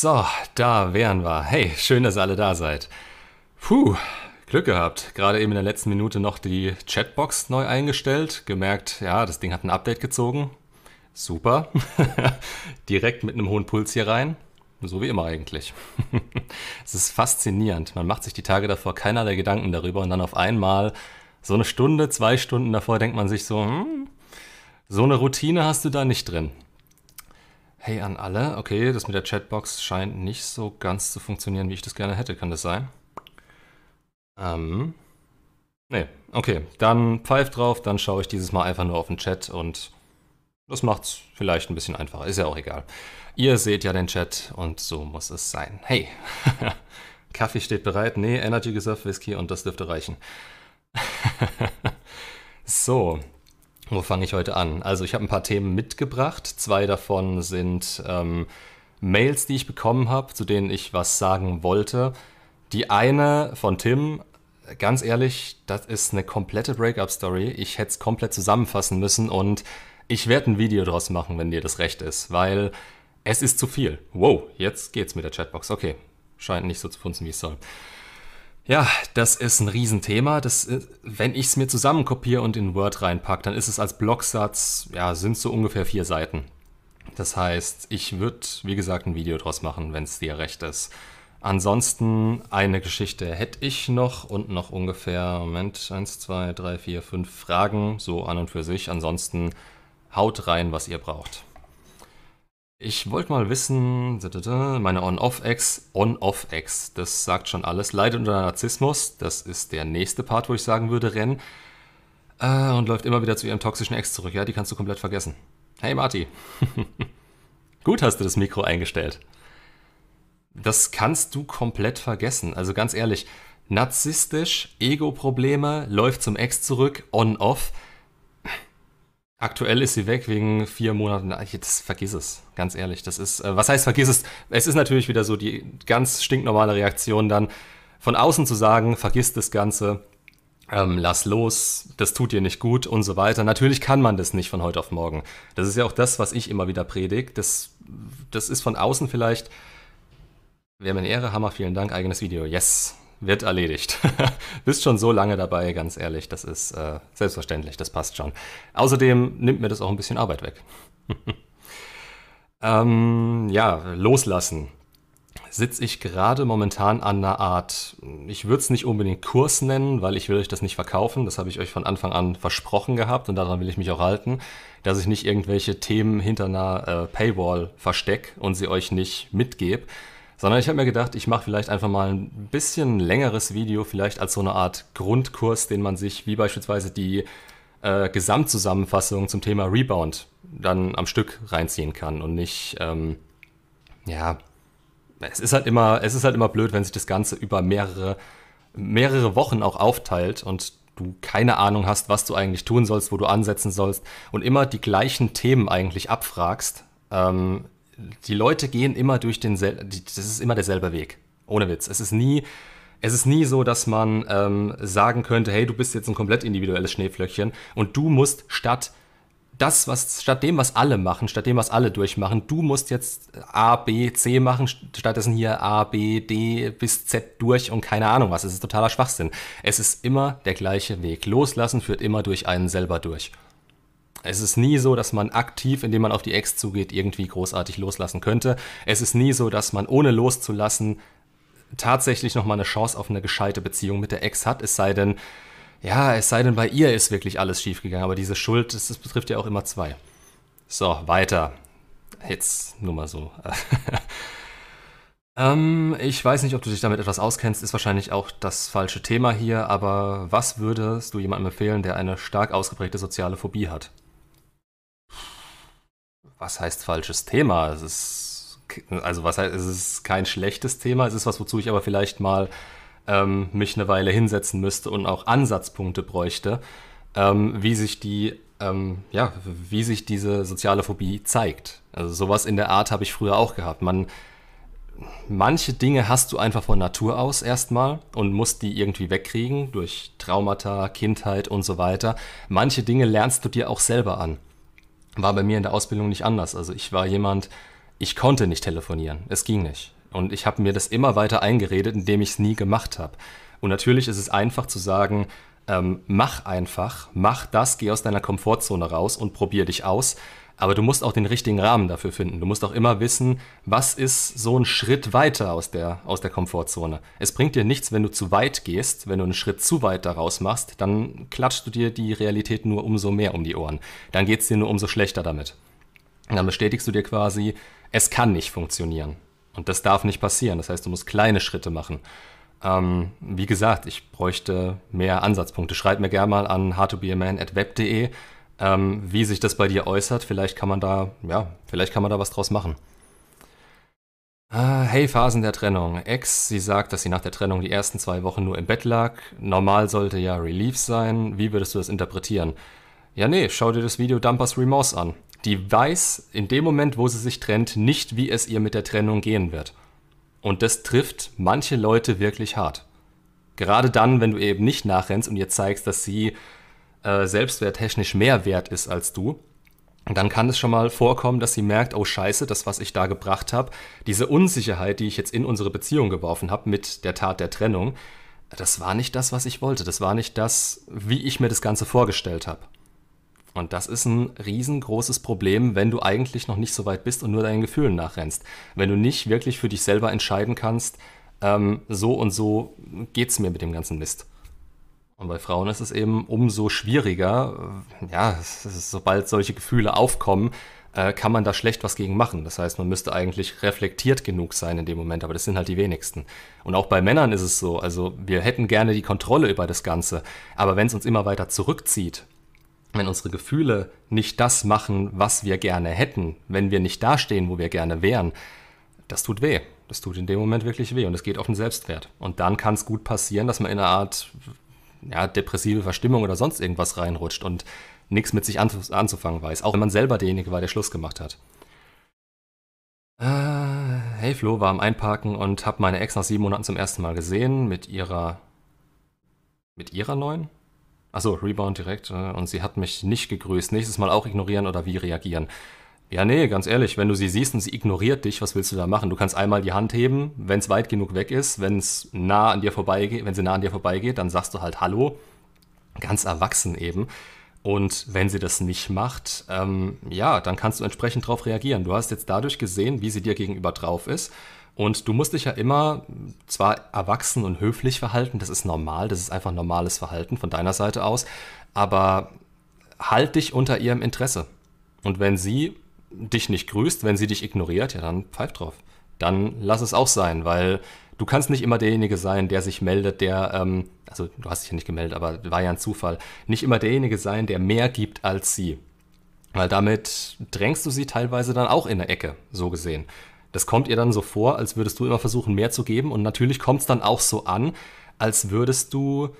So, da wären wir. Hey, schön, dass ihr alle da seid. Puh, Glück gehabt. Gerade eben in der letzten Minute noch die Chatbox neu eingestellt. Gemerkt, ja, das Ding hat ein Update gezogen. Super. Direkt mit einem hohen Puls hier rein. So wie immer eigentlich. es ist faszinierend. Man macht sich die Tage davor keinerlei Gedanken darüber und dann auf einmal so eine Stunde, zwei Stunden davor denkt man sich so, hm, so eine Routine hast du da nicht drin. Hey an alle, okay, das mit der Chatbox scheint nicht so ganz zu funktionieren, wie ich das gerne hätte. Kann das sein? Ähm. Nee, okay. Dann pfeift drauf, dann schaue ich dieses Mal einfach nur auf den Chat und das macht's vielleicht ein bisschen einfacher. Ist ja auch egal. Ihr seht ja den Chat und so muss es sein. Hey, Kaffee steht bereit. Nee, Energy Reserve Whisky und das dürfte reichen. so, wo fange ich heute an? Also ich habe ein paar Themen mitgebracht. Zwei davon sind ähm, Mails, die ich bekommen habe, zu denen ich was sagen wollte. Die eine von Tim, ganz ehrlich, das ist eine komplette Breakup-Story. Ich hätte es komplett zusammenfassen müssen und ich werde ein Video draus machen, wenn dir das recht ist, weil es ist zu viel. Wow, jetzt geht's mit der Chatbox. Okay, scheint nicht so zu funzen, wie es soll. Ja, das ist ein Riesenthema. Das, wenn ich es mir zusammenkopiere und in Word reinpacke, dann ist es als Blocksatz, ja, sind so ungefähr vier Seiten. Das heißt, ich würde, wie gesagt, ein Video draus machen, wenn es dir recht ist. Ansonsten eine Geschichte hätte ich noch und noch ungefähr, Moment, eins, zwei, drei, vier, fünf Fragen, so an und für sich. Ansonsten haut rein, was ihr braucht. Ich wollte mal wissen, meine On-Off-Ex, On-Off-Ex, das sagt schon alles, leidet unter Narzissmus, das ist der nächste Part, wo ich sagen würde, renn, äh, und läuft immer wieder zu ihrem toxischen Ex zurück, ja, die kannst du komplett vergessen. Hey Marty, gut hast du das Mikro eingestellt. Das kannst du komplett vergessen, also ganz ehrlich, narzisstisch, Ego-Probleme, läuft zum Ex zurück, On-Off, Aktuell ist sie weg wegen vier Monaten. Das vergiss es, ganz ehrlich. Das ist, äh, was heißt vergiss es? Es ist natürlich wieder so die ganz stinknormale Reaktion dann von außen zu sagen, vergiss das Ganze, ähm, lass los, das tut dir nicht gut und so weiter. Natürlich kann man das nicht von heute auf morgen. Das ist ja auch das, was ich immer wieder predige. Das, das ist von außen vielleicht, wäre mir eine Ehre, Hammer, vielen Dank, eigenes Video. Yes, wird erledigt. Bist schon so lange dabei, ganz ehrlich, das ist äh, selbstverständlich, das passt schon. Außerdem nimmt mir das auch ein bisschen Arbeit weg. ähm, ja, loslassen. Sitze ich gerade momentan an einer Art, ich würde es nicht unbedingt Kurs nennen, weil ich will euch das nicht verkaufen. Das habe ich euch von Anfang an versprochen gehabt und daran will ich mich auch halten, dass ich nicht irgendwelche Themen hinter einer äh, Paywall verstecke und sie euch nicht mitgebe sondern ich habe mir gedacht, ich mache vielleicht einfach mal ein bisschen längeres Video, vielleicht als so eine Art Grundkurs, den man sich, wie beispielsweise die äh, Gesamtzusammenfassung zum Thema Rebound, dann am Stück reinziehen kann und nicht, ähm, ja, es ist halt immer, es ist halt immer blöd, wenn sich das Ganze über mehrere, mehrere Wochen auch aufteilt und du keine Ahnung hast, was du eigentlich tun sollst, wo du ansetzen sollst und immer die gleichen Themen eigentlich abfragst. Ähm, die Leute gehen immer durch den, das ist immer derselbe Weg. Ohne Witz. Es ist nie, es ist nie so, dass man ähm, sagen könnte, hey, du bist jetzt ein komplett individuelles Schneeflöckchen und du musst statt das, was statt dem, was alle machen, statt dem, was alle durchmachen, du musst jetzt A, B, C machen, stattdessen hier A, B, D bis Z durch und keine Ahnung was. Es ist totaler Schwachsinn. Es ist immer der gleiche Weg. Loslassen führt immer durch einen selber durch. Es ist nie so, dass man aktiv, indem man auf die Ex zugeht, irgendwie großartig loslassen könnte. Es ist nie so, dass man ohne loszulassen tatsächlich nochmal eine Chance auf eine gescheite Beziehung mit der Ex hat, es sei denn, ja, es sei denn, bei ihr ist wirklich alles schiefgegangen, aber diese Schuld, das, das betrifft ja auch immer zwei. So, weiter. Jetzt nur mal so. ähm, ich weiß nicht, ob du dich damit etwas auskennst, ist wahrscheinlich auch das falsche Thema hier, aber was würdest du jemandem empfehlen, der eine stark ausgeprägte soziale Phobie hat? Was heißt falsches Thema? Es ist, also was heißt, es ist kein schlechtes Thema, es ist was, wozu ich aber vielleicht mal ähm, mich eine Weile hinsetzen müsste und auch Ansatzpunkte bräuchte, ähm, wie sich die, ähm, ja, wie sich diese soziale Phobie zeigt. Also sowas in der Art habe ich früher auch gehabt. Man, manche Dinge hast du einfach von Natur aus erstmal und musst die irgendwie wegkriegen durch Traumata, Kindheit und so weiter. Manche Dinge lernst du dir auch selber an war bei mir in der Ausbildung nicht anders. Also ich war jemand, ich konnte nicht telefonieren. Es ging nicht. Und ich habe mir das immer weiter eingeredet, indem ich es nie gemacht habe. Und natürlich ist es einfach zu sagen, ähm, mach einfach, mach das, geh aus deiner Komfortzone raus und probier dich aus. Aber du musst auch den richtigen Rahmen dafür finden. Du musst auch immer wissen, was ist so ein Schritt weiter aus der, aus der Komfortzone. Es bringt dir nichts, wenn du zu weit gehst. Wenn du einen Schritt zu weit daraus machst, dann klatscht du dir die Realität nur umso mehr um die Ohren. Dann geht es dir nur umso schlechter damit. Und dann bestätigst du dir quasi, es kann nicht funktionieren. Und das darf nicht passieren. Das heißt, du musst kleine Schritte machen. Ähm, wie gesagt, ich bräuchte mehr Ansatzpunkte. Schreib mir gerne mal an howtobeaman.web.de, ähm, wie sich das bei dir äußert. Vielleicht kann man da, ja, vielleicht kann man da was draus machen. Ah, hey, Phasen der Trennung. Ex, sie sagt, dass sie nach der Trennung die ersten zwei Wochen nur im Bett lag. Normal sollte ja Relief sein. Wie würdest du das interpretieren? Ja, nee, schau dir das Video Dumpers Remorse an. Die weiß in dem Moment, wo sie sich trennt, nicht, wie es ihr mit der Trennung gehen wird. Und das trifft manche Leute wirklich hart. Gerade dann, wenn du eben nicht nachrennst und ihr zeigst, dass sie äh, selbstwerttechnisch mehr wert ist als du, dann kann es schon mal vorkommen, dass sie merkt, oh scheiße, das, was ich da gebracht habe, diese Unsicherheit, die ich jetzt in unsere Beziehung geworfen habe mit der Tat der Trennung, das war nicht das, was ich wollte. Das war nicht das, wie ich mir das Ganze vorgestellt habe. Und das ist ein riesengroßes Problem, wenn du eigentlich noch nicht so weit bist und nur deinen Gefühlen nachrennst. Wenn du nicht wirklich für dich selber entscheiden kannst, ähm, so und so geht es mir mit dem ganzen Mist. Und bei Frauen ist es eben umso schwieriger. Äh, ja, sobald solche Gefühle aufkommen, äh, kann man da schlecht was gegen machen. Das heißt, man müsste eigentlich reflektiert genug sein in dem Moment, aber das sind halt die wenigsten. Und auch bei Männern ist es so, also wir hätten gerne die Kontrolle über das Ganze, aber wenn es uns immer weiter zurückzieht, wenn unsere Gefühle nicht das machen, was wir gerne hätten, wenn wir nicht dastehen, wo wir gerne wären, das tut weh. Das tut in dem Moment wirklich weh und es geht auf den Selbstwert. Und dann kann es gut passieren, dass man in eine Art ja, depressive Verstimmung oder sonst irgendwas reinrutscht und nichts mit sich anzufangen weiß, auch wenn man selber derjenige war, der Schluss gemacht hat. Äh, hey Flo war am Einparken und hab meine Ex nach sieben Monaten zum ersten Mal gesehen mit ihrer mit ihrer neuen? Achso, Rebound direkt. Äh, und sie hat mich nicht gegrüßt. Nächstes Mal auch ignorieren oder wie reagieren? Ja, nee, ganz ehrlich, wenn du sie siehst und sie ignoriert dich, was willst du da machen? Du kannst einmal die Hand heben, wenn es weit genug weg ist, wenn es nah an dir vorbeigeht, wenn sie nah an dir vorbeigeht, dann sagst du halt Hallo. Ganz erwachsen eben. Und wenn sie das nicht macht, ähm, ja, dann kannst du entsprechend darauf reagieren. Du hast jetzt dadurch gesehen, wie sie dir gegenüber drauf ist. Und du musst dich ja immer zwar erwachsen und höflich verhalten, das ist normal, das ist einfach normales Verhalten von deiner Seite aus, aber halt dich unter ihrem Interesse. Und wenn sie dich nicht grüßt, wenn sie dich ignoriert, ja, dann pfeif drauf. Dann lass es auch sein, weil du kannst nicht immer derjenige sein, der sich meldet, der, ähm, also du hast dich ja nicht gemeldet, aber war ja ein Zufall, nicht immer derjenige sein, der mehr gibt als sie. Weil damit drängst du sie teilweise dann auch in der Ecke, so gesehen. Das kommt ihr dann so vor, als würdest du immer versuchen, mehr zu geben. Und natürlich kommt es dann auch so an, als würdest du,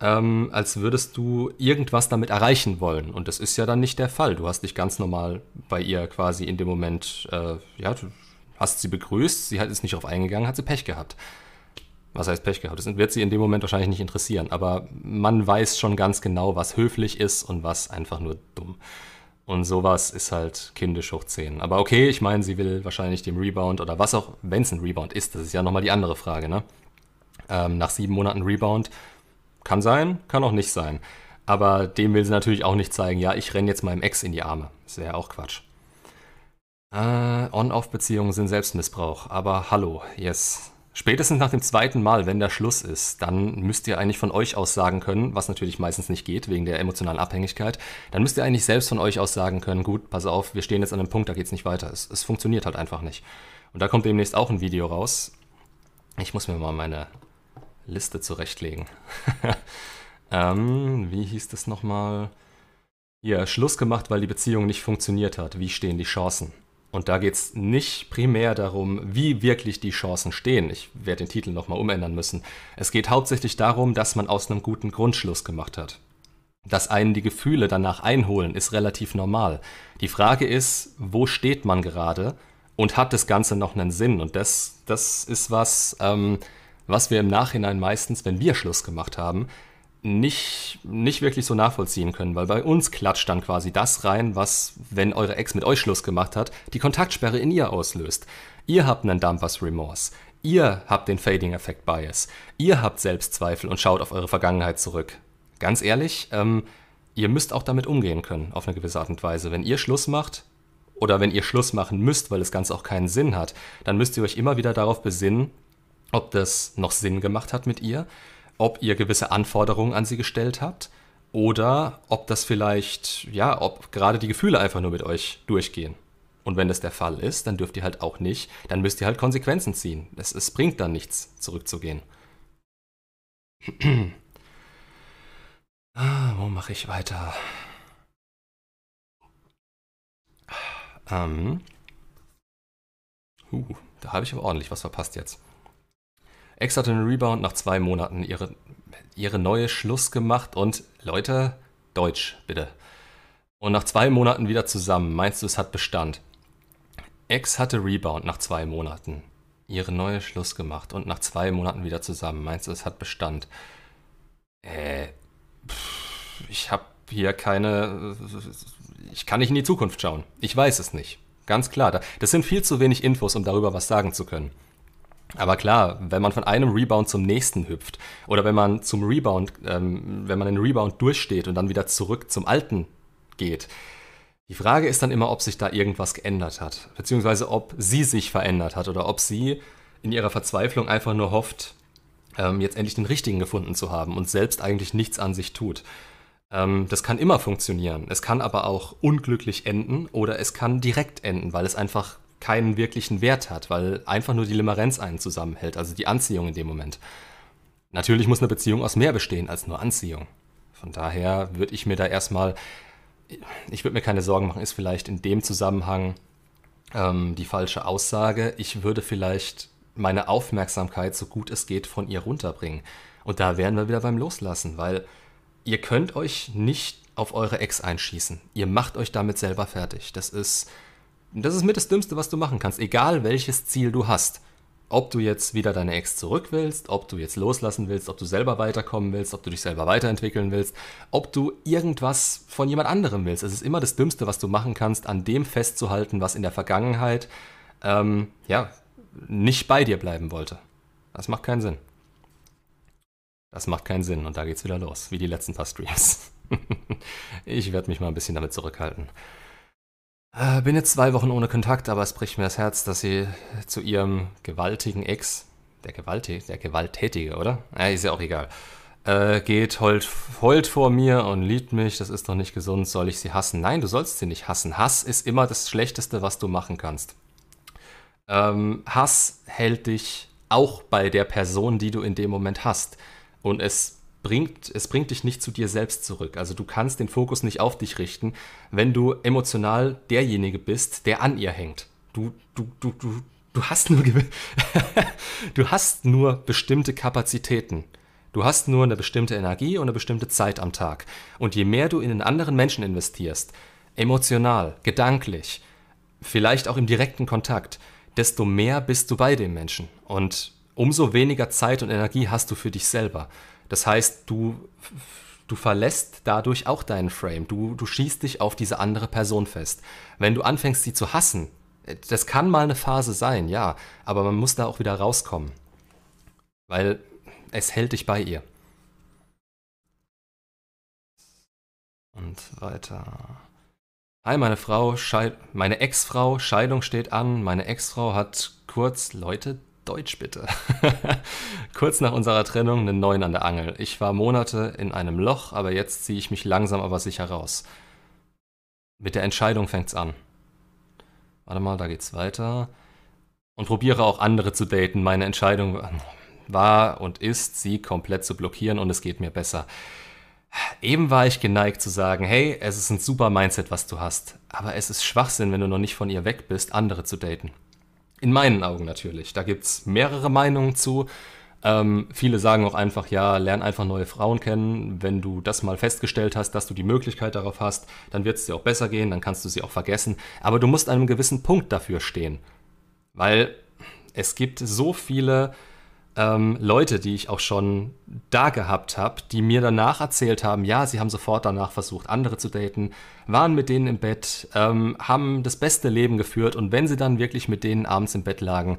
ähm, als würdest du irgendwas damit erreichen wollen. Und das ist ja dann nicht der Fall. Du hast dich ganz normal bei ihr quasi in dem Moment, äh, ja, du hast sie begrüßt, sie hat es nicht darauf eingegangen, hat sie Pech gehabt. Was heißt Pech gehabt? Das wird sie in dem Moment wahrscheinlich nicht interessieren. Aber man weiß schon ganz genau, was höflich ist und was einfach nur dumm. Und sowas ist halt kindisch hoch 10. Aber okay, ich meine, sie will wahrscheinlich dem Rebound oder was auch, wenn es ein Rebound ist, das ist ja nochmal die andere Frage, ne? Ähm, nach sieben Monaten Rebound kann sein, kann auch nicht sein. Aber dem will sie natürlich auch nicht zeigen, ja, ich renne jetzt meinem Ex in die Arme. Das wäre ja auch Quatsch. Äh, On-Off-Beziehungen sind Selbstmissbrauch. Aber hallo, yes. Spätestens nach dem zweiten Mal, wenn der Schluss ist, dann müsst ihr eigentlich von euch aus sagen können, was natürlich meistens nicht geht, wegen der emotionalen Abhängigkeit, dann müsst ihr eigentlich selbst von euch aus sagen können, gut, pass auf, wir stehen jetzt an einem Punkt, da geht es nicht weiter. Es, es funktioniert halt einfach nicht. Und da kommt demnächst auch ein Video raus. Ich muss mir mal meine Liste zurechtlegen. ähm, wie hieß das nochmal? Hier, Schluss gemacht, weil die Beziehung nicht funktioniert hat. Wie stehen die Chancen? Und da geht es nicht primär darum, wie wirklich die Chancen stehen. Ich werde den Titel nochmal umändern müssen. Es geht hauptsächlich darum, dass man aus einem guten Grundschluss gemacht hat. Dass einen die Gefühle danach einholen, ist relativ normal. Die Frage ist, wo steht man gerade und hat das Ganze noch einen Sinn? Und das, das ist was, ähm, was wir im Nachhinein meistens, wenn wir Schluss gemacht haben, nicht, nicht wirklich so nachvollziehen können, weil bei uns klatscht dann quasi das rein, was, wenn eure Ex mit euch Schluss gemacht hat, die Kontaktsperre in ihr auslöst. Ihr habt einen Dumpers Remorse. Ihr habt den Fading Effect Bias. Ihr habt Selbstzweifel und schaut auf eure Vergangenheit zurück. Ganz ehrlich, ähm, ihr müsst auch damit umgehen können, auf eine gewisse Art und Weise. Wenn ihr Schluss macht, oder wenn ihr Schluss machen müsst, weil das Ganze auch keinen Sinn hat, dann müsst ihr euch immer wieder darauf besinnen, ob das noch Sinn gemacht hat mit ihr, ob ihr gewisse Anforderungen an sie gestellt habt oder ob das vielleicht, ja, ob gerade die Gefühle einfach nur mit euch durchgehen. Und wenn das der Fall ist, dann dürft ihr halt auch nicht, dann müsst ihr halt Konsequenzen ziehen. Es, es bringt dann nichts, zurückzugehen. ah, wo mache ich weiter? Ähm. Uh, da habe ich aber ordentlich was verpasst jetzt. Ex hatte einen Rebound nach zwei Monaten ihre, ihre neue Schluss gemacht und Leute, Deutsch, bitte. Und nach zwei Monaten wieder zusammen. Meinst du, es hat Bestand? Ex hatte Rebound nach zwei Monaten. Ihre neue Schluss gemacht und nach zwei Monaten wieder zusammen. Meinst du, es hat Bestand? Äh, pff, ich habe hier keine. Ich kann nicht in die Zukunft schauen. Ich weiß es nicht. Ganz klar. Das sind viel zu wenig Infos, um darüber was sagen zu können. Aber klar, wenn man von einem Rebound zum nächsten hüpft oder wenn man zum Rebound, ähm, wenn man einen Rebound durchsteht und dann wieder zurück zum alten geht, die Frage ist dann immer, ob sich da irgendwas geändert hat, beziehungsweise ob sie sich verändert hat oder ob sie in ihrer Verzweiflung einfach nur hofft, ähm, jetzt endlich den richtigen gefunden zu haben und selbst eigentlich nichts an sich tut. Ähm, das kann immer funktionieren. Es kann aber auch unglücklich enden oder es kann direkt enden, weil es einfach keinen wirklichen Wert hat, weil einfach nur die Limerenz einen zusammenhält, also die Anziehung in dem Moment. Natürlich muss eine Beziehung aus mehr bestehen als nur Anziehung. Von daher würde ich mir da erstmal, ich würde mir keine Sorgen machen, ist vielleicht in dem Zusammenhang ähm, die falsche Aussage. Ich würde vielleicht meine Aufmerksamkeit so gut es geht von ihr runterbringen. Und da wären wir wieder beim Loslassen, weil ihr könnt euch nicht auf eure Ex einschießen. Ihr macht euch damit selber fertig. Das ist das ist mit das Dümmste, was du machen kannst, egal welches Ziel du hast. Ob du jetzt wieder deine Ex zurück willst, ob du jetzt loslassen willst, ob du selber weiterkommen willst, ob du dich selber weiterentwickeln willst, ob du irgendwas von jemand anderem willst. Es ist immer das Dümmste, was du machen kannst, an dem festzuhalten, was in der Vergangenheit ähm, ja, nicht bei dir bleiben wollte. Das macht keinen Sinn. Das macht keinen Sinn und da geht's wieder los, wie die letzten paar Streams. ich werde mich mal ein bisschen damit zurückhalten. Äh, bin jetzt zwei Wochen ohne Kontakt, aber es bricht mir das Herz, dass sie zu ihrem gewaltigen Ex, der, Gewalti der Gewalttätige, oder? Äh, ist ja auch egal. Äh, geht, heult, heult vor mir und liebt mich, das ist doch nicht gesund, soll ich sie hassen? Nein, du sollst sie nicht hassen. Hass ist immer das Schlechteste, was du machen kannst. Ähm, Hass hält dich auch bei der Person, die du in dem Moment hast. Und es bringt, es bringt dich nicht zu dir selbst zurück. Also du kannst den Fokus nicht auf dich richten, wenn du emotional derjenige bist, der an ihr hängt. Du, du, du, du, du hast nur, du hast nur bestimmte Kapazitäten. Du hast nur eine bestimmte Energie und eine bestimmte Zeit am Tag. Und je mehr du in einen anderen Menschen investierst, emotional, gedanklich, vielleicht auch im direkten Kontakt, desto mehr bist du bei dem Menschen. Und umso weniger Zeit und Energie hast du für dich selber. Das heißt, du, du verlässt dadurch auch deinen Frame. Du, du schießt dich auf diese andere Person fest. Wenn du anfängst, sie zu hassen, das kann mal eine Phase sein, ja, aber man muss da auch wieder rauskommen. Weil es hält dich bei ihr. Und weiter. Hi, meine Frau, Scheid meine Ex-Frau, Scheidung steht an. Meine Ex-Frau hat kurz, Leute, Deutsch bitte. Kurz nach unserer Trennung einen neuen an der Angel. Ich war Monate in einem Loch, aber jetzt ziehe ich mich langsam aber sicher raus. Mit der Entscheidung fängt's an. Warte mal, da geht's weiter. Und probiere auch andere zu daten. Meine Entscheidung war und ist, sie komplett zu blockieren und es geht mir besser. Eben war ich geneigt zu sagen, hey, es ist ein super Mindset, was du hast, aber es ist Schwachsinn, wenn du noch nicht von ihr weg bist, andere zu daten. In meinen Augen natürlich. Da gibt es mehrere Meinungen zu. Ähm, viele sagen auch einfach, ja, lern einfach neue Frauen kennen. Wenn du das mal festgestellt hast, dass du die Möglichkeit darauf hast, dann wird es dir auch besser gehen, dann kannst du sie auch vergessen. Aber du musst an einem gewissen Punkt dafür stehen. Weil es gibt so viele ähm, Leute, die ich auch schon da gehabt habe, die mir danach erzählt haben, ja, sie haben sofort danach versucht, andere zu daten, waren mit denen im Bett, ähm, haben das beste Leben geführt und wenn sie dann wirklich mit denen abends im Bett lagen,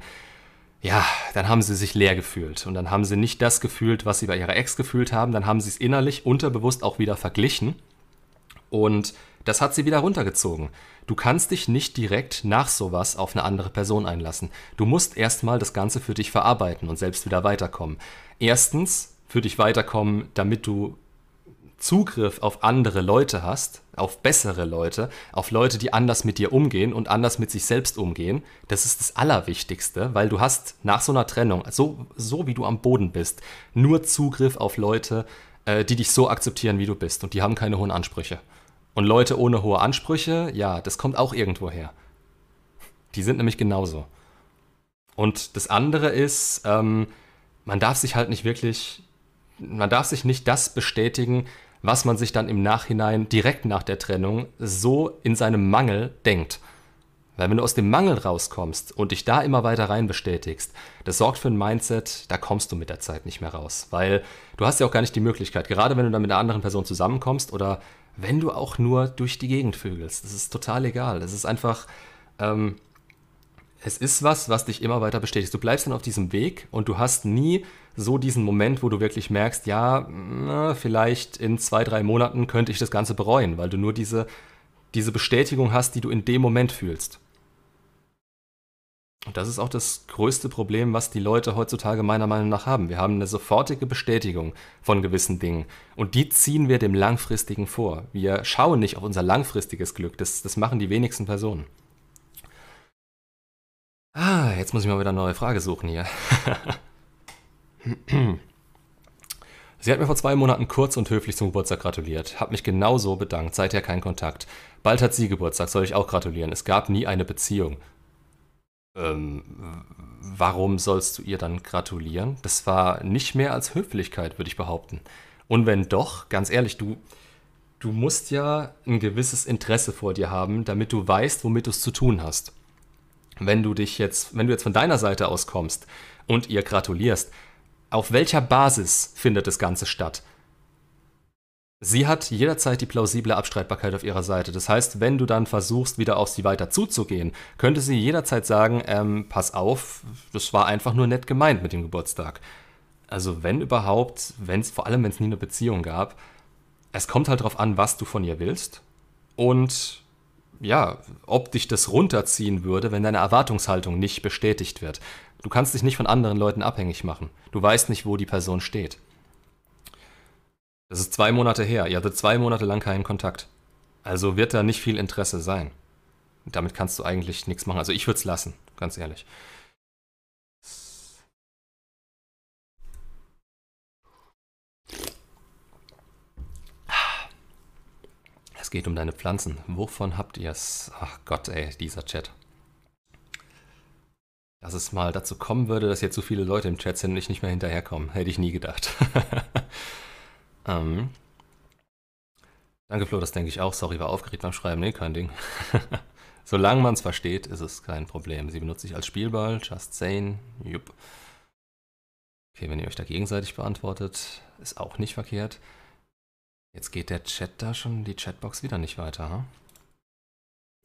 ja, dann haben sie sich leer gefühlt und dann haben sie nicht das gefühlt, was sie bei ihrer Ex gefühlt haben, dann haben sie es innerlich unterbewusst auch wieder verglichen und das hat sie wieder runtergezogen. Du kannst dich nicht direkt nach sowas auf eine andere Person einlassen. Du musst erstmal das Ganze für dich verarbeiten und selbst wieder weiterkommen. Erstens für dich weiterkommen, damit du Zugriff auf andere Leute hast, auf bessere Leute, auf Leute, die anders mit dir umgehen und anders mit sich selbst umgehen. Das ist das Allerwichtigste, weil du hast nach so einer Trennung, so, so wie du am Boden bist, nur Zugriff auf Leute, äh, die dich so akzeptieren, wie du bist und die haben keine hohen Ansprüche. Und Leute ohne hohe Ansprüche, ja, das kommt auch irgendwo her. Die sind nämlich genauso. Und das andere ist, ähm, man darf sich halt nicht wirklich, man darf sich nicht das bestätigen, was man sich dann im Nachhinein direkt nach der Trennung so in seinem Mangel denkt. Weil wenn du aus dem Mangel rauskommst und dich da immer weiter rein bestätigst, das sorgt für ein Mindset, da kommst du mit der Zeit nicht mehr raus. Weil du hast ja auch gar nicht die Möglichkeit, gerade wenn du dann mit einer anderen Person zusammenkommst oder wenn du auch nur durch die Gegend vögelst. Das ist total egal. Es ist einfach, ähm, es ist was, was dich immer weiter bestätigt. Du bleibst dann auf diesem Weg und du hast nie so diesen Moment, wo du wirklich merkst, ja, na, vielleicht in zwei, drei Monaten könnte ich das Ganze bereuen, weil du nur diese, diese Bestätigung hast, die du in dem Moment fühlst. Und das ist auch das größte Problem, was die Leute heutzutage meiner Meinung nach haben. Wir haben eine sofortige Bestätigung von gewissen Dingen. Und die ziehen wir dem Langfristigen vor. Wir schauen nicht auf unser langfristiges Glück. Das, das machen die wenigsten Personen. Ah, jetzt muss ich mal wieder eine neue Frage suchen hier. Sie hat mir vor zwei Monaten kurz und höflich zum Geburtstag gratuliert, hat mich genauso bedankt, seither kein Kontakt. Bald hat sie Geburtstag, soll ich auch gratulieren. Es gab nie eine Beziehung. Ähm, warum sollst du ihr dann gratulieren? Das war nicht mehr als Höflichkeit, würde ich behaupten. Und wenn doch, ganz ehrlich, du, du musst ja ein gewisses Interesse vor dir haben, damit du weißt, womit du es zu tun hast. Wenn du dich jetzt, wenn du jetzt von deiner Seite aus kommst und ihr gratulierst, auf welcher Basis findet das Ganze statt? Sie hat jederzeit die plausible Abstreitbarkeit auf ihrer Seite. Das heißt, wenn du dann versuchst, wieder auf sie weiter zuzugehen, könnte sie jederzeit sagen, ähm, pass auf, das war einfach nur nett gemeint mit dem Geburtstag. Also wenn überhaupt, wenn es vor allem, wenn es nie eine Beziehung gab, es kommt halt darauf an, was du von ihr willst und ja, ob dich das runterziehen würde, wenn deine Erwartungshaltung nicht bestätigt wird. Du kannst dich nicht von anderen Leuten abhängig machen. Du weißt nicht, wo die Person steht. Das ist zwei Monate her. Ihr hattet zwei Monate lang keinen Kontakt. Also wird da nicht viel Interesse sein. damit kannst du eigentlich nichts machen. Also ich würde es lassen, ganz ehrlich. Es geht um deine Pflanzen. Wovon habt ihr es? Ach Gott, ey, dieser Chat. Dass es mal dazu kommen würde, dass jetzt so viele Leute im Chat sind und ich nicht mehr hinterherkomme, hätte ich nie gedacht. Ähm, danke Flo, das denke ich auch. Sorry, war aufgeregt beim Schreiben. Nee, kein Ding. Solange man es versteht, ist es kein Problem. Sie benutze ich als Spielball. Just saying. Jupp. Okay, wenn ihr euch da gegenseitig beantwortet, ist auch nicht verkehrt. Jetzt geht der Chat da schon, die Chatbox wieder nicht weiter. Hm?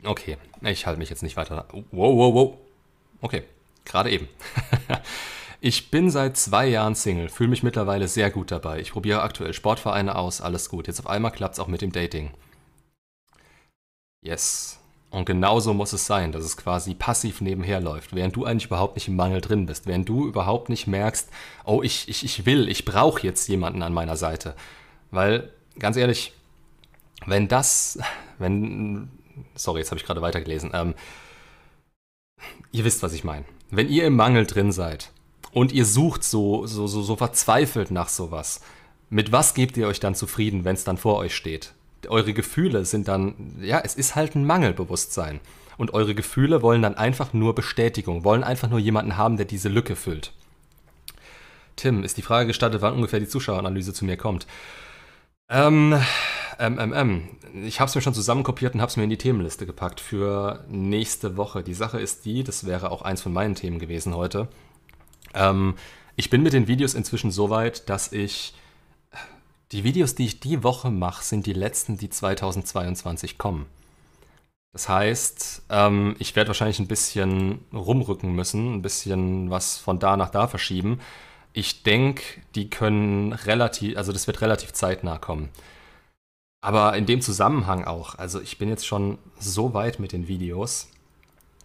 Okay, ich halte mich jetzt nicht weiter. Wow, wow, wow. Okay, gerade eben. Ich bin seit zwei Jahren Single, fühle mich mittlerweile sehr gut dabei. Ich probiere aktuell Sportvereine aus, alles gut. Jetzt auf einmal klappt es auch mit dem Dating. Yes. Und genauso muss es sein, dass es quasi passiv nebenher läuft, während du eigentlich überhaupt nicht im Mangel drin bist, während du überhaupt nicht merkst, oh, ich, ich, ich will, ich brauche jetzt jemanden an meiner Seite. Weil, ganz ehrlich, wenn das, wenn, sorry, jetzt habe ich gerade weitergelesen, ähm, ihr wisst, was ich meine. Wenn ihr im Mangel drin seid und ihr sucht so, so, so, so verzweifelt nach sowas. Mit was gebt ihr euch dann zufrieden, wenn es dann vor euch steht? Eure Gefühle sind dann, ja, es ist halt ein Mangelbewusstsein. Und eure Gefühle wollen dann einfach nur Bestätigung, wollen einfach nur jemanden haben, der diese Lücke füllt. Tim, ist die Frage gestattet, wann ungefähr die Zuschaueranalyse zu mir kommt? Ähm, ähm, ähm, ähm. Ich habe es mir schon zusammenkopiert und habe es mir in die Themenliste gepackt für nächste Woche. Die Sache ist die, das wäre auch eins von meinen Themen gewesen heute. Ähm, Ich bin mit den Videos inzwischen so weit, dass ich. Die Videos, die ich die Woche mache, sind die letzten, die 2022 kommen. Das heißt, ähm, ich werde wahrscheinlich ein bisschen rumrücken müssen, ein bisschen was von da nach da verschieben. Ich denke, die können relativ, also das wird relativ zeitnah kommen. Aber in dem Zusammenhang auch, also ich bin jetzt schon so weit mit den Videos.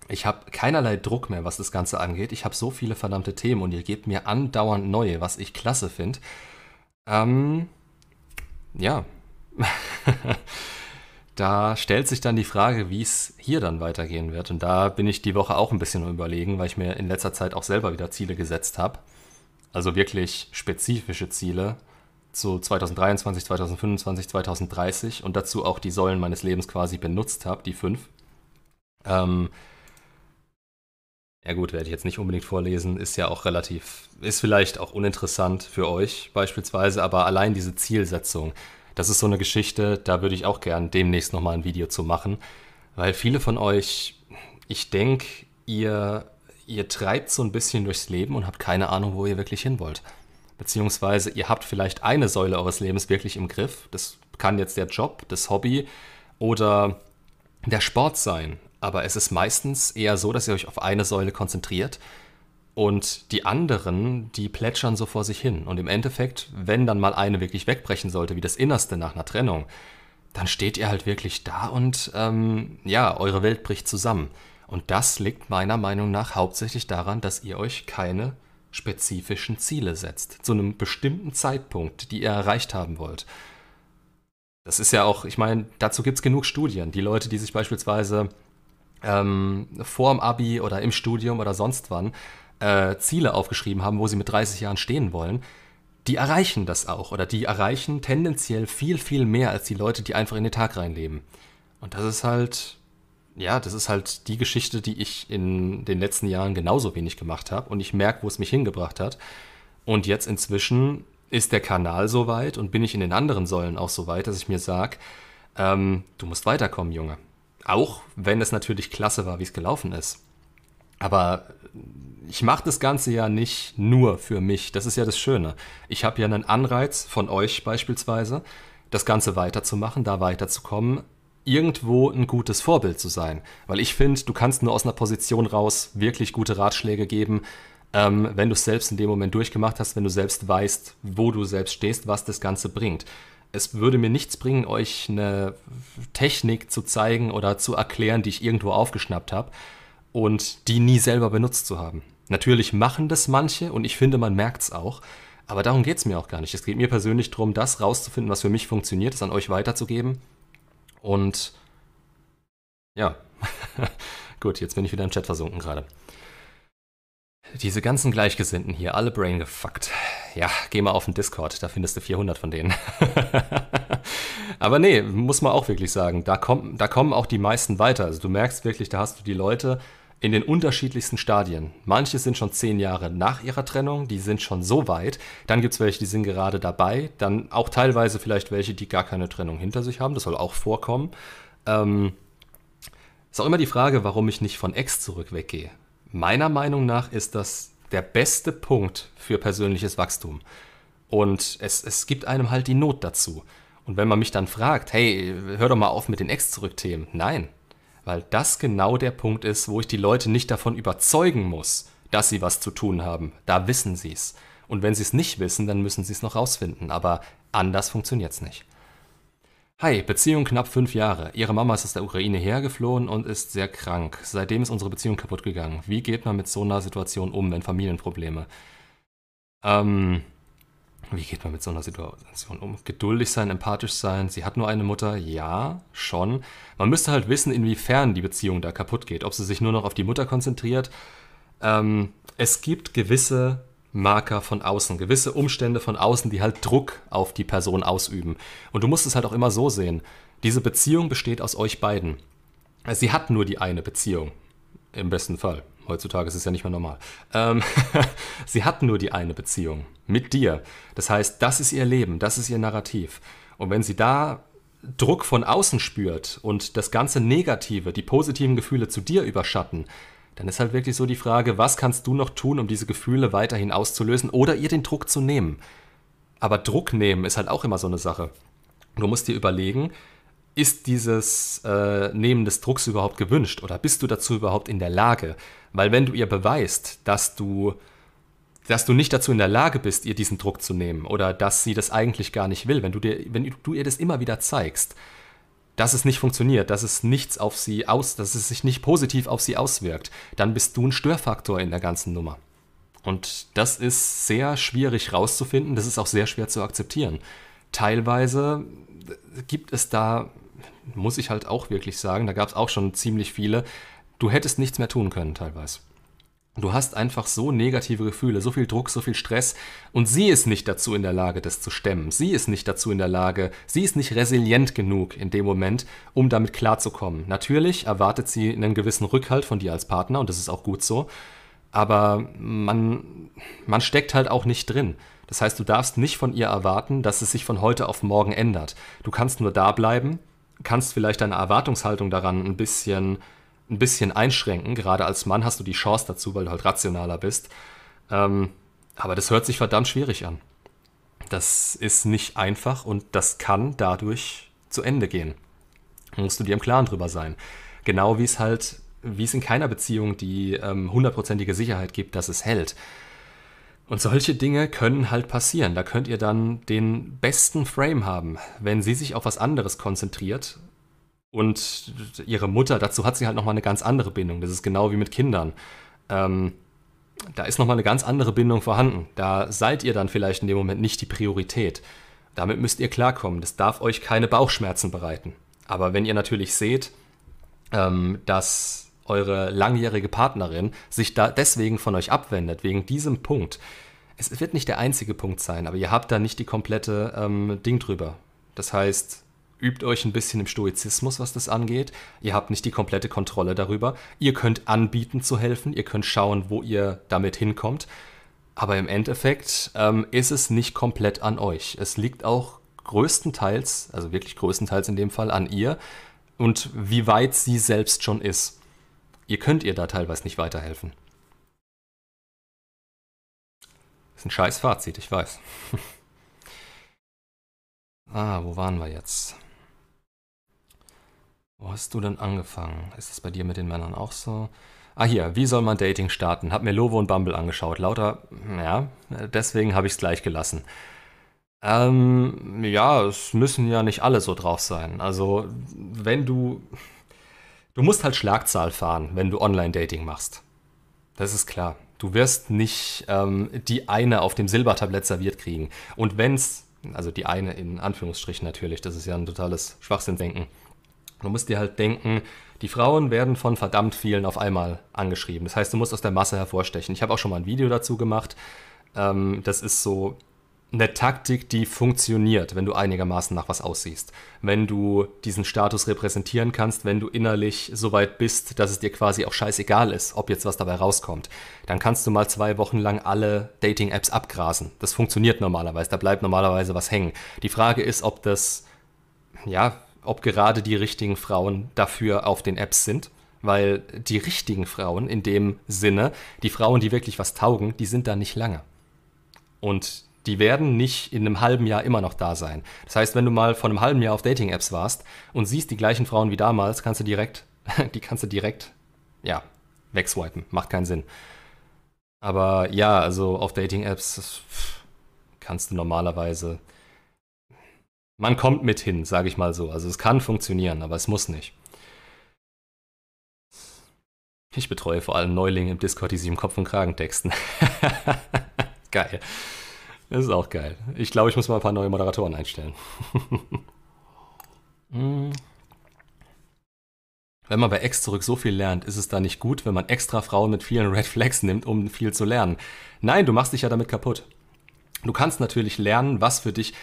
Ich habe keinerlei Druck mehr, was das Ganze angeht. Ich habe so viele verdammte Themen und ihr gebt mir andauernd neue, was ich klasse finde. Ähm, ja. da stellt sich dann die Frage, wie es hier dann weitergehen wird. Und da bin ich die Woche auch ein bisschen überlegen, weil ich mir in letzter Zeit auch selber wieder Ziele gesetzt habe. Also wirklich spezifische Ziele, zu 2023, 2025, 2030 und dazu auch die Säulen meines Lebens quasi benutzt habe, die fünf. Ähm, ja gut, werde ich jetzt nicht unbedingt vorlesen, ist ja auch relativ, ist vielleicht auch uninteressant für euch beispielsweise, aber allein diese Zielsetzung, das ist so eine Geschichte, da würde ich auch gern demnächst nochmal ein Video zu machen, weil viele von euch, ich denke, ihr, ihr treibt so ein bisschen durchs Leben und habt keine Ahnung, wo ihr wirklich hin wollt beziehungsweise ihr habt vielleicht eine Säule eures Lebens wirklich im Griff. Das kann jetzt der Job, das Hobby oder der Sport sein. Aber es ist meistens eher so, dass ihr euch auf eine Säule konzentriert und die anderen, die plätschern so vor sich hin. Und im Endeffekt, wenn dann mal eine wirklich wegbrechen sollte, wie das Innerste nach einer Trennung, dann steht ihr halt wirklich da und ähm, ja, eure Welt bricht zusammen. Und das liegt meiner Meinung nach hauptsächlich daran, dass ihr euch keine spezifischen Ziele setzt, zu einem bestimmten Zeitpunkt, die ihr erreicht haben wollt. Das ist ja auch, ich meine, dazu gibt es genug Studien. Die Leute, die sich beispielsweise ähm, vor dem Abi oder im Studium oder sonst wann äh, Ziele aufgeschrieben haben, wo sie mit 30 Jahren stehen wollen, die erreichen das auch oder die erreichen tendenziell viel, viel mehr als die Leute, die einfach in den Tag reinleben. Und das ist halt ja, das ist halt die Geschichte, die ich in den letzten Jahren genauso wenig gemacht habe und ich merke, wo es mich hingebracht hat. Und jetzt inzwischen ist der Kanal so weit und bin ich in den anderen Säulen auch so weit, dass ich mir sage, ähm, du musst weiterkommen, Junge. Auch wenn es natürlich klasse war, wie es gelaufen ist. Aber ich mache das Ganze ja nicht nur für mich. Das ist ja das Schöne. Ich habe ja einen Anreiz von euch beispielsweise, das Ganze weiterzumachen, da weiterzukommen, irgendwo ein gutes Vorbild zu sein. Weil ich finde, du kannst nur aus einer Position raus wirklich gute Ratschläge geben, ähm, wenn du es selbst in dem Moment durchgemacht hast, wenn du selbst weißt, wo du selbst stehst, was das Ganze bringt. Es würde mir nichts bringen, euch eine Technik zu zeigen oder zu erklären, die ich irgendwo aufgeschnappt habe und die nie selber benutzt zu haben. Natürlich machen das manche und ich finde, man merkt es auch. Aber darum geht es mir auch gar nicht. Es geht mir persönlich darum, das rauszufinden, was für mich funktioniert, es an euch weiterzugeben und ja, gut, jetzt bin ich wieder im Chat versunken gerade. Diese ganzen Gleichgesinnten hier, alle brain gefuckt. Ja, geh mal auf den Discord, da findest du 400 von denen. Aber nee, muss man auch wirklich sagen, da, komm, da kommen auch die meisten weiter. Also du merkst wirklich, da hast du die Leute, in den unterschiedlichsten Stadien. Manche sind schon zehn Jahre nach ihrer Trennung, die sind schon so weit. Dann gibt es welche, die sind gerade dabei. Dann auch teilweise vielleicht welche, die gar keine Trennung hinter sich haben. Das soll auch vorkommen. Ähm, ist auch immer die Frage, warum ich nicht von Ex zurück weggehe. Meiner Meinung nach ist das der beste Punkt für persönliches Wachstum. Und es, es gibt einem halt die Not dazu. Und wenn man mich dann fragt, hey, hör doch mal auf mit den Ex-Zurück-Themen. Nein, weil das genau der Punkt ist, wo ich die Leute nicht davon überzeugen muss, dass sie was zu tun haben. Da wissen sie es. Und wenn sie es nicht wissen, dann müssen sie es noch rausfinden. Aber anders funktioniert es nicht. Hi, Beziehung knapp fünf Jahre. Ihre Mama ist aus der Ukraine hergeflohen und ist sehr krank. Seitdem ist unsere Beziehung kaputt gegangen. Wie geht man mit so einer Situation um, wenn Familienprobleme? Ähm, wie geht man mit so einer Situation um? Geduldig sein, empathisch sein. Sie hat nur eine Mutter. Ja, schon. Man müsste halt wissen, inwiefern die Beziehung da kaputt geht. Ob sie sich nur noch auf die Mutter konzentriert. Ähm, es gibt gewisse Marker von außen, gewisse Umstände von außen, die halt Druck auf die Person ausüben. Und du musst es halt auch immer so sehen. Diese Beziehung besteht aus euch beiden. Sie hat nur die eine Beziehung. Im besten Fall. Heutzutage ist es ja nicht mehr normal. Ähm, sie hat nur die eine Beziehung mit dir. Das heißt, das ist ihr Leben, das ist ihr Narrativ. Und wenn sie da Druck von außen spürt und das ganze Negative, die positiven Gefühle zu dir überschatten, dann ist halt wirklich so die Frage, was kannst du noch tun, um diese Gefühle weiterhin auszulösen oder ihr den Druck zu nehmen? Aber Druck nehmen ist halt auch immer so eine Sache. Du musst dir überlegen, ist dieses äh, Nehmen des Drucks überhaupt gewünscht oder bist du dazu überhaupt in der Lage? Weil wenn du ihr beweist, dass du, dass du nicht dazu in der Lage bist, ihr diesen Druck zu nehmen oder dass sie das eigentlich gar nicht will, wenn du, dir, wenn du ihr das immer wieder zeigst, dass es nicht funktioniert, dass es nichts auf sie aus, dass es sich nicht positiv auf sie auswirkt, dann bist du ein Störfaktor in der ganzen Nummer. Und das ist sehr schwierig rauszufinden, das ist auch sehr schwer zu akzeptieren. Teilweise gibt es da, muss ich halt auch wirklich sagen, da gab es auch schon ziemlich viele, du hättest nichts mehr tun können teilweise. Du hast einfach so negative Gefühle, so viel Druck, so viel Stress und sie ist nicht dazu in der Lage, das zu stemmen. Sie ist nicht dazu in der Lage, sie ist nicht resilient genug in dem Moment, um damit klarzukommen. Natürlich erwartet sie einen gewissen Rückhalt von dir als Partner und das ist auch gut so, aber man, man steckt halt auch nicht drin. Das heißt, du darfst nicht von ihr erwarten, dass es sich von heute auf morgen ändert. Du kannst nur da bleiben, kannst vielleicht deine Erwartungshaltung daran ein bisschen ein bisschen einschränken. Gerade als Mann hast du die Chance dazu, weil du halt rationaler bist. Ähm, aber das hört sich verdammt schwierig an. Das ist nicht einfach und das kann dadurch zu Ende gehen. Da musst du dir im Klaren drüber sein. Genau wie es halt, wie es in keiner Beziehung die ähm, hundertprozentige ähm, Sicherheit gibt, dass es hält. Und solche Dinge können halt passieren. Da könnt ihr dann den besten Frame haben. Wenn sie sich auf was anderes konzentriert und ihre Mutter, dazu hat sie halt nochmal eine ganz andere Bindung. Das ist genau wie mit Kindern. Ähm, da ist nochmal eine ganz andere Bindung vorhanden. Da seid ihr dann vielleicht in dem Moment nicht die Priorität. Damit müsst ihr klarkommen. Das darf euch keine Bauchschmerzen bereiten. Aber wenn ihr natürlich seht, ähm, dass eure langjährige Partnerin sich da deswegen von euch abwendet, wegen diesem Punkt, es wird nicht der einzige Punkt sein, aber ihr habt da nicht die komplette ähm, Ding drüber. Das heißt, übt euch ein bisschen im Stoizismus, was das angeht. Ihr habt nicht die komplette Kontrolle darüber. Ihr könnt anbieten zu helfen, ihr könnt schauen, wo ihr damit hinkommt. Aber im Endeffekt ähm, ist es nicht komplett an euch. Es liegt auch größtenteils, also wirklich größtenteils in dem Fall, an ihr und wie weit sie selbst schon ist. Ihr könnt ihr da teilweise nicht weiterhelfen. Ist ein scheiß Fazit, ich weiß. ah, wo waren wir jetzt? Wo hast du denn angefangen? Ist es bei dir mit den Männern auch so? Ah hier, wie soll man Dating starten? Hab mir Lovo und Bumble angeschaut. Lauter, ja, deswegen habe ich es gleich gelassen. Ähm, ja, es müssen ja nicht alle so drauf sein. Also, wenn du. Du musst halt Schlagzahl fahren, wenn du Online-Dating machst. Das ist klar. Du wirst nicht ähm, die eine auf dem Silbertablett serviert kriegen. Und wenn's, also die eine in Anführungsstrichen natürlich, das ist ja ein totales Schwachsinndenken. Du musst dir halt denken, die Frauen werden von verdammt vielen auf einmal angeschrieben. Das heißt, du musst aus der Masse hervorstechen. Ich habe auch schon mal ein Video dazu gemacht. Ähm, das ist so eine Taktik, die funktioniert, wenn du einigermaßen nach was aussiehst. Wenn du diesen Status repräsentieren kannst, wenn du innerlich so weit bist, dass es dir quasi auch scheißegal ist, ob jetzt was dabei rauskommt, dann kannst du mal zwei Wochen lang alle Dating-Apps abgrasen. Das funktioniert normalerweise, da bleibt normalerweise was hängen. Die Frage ist, ob das, ja, ob gerade die richtigen Frauen dafür auf den Apps sind. Weil die richtigen Frauen in dem Sinne, die Frauen, die wirklich was taugen, die sind da nicht lange. Und die werden nicht in einem halben Jahr immer noch da sein. Das heißt, wenn du mal vor einem halben Jahr auf Dating-Apps warst und siehst die gleichen Frauen wie damals, kannst du direkt, die kannst du direkt, ja, wegswipen. Macht keinen Sinn. Aber ja, also auf Dating-Apps kannst du normalerweise man kommt mit hin, sage ich mal so. Also es kann funktionieren, aber es muss nicht. Ich betreue vor allem Neulinge im Discord, die sich im Kopf und Kragen texten. geil. Das ist auch geil. Ich glaube, ich muss mal ein paar neue Moderatoren einstellen. Hm. Wenn man bei X zurück so viel lernt, ist es da nicht gut, wenn man extra Frauen mit vielen Red Flags nimmt, um viel zu lernen. Nein, du machst dich ja damit kaputt. Du kannst natürlich lernen, was für dich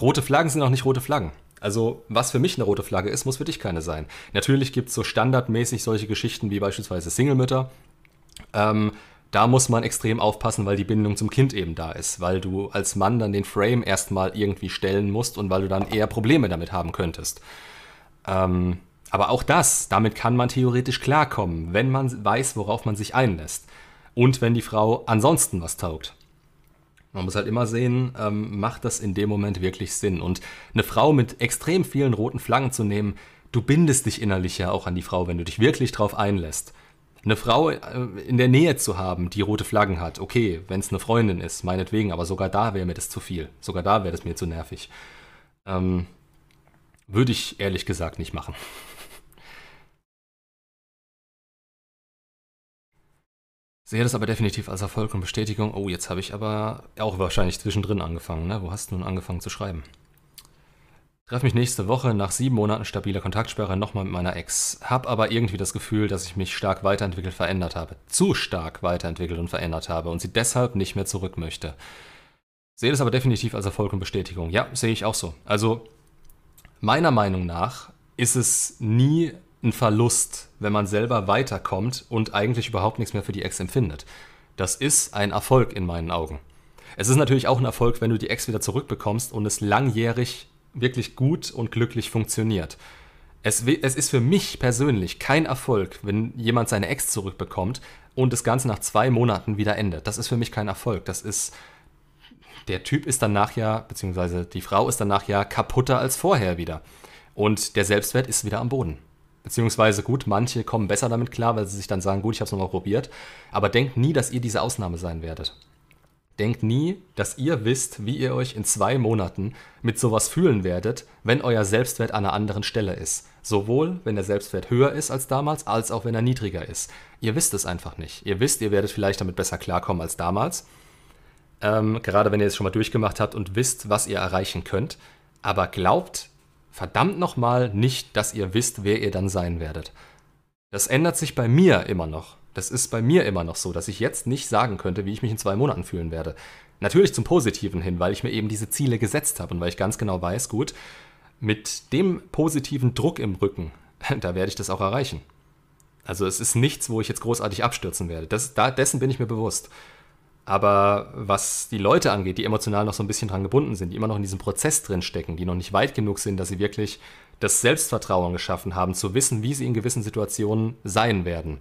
rote Flaggen sind auch nicht rote Flaggen. Also, was für mich eine rote Flagge ist, muss für dich keine sein. Natürlich gibt es so standardmäßig solche Geschichten wie beispielsweise Single-Mütter. Ähm, da muss man extrem aufpassen, weil die Bindung zum Kind eben da ist, weil du als Mann dann den Frame erstmal irgendwie stellen musst und weil du dann eher Probleme damit haben könntest. Ähm, Aber auch das, damit kann man theoretisch klarkommen, wenn man weiß, worauf man sich einlässt. Und wenn die Frau ansonsten was taugt. Man muss halt immer sehen, ähm, macht das in dem Moment wirklich Sinn. Und eine Frau mit extrem vielen roten Flaggen zu nehmen, du bindest dich innerlich ja auch an die Frau, wenn du dich wirklich drauf einlässt. Eine Frau äh, in der Nähe zu haben, die rote Flaggen hat, okay, wenn es eine Freundin ist, meinetwegen, aber sogar da wäre mir das zu viel. Sogar da wäre das mir zu nervig. Ähm, würde ich ehrlich gesagt nicht machen. Sehe das aber definitiv als Erfolg und Bestätigung. Oh, jetzt habe ich aber auch wahrscheinlich zwischendrin angefangen. Ne? Wo hast du nun angefangen zu schreiben? Treffe mich nächste Woche nach sieben Monaten stabiler Kontaktsperre nochmal mit meiner Ex. Hab aber irgendwie das Gefühl, dass ich mich stark weiterentwickelt, verändert habe. Zu stark weiterentwickelt und verändert habe und sie deshalb nicht mehr zurück möchte. Sehe das aber definitiv als Erfolg und Bestätigung. Ja, sehe ich auch so. Also, meiner Meinung nach ist es nie ein Verlust, wenn man selber weiterkommt und eigentlich überhaupt nichts mehr für die Ex empfindet. Das ist ein Erfolg in meinen Augen. Es ist natürlich auch ein Erfolg, wenn du die Ex wieder zurückbekommst und es langjährig wirklich gut und glücklich funktioniert. Es, es, ist für mich persönlich kein Erfolg, wenn jemand seine Ex zurückbekommt und das Ganze nach zwei Monaten wieder endet. Das ist für mich kein Erfolg. Das ist. Der Typ ist danach ja, beziehungsweise die Frau ist danach ja kaputter als vorher wieder. Und der Selbstwert ist wieder am Boden. Beziehungsweise gut, manche kommen besser damit klar, weil sie sich dann sagen, gut, ich habe es nochmal probiert. Aber denkt nie, dass ihr diese Ausnahme sein werdet. Denkt nie, dass ihr wisst, wie ihr euch in zwei Monaten mit sowas fühlen werdet, wenn euer Selbstwert an einer anderen Stelle ist. Sowohl, wenn der Selbstwert höher ist als damals, als auch wenn er niedriger ist. Ihr wisst es einfach nicht. Ihr wisst, ihr werdet vielleicht damit besser klarkommen als damals. Ähm, gerade wenn ihr es schon mal durchgemacht habt und wisst, was ihr erreichen könnt. Aber glaubt verdammt nochmal nicht, dass ihr wisst, wer ihr dann sein werdet. Das ändert sich bei mir immer noch. Das ist bei mir immer noch so, dass ich jetzt nicht sagen könnte, wie ich mich in zwei Monaten fühlen werde. Natürlich zum Positiven hin, weil ich mir eben diese Ziele gesetzt habe und weil ich ganz genau weiß, gut, mit dem positiven Druck im Rücken, da werde ich das auch erreichen. Also es ist nichts, wo ich jetzt großartig abstürzen werde. Das, da, dessen bin ich mir bewusst. Aber was die Leute angeht, die emotional noch so ein bisschen dran gebunden sind, die immer noch in diesem Prozess drin stecken, die noch nicht weit genug sind, dass sie wirklich das Selbstvertrauen geschaffen haben, zu wissen, wie sie in gewissen Situationen sein werden.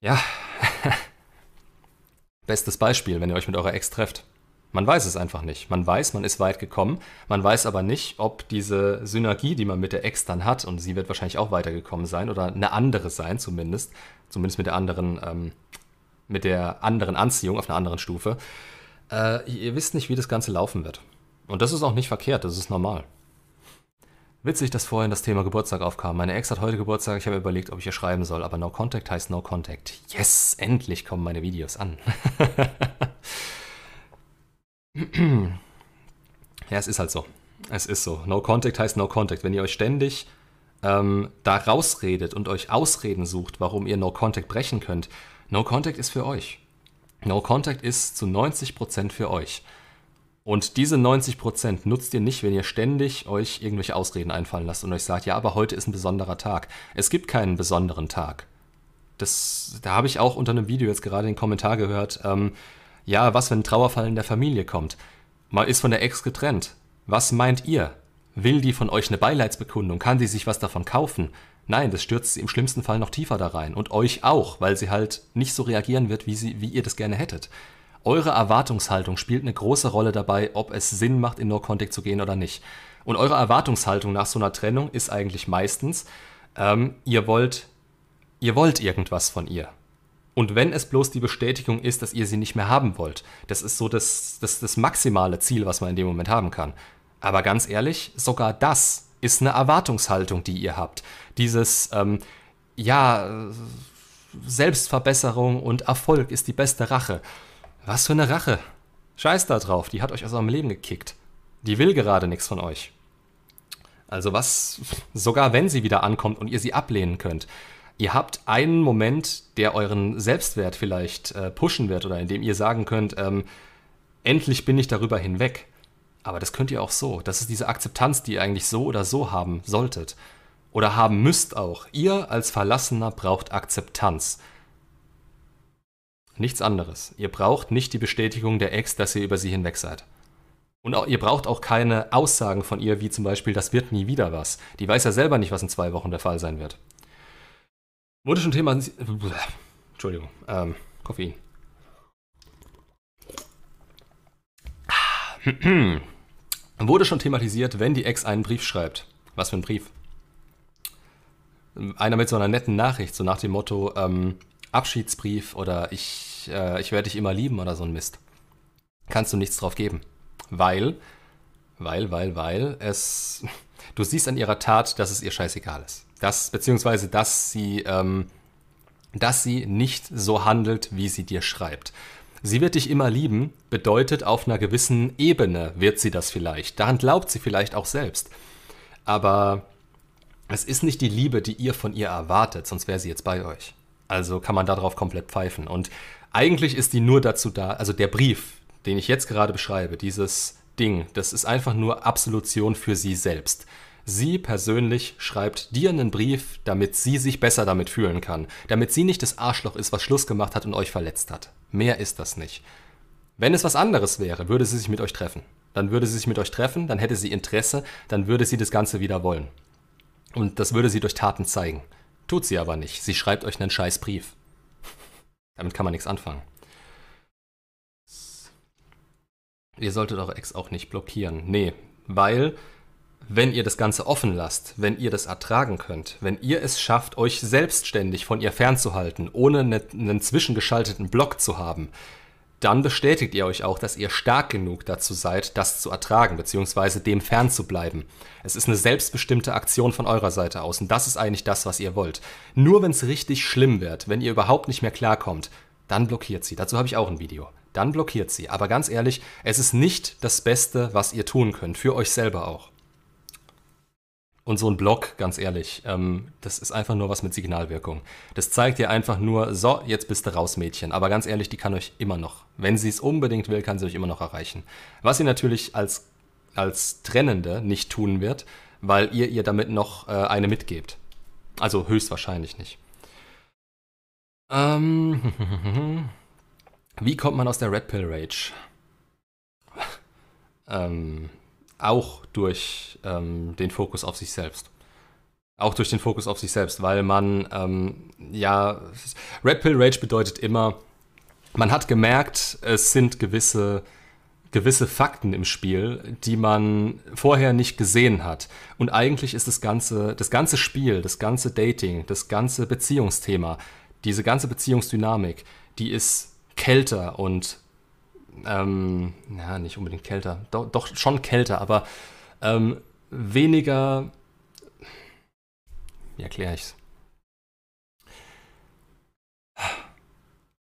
Ja, bestes Beispiel, wenn ihr euch mit eurer Ex trefft. Man weiß es einfach nicht. Man weiß, man ist weit gekommen. Man weiß aber nicht, ob diese Synergie, die man mit der Ex dann hat, und sie wird wahrscheinlich auch weitergekommen sein oder eine andere sein zumindest, zumindest mit der anderen ähm, mit der anderen Anziehung auf einer anderen Stufe. Äh, ihr wisst nicht, wie das Ganze laufen wird. Und das ist auch nicht verkehrt, das ist normal. Witzig, dass vorhin das Thema Geburtstag aufkam. Meine Ex hat heute Geburtstag, ich habe überlegt, ob ich ihr schreiben soll, aber No Contact heißt No Contact. Yes, endlich kommen meine Videos an. ja, es ist halt so. Es ist so. No Contact heißt No Contact. Wenn ihr euch ständig ähm, da rausredet und euch Ausreden sucht, warum ihr No Contact brechen könnt, No Contact ist für euch. No Contact ist zu 90% für euch. Und diese 90% nutzt ihr nicht, wenn ihr ständig euch irgendwelche Ausreden einfallen lasst und euch sagt, ja, aber heute ist ein besonderer Tag. Es gibt keinen besonderen Tag. Das, da habe ich auch unter einem Video jetzt gerade den Kommentar gehört, ähm, ja, was, wenn ein Trauerfall in der Familie kommt? Man ist von der Ex getrennt. Was meint ihr? Will die von euch eine Beileidsbekundung? Kann sie sich was davon kaufen? Nein, das stürzt sie im schlimmsten Fall noch tiefer da rein. Und euch auch, weil sie halt nicht so reagieren wird, wie, sie, wie ihr das gerne hättet. Eure Erwartungshaltung spielt eine große Rolle dabei, ob es Sinn macht, in No-Contact zu gehen oder nicht. Und eure Erwartungshaltung nach so einer Trennung ist eigentlich meistens, ähm, ihr wollt, ihr wollt irgendwas von ihr. Und wenn es bloß die Bestätigung ist, dass ihr sie nicht mehr haben wollt, das ist so das, das, das maximale Ziel, was man in dem Moment haben kann. Aber ganz ehrlich, sogar das ist eine Erwartungshaltung, die ihr habt. Dieses, ähm, ja, Selbstverbesserung und Erfolg ist die beste Rache. Was für eine Rache? Scheiß da drauf, die hat euch aus eurem Leben gekickt. Die will gerade nichts von euch. Also was, sogar wenn sie wieder ankommt und ihr sie ablehnen könnt, ihr habt einen Moment, der euren Selbstwert vielleicht äh, pushen wird oder in dem ihr sagen könnt, ähm, endlich bin ich darüber hinweg. Aber das könnt ihr auch so. Das ist diese Akzeptanz, die ihr eigentlich so oder so haben solltet. Oder haben müsst auch. Ihr als Verlassener braucht Akzeptanz. Nichts anderes. Ihr braucht nicht die Bestätigung der Ex, dass ihr über sie hinweg seid. Und auch, ihr braucht auch keine Aussagen von ihr, wie zum Beispiel, das wird nie wieder was. Die weiß ja selber nicht, was in zwei Wochen der Fall sein wird. Wurde schon Thema. Entschuldigung, ähm, Koffein. Wurde schon thematisiert, wenn die Ex einen Brief schreibt. Was für ein Brief? Einer mit so einer netten Nachricht, so nach dem Motto ähm, Abschiedsbrief oder ich, äh, ich werde dich immer lieben oder so ein Mist. Kannst du nichts drauf geben. Weil, weil, weil, weil es. Du siehst an ihrer Tat, dass es ihr scheißegal ist. Das, beziehungsweise, dass sie, ähm, dass sie nicht so handelt, wie sie dir schreibt. Sie wird dich immer lieben, bedeutet, auf einer gewissen Ebene wird sie das vielleicht. Daran glaubt sie vielleicht auch selbst. Aber es ist nicht die Liebe, die ihr von ihr erwartet, sonst wäre sie jetzt bei euch. Also kann man darauf komplett pfeifen. Und eigentlich ist die nur dazu da, also der Brief, den ich jetzt gerade beschreibe, dieses Ding, das ist einfach nur Absolution für sie selbst. Sie persönlich schreibt dir einen Brief, damit sie sich besser damit fühlen kann, damit sie nicht das Arschloch ist, was Schluss gemacht hat und euch verletzt hat. Mehr ist das nicht. Wenn es was anderes wäre, würde sie sich mit euch treffen. Dann würde sie sich mit euch treffen, dann hätte sie Interesse, dann würde sie das Ganze wieder wollen. Und das würde sie durch Taten zeigen. Tut sie aber nicht. Sie schreibt euch einen scheiß Brief. Damit kann man nichts anfangen. Ihr solltet eure Ex auch nicht blockieren. Nee, weil wenn ihr das Ganze offen lasst, wenn ihr das ertragen könnt, wenn ihr es schafft, euch selbstständig von ihr fernzuhalten, ohne ne, einen zwischengeschalteten Block zu haben, dann bestätigt ihr euch auch, dass ihr stark genug dazu seid, das zu ertragen, beziehungsweise dem fernzubleiben. Es ist eine selbstbestimmte Aktion von eurer Seite aus und das ist eigentlich das, was ihr wollt. Nur wenn es richtig schlimm wird, wenn ihr überhaupt nicht mehr klarkommt, dann blockiert sie. Dazu habe ich auch ein Video. Dann blockiert sie. Aber ganz ehrlich, es ist nicht das Beste, was ihr tun könnt, für euch selber auch. Und so ein Blog, ganz ehrlich, ähm, das ist einfach nur was mit Signalwirkung. Das zeigt dir einfach nur, so, jetzt bist du raus, Mädchen. Aber ganz ehrlich, die kann euch immer noch, wenn sie es unbedingt will, kann sie euch immer noch erreichen. Was sie natürlich als, als Trennende nicht tun wird, weil ihr ihr damit noch äh, eine mitgebt. Also höchstwahrscheinlich nicht. Ähm, wie kommt man aus der Red Pill Rage? ähm, auch durch ähm, den Fokus auf sich selbst. Auch durch den Fokus auf sich selbst, weil man, ähm, ja, Red Pill Rage bedeutet immer, man hat gemerkt, es sind gewisse, gewisse Fakten im Spiel, die man vorher nicht gesehen hat. Und eigentlich ist das ganze, das ganze Spiel, das ganze Dating, das ganze Beziehungsthema, diese ganze Beziehungsdynamik, die ist kälter und ähm, ja, nicht unbedingt kälter, doch, doch schon kälter, aber ähm, weniger, wie erkläre ich's?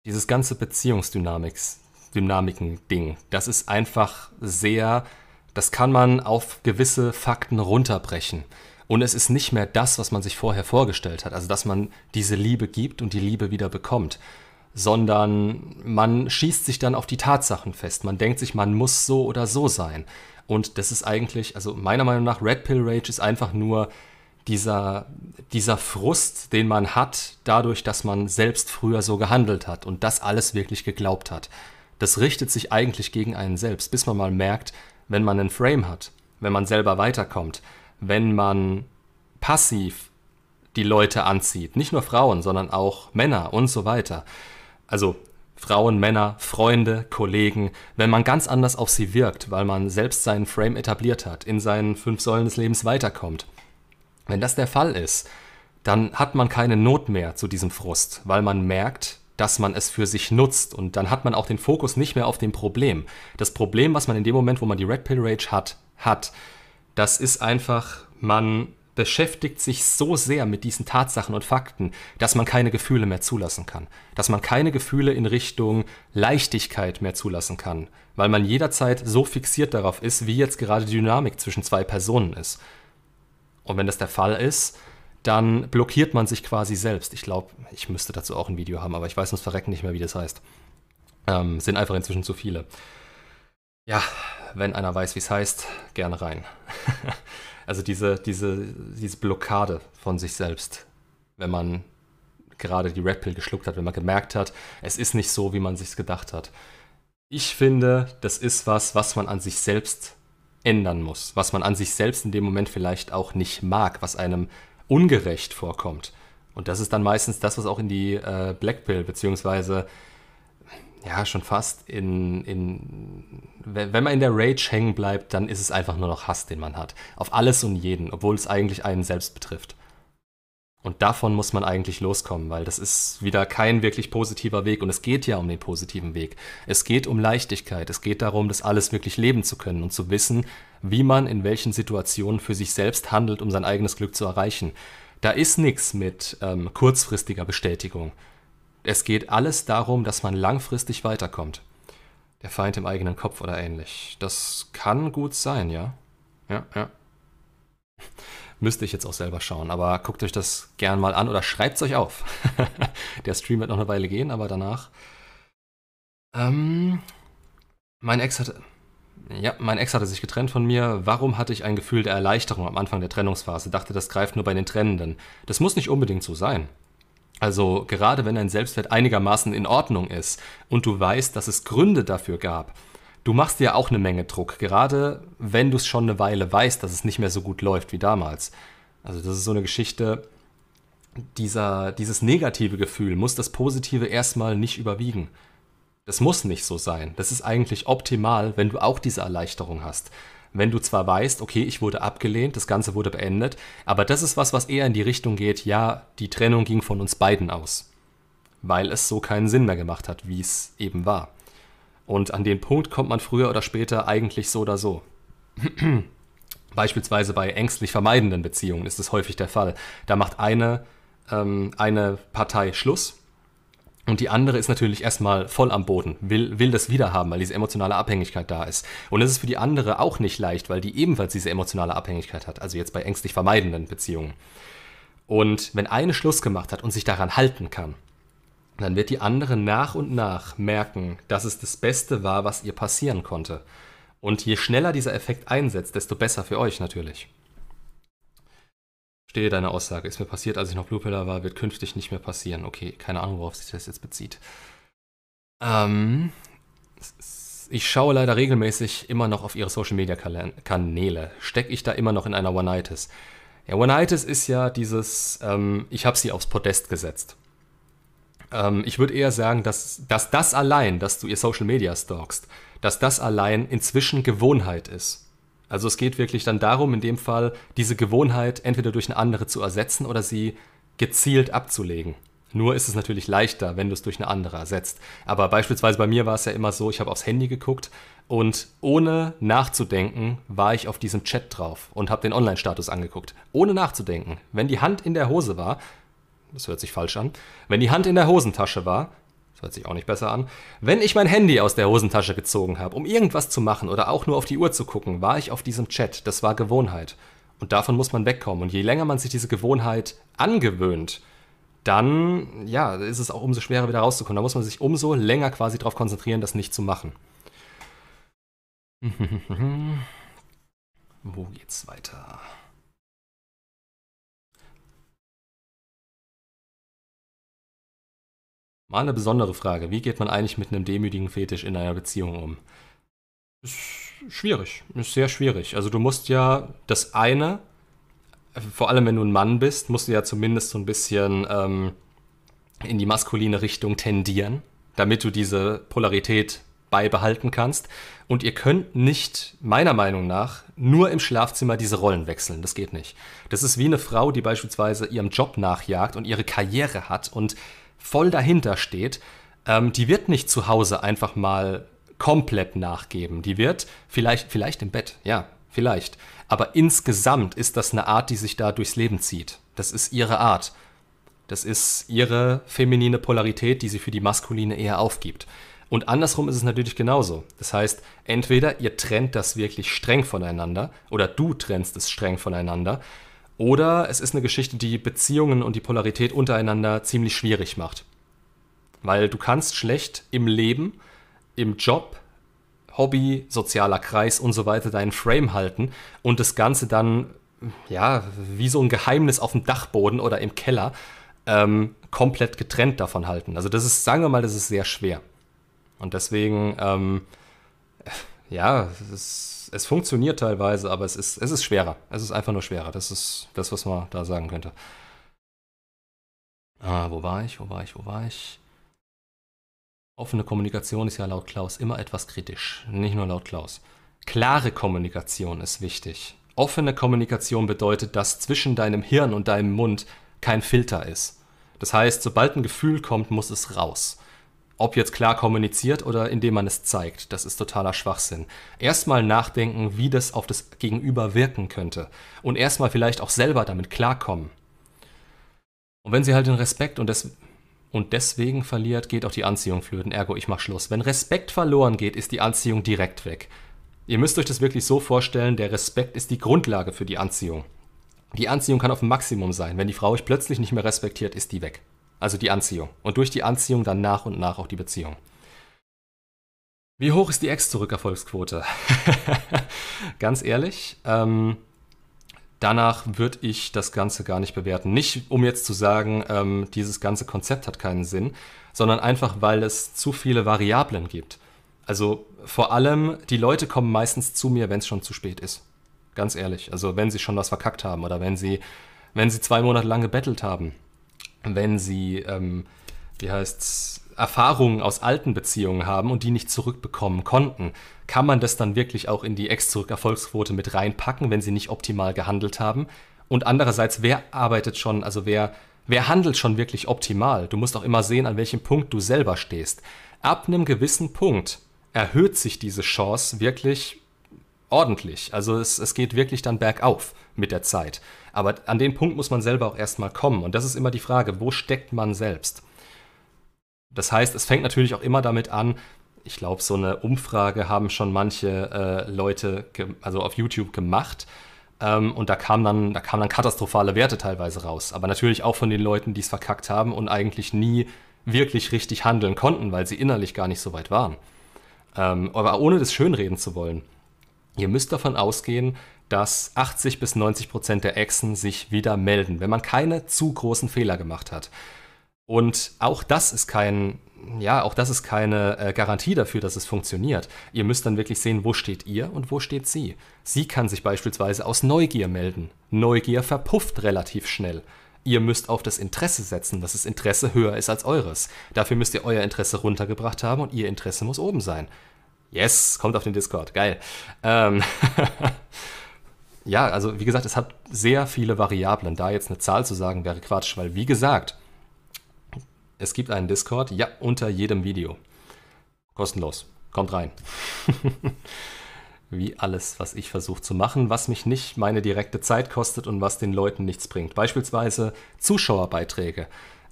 Dieses ganze Beziehungsdynamiken-Ding, das ist einfach sehr, das kann man auf gewisse Fakten runterbrechen. Und es ist nicht mehr das, was man sich vorher vorgestellt hat. Also, dass man diese Liebe gibt und die Liebe wieder bekommt sondern man schießt sich dann auf die Tatsachen fest. Man denkt sich, man muss so oder so sein. Und das ist eigentlich, also meiner Meinung nach, Red Pill Rage ist einfach nur dieser, dieser Frust, den man hat, dadurch, dass man selbst früher so gehandelt hat und das alles wirklich geglaubt hat. Das richtet sich eigentlich gegen einen selbst, bis man mal merkt, wenn man einen Frame hat, wenn man selber weiterkommt, wenn man passiv die Leute anzieht, nicht nur Frauen, sondern auch Männer und so weiter, also Frauen, Männer, Freunde, Kollegen, wenn man ganz anders auf sie wirkt, weil man selbst seinen Frame etabliert hat, in seinen fünf Säulen des Lebens weiterkommt. Wenn das der Fall ist, dann hat man keine Not mehr zu diesem Frust, weil man merkt, dass man es für sich nutzt und dann hat man auch den Fokus nicht mehr auf dem Problem. Das Problem, was man in dem Moment, wo man die Red Pill Rage hat, hat, das ist einfach, man beschäftigt sich so sehr mit diesen Tatsachen und Fakten, dass man keine Gefühle mehr zulassen kann. Dass man keine Gefühle in Richtung Leichtigkeit mehr zulassen kann. Weil man jederzeit so fixiert darauf ist, wie jetzt gerade die Dynamik zwischen zwei Personen ist. Und wenn das der Fall ist, dann blockiert man sich quasi selbst. Ich glaube, ich müsste dazu auch ein Video haben, aber ich weiß uns verrecken nicht mehr, wie das heißt. Ähm, sind einfach inzwischen zu viele. Ja, wenn einer weiß, wie es heißt, gerne rein. Also diese, diese, diese Blockade von sich selbst, wenn man gerade die Red Pill geschluckt hat, wenn man gemerkt hat, es ist nicht so, wie man sich gedacht hat. Ich finde, das ist was, was man an sich selbst ändern muss, was man an sich selbst in dem Moment vielleicht auch nicht mag, was einem ungerecht vorkommt. Und das ist dann meistens das, was auch in die äh, Blackpill, beziehungsweise ja, schon fast in, in, wenn man in der Rage hängen bleibt, dann ist es einfach nur noch Hass, den man hat. Auf alles und jeden, obwohl es eigentlich einen selbst betrifft. Und davon muss man eigentlich loskommen, weil das ist wieder kein wirklich positiver Weg. Und es geht ja um den positiven Weg. Es geht um Leichtigkeit. Es geht darum, das alles wirklich leben zu können und zu wissen, wie man in welchen Situationen für sich selbst handelt, um sein eigenes Glück zu erreichen. Da ist nichts mit ähm, kurzfristiger Bestätigung. Es geht alles darum, dass man langfristig weiterkommt. Der Feind im eigenen Kopf oder ähnlich. Das kann gut sein, ja. Ja, ja. Müsste ich jetzt auch selber schauen, aber guckt euch das gern mal an oder schreibt es euch auf. Der Stream wird noch eine Weile gehen, aber danach. Ähm, mein Ex hatte. Ja, mein Ex hatte sich getrennt von mir. Warum hatte ich ein Gefühl der Erleichterung am Anfang der Trennungsphase? Dachte, das greift nur bei den Trennenden. Das muss nicht unbedingt so sein. Also gerade wenn dein Selbstwert einigermaßen in Ordnung ist und du weißt, dass es Gründe dafür gab, du machst dir auch eine Menge Druck, gerade wenn du es schon eine Weile weißt, dass es nicht mehr so gut läuft wie damals. Also das ist so eine Geschichte, dieser, dieses negative Gefühl muss das Positive erstmal nicht überwiegen. Das muss nicht so sein. Das ist eigentlich optimal, wenn du auch diese Erleichterung hast wenn du zwar weißt, okay, ich wurde abgelehnt, das Ganze wurde beendet, aber das ist was, was eher in die Richtung geht, ja, die Trennung ging von uns beiden aus, weil es so keinen Sinn mehr gemacht hat, wie es eben war. Und an den Punkt kommt man früher oder später eigentlich so oder so. Beispielsweise bei ängstlich vermeidenden Beziehungen ist es häufig der Fall. Da macht eine, ähm, eine Partei Schluss und die andere ist natürlich erstmal voll am Boden, will, will das wiederhaben, weil diese emotionale Abhängigkeit da ist. Und es ist für die andere auch nicht leicht, weil die ebenfalls diese emotionale Abhängigkeit hat, also jetzt bei ängstlich vermeidenden Beziehungen. Und wenn eine Schluss gemacht hat und sich daran halten kann, dann wird die andere nach und nach merken, dass es das Beste war, was ihr passieren konnte. Und je schneller dieser Effekt einsetzt, desto besser für euch natürlich. Stehe deine Aussage. Ist mir passiert, als ich noch Bluepiller war, wird künftig nicht mehr passieren. Okay, keine Ahnung, worauf sich das jetzt bezieht. Ähm, ich schaue leider regelmäßig immer noch auf ihre Social Media Kanäle. Stecke ich da immer noch in einer One-Itis? Ja, One-Itis ist ja dieses, ähm, ich habe sie aufs Podest gesetzt. Ähm, ich würde eher sagen, dass, dass das allein, dass du ihr Social Media stalkst, dass das allein inzwischen Gewohnheit ist. Also es geht wirklich dann darum, in dem Fall diese Gewohnheit entweder durch eine andere zu ersetzen oder sie gezielt abzulegen. Nur ist es natürlich leichter, wenn du es durch eine andere ersetzt. Aber beispielsweise bei mir war es ja immer so, ich habe aufs Handy geguckt und ohne nachzudenken war ich auf diesem Chat drauf und habe den Online-Status angeguckt. Ohne nachzudenken. Wenn die Hand in der Hose war, das hört sich falsch an, wenn die Hand in der Hosentasche war, hört sich auch nicht besser an. Wenn ich mein Handy aus der Hosentasche gezogen habe, um irgendwas zu machen oder auch nur auf die Uhr zu gucken, war ich auf diesem Chat. Das war Gewohnheit. Und davon muss man wegkommen. Und je länger man sich diese Gewohnheit angewöhnt, dann ja, ist es auch umso schwerer wieder rauszukommen. Da muss man sich umso länger quasi darauf konzentrieren, das nicht zu machen. Wo geht's weiter? Mal eine besondere Frage. Wie geht man eigentlich mit einem demütigen Fetisch in einer Beziehung um? Ist schwierig. Ist sehr schwierig. Also du musst ja das eine, vor allem wenn du ein Mann bist, musst du ja zumindest so ein bisschen ähm, in die maskuline Richtung tendieren, damit du diese Polarität beibehalten kannst. Und ihr könnt nicht, meiner Meinung nach, nur im Schlafzimmer diese Rollen wechseln. Das geht nicht. Das ist wie eine Frau, die beispielsweise ihrem Job nachjagt und ihre Karriere hat und voll dahinter steht, ähm, die wird nicht zu Hause einfach mal komplett nachgeben. Die wird vielleicht, vielleicht im Bett, ja, vielleicht. Aber insgesamt ist das eine Art, die sich da durchs Leben zieht. Das ist ihre Art. Das ist ihre feminine Polarität, die sie für die maskuline eher aufgibt. Und andersrum ist es natürlich genauso. Das heißt, entweder ihr trennt das wirklich streng voneinander oder du trennst es streng voneinander oder es ist eine Geschichte, die Beziehungen und die Polarität untereinander ziemlich schwierig macht. Weil du kannst schlecht im Leben, im Job, Hobby, sozialer Kreis und so weiter deinen Frame halten und das Ganze dann, ja, wie so ein Geheimnis auf dem Dachboden oder im Keller ähm, komplett getrennt davon halten. Also das ist, sagen wir mal, das ist sehr schwer. Und deswegen, ähm, ja, es, es, funktioniert teilweise, aber es ist, es ist schwerer. Es ist einfach nur schwerer. Das ist das, was man da sagen könnte. Ah, wo war ich? Wo war ich? Wo war ich? Offene Kommunikation ist ja laut Klaus immer etwas kritisch. Nicht nur laut Klaus. Klare Kommunikation ist wichtig. Offene Kommunikation bedeutet, dass zwischen deinem Hirn und deinem Mund kein Filter ist. Das heißt, sobald ein Gefühl kommt, muss es raus. Ob jetzt klar kommuniziert oder indem man es zeigt, das ist totaler Schwachsinn. Erstmal nachdenken, wie das auf das Gegenüber wirken könnte. Und erstmal vielleicht auch selber damit klarkommen. Und wenn sie halt den Respekt und, des und deswegen verliert, geht auch die Anziehung flöten. Ergo, ich mach Schluss. Wenn Respekt verloren geht, ist die Anziehung direkt weg. Ihr müsst euch das wirklich so vorstellen, der Respekt ist die Grundlage für die Anziehung. Die Anziehung kann auf dem Maximum sein. Wenn die Frau euch plötzlich nicht mehr respektiert, ist die weg. Also die Anziehung. Und durch die Anziehung dann nach und nach auch die Beziehung. Wie hoch ist die Ex-Zurückerfolgsquote? Ganz ehrlich, ähm, danach würde ich das Ganze gar nicht bewerten. Nicht, um jetzt zu sagen, ähm, dieses ganze Konzept hat keinen Sinn, sondern einfach, weil es zu viele Variablen gibt. Also vor allem, die Leute kommen meistens zu mir, wenn es schon zu spät ist. Ganz ehrlich. Also wenn sie schon was verkackt haben oder wenn sie, wenn sie zwei Monate lang gebettelt haben, wenn sie, ähm, wie heißt's, Erfahrungen aus alten Beziehungen haben und die nicht zurückbekommen konnten, kann man das dann wirklich auch in die Ex-Zurück-Erfolgsquote mit reinpacken, wenn sie nicht optimal gehandelt haben? Und andererseits, wer arbeitet schon, also wer, wer handelt schon wirklich optimal? Du musst auch immer sehen, an welchem Punkt du selber stehst. Ab einem gewissen Punkt erhöht sich diese Chance wirklich ordentlich. Also es, es geht wirklich dann bergauf mit der Zeit. Aber an den Punkt muss man selber auch erstmal kommen. Und das ist immer die Frage, wo steckt man selbst? Das heißt, es fängt natürlich auch immer damit an, ich glaube, so eine Umfrage haben schon manche äh, Leute also auf YouTube gemacht. Ähm, und da kamen dann, da kamen dann katastrophale Werte teilweise raus. Aber natürlich auch von den Leuten, die es verkackt haben und eigentlich nie wirklich richtig handeln konnten, weil sie innerlich gar nicht so weit waren. Ähm, aber ohne das schönreden zu wollen. Ihr müsst davon ausgehen, dass 80 bis 90 Prozent der Echsen sich wieder melden, wenn man keine zu großen Fehler gemacht hat. Und auch das ist kein, ja, auch das ist keine äh, Garantie dafür, dass es funktioniert. Ihr müsst dann wirklich sehen, wo steht ihr und wo steht sie. Sie kann sich beispielsweise aus Neugier melden. Neugier verpufft relativ schnell. Ihr müsst auf das Interesse setzen, dass das Interesse höher ist als eures. Dafür müsst ihr euer Interesse runtergebracht haben und ihr Interesse muss oben sein. Yes, kommt auf den Discord. Geil. Ähm ja, also wie gesagt, es hat sehr viele Variablen. Da jetzt eine Zahl zu sagen, wäre Quatsch, weil wie gesagt, es gibt einen Discord, ja, unter jedem Video. Kostenlos. Kommt rein. wie alles, was ich versuche zu machen, was mich nicht meine direkte Zeit kostet und was den Leuten nichts bringt. Beispielsweise Zuschauerbeiträge.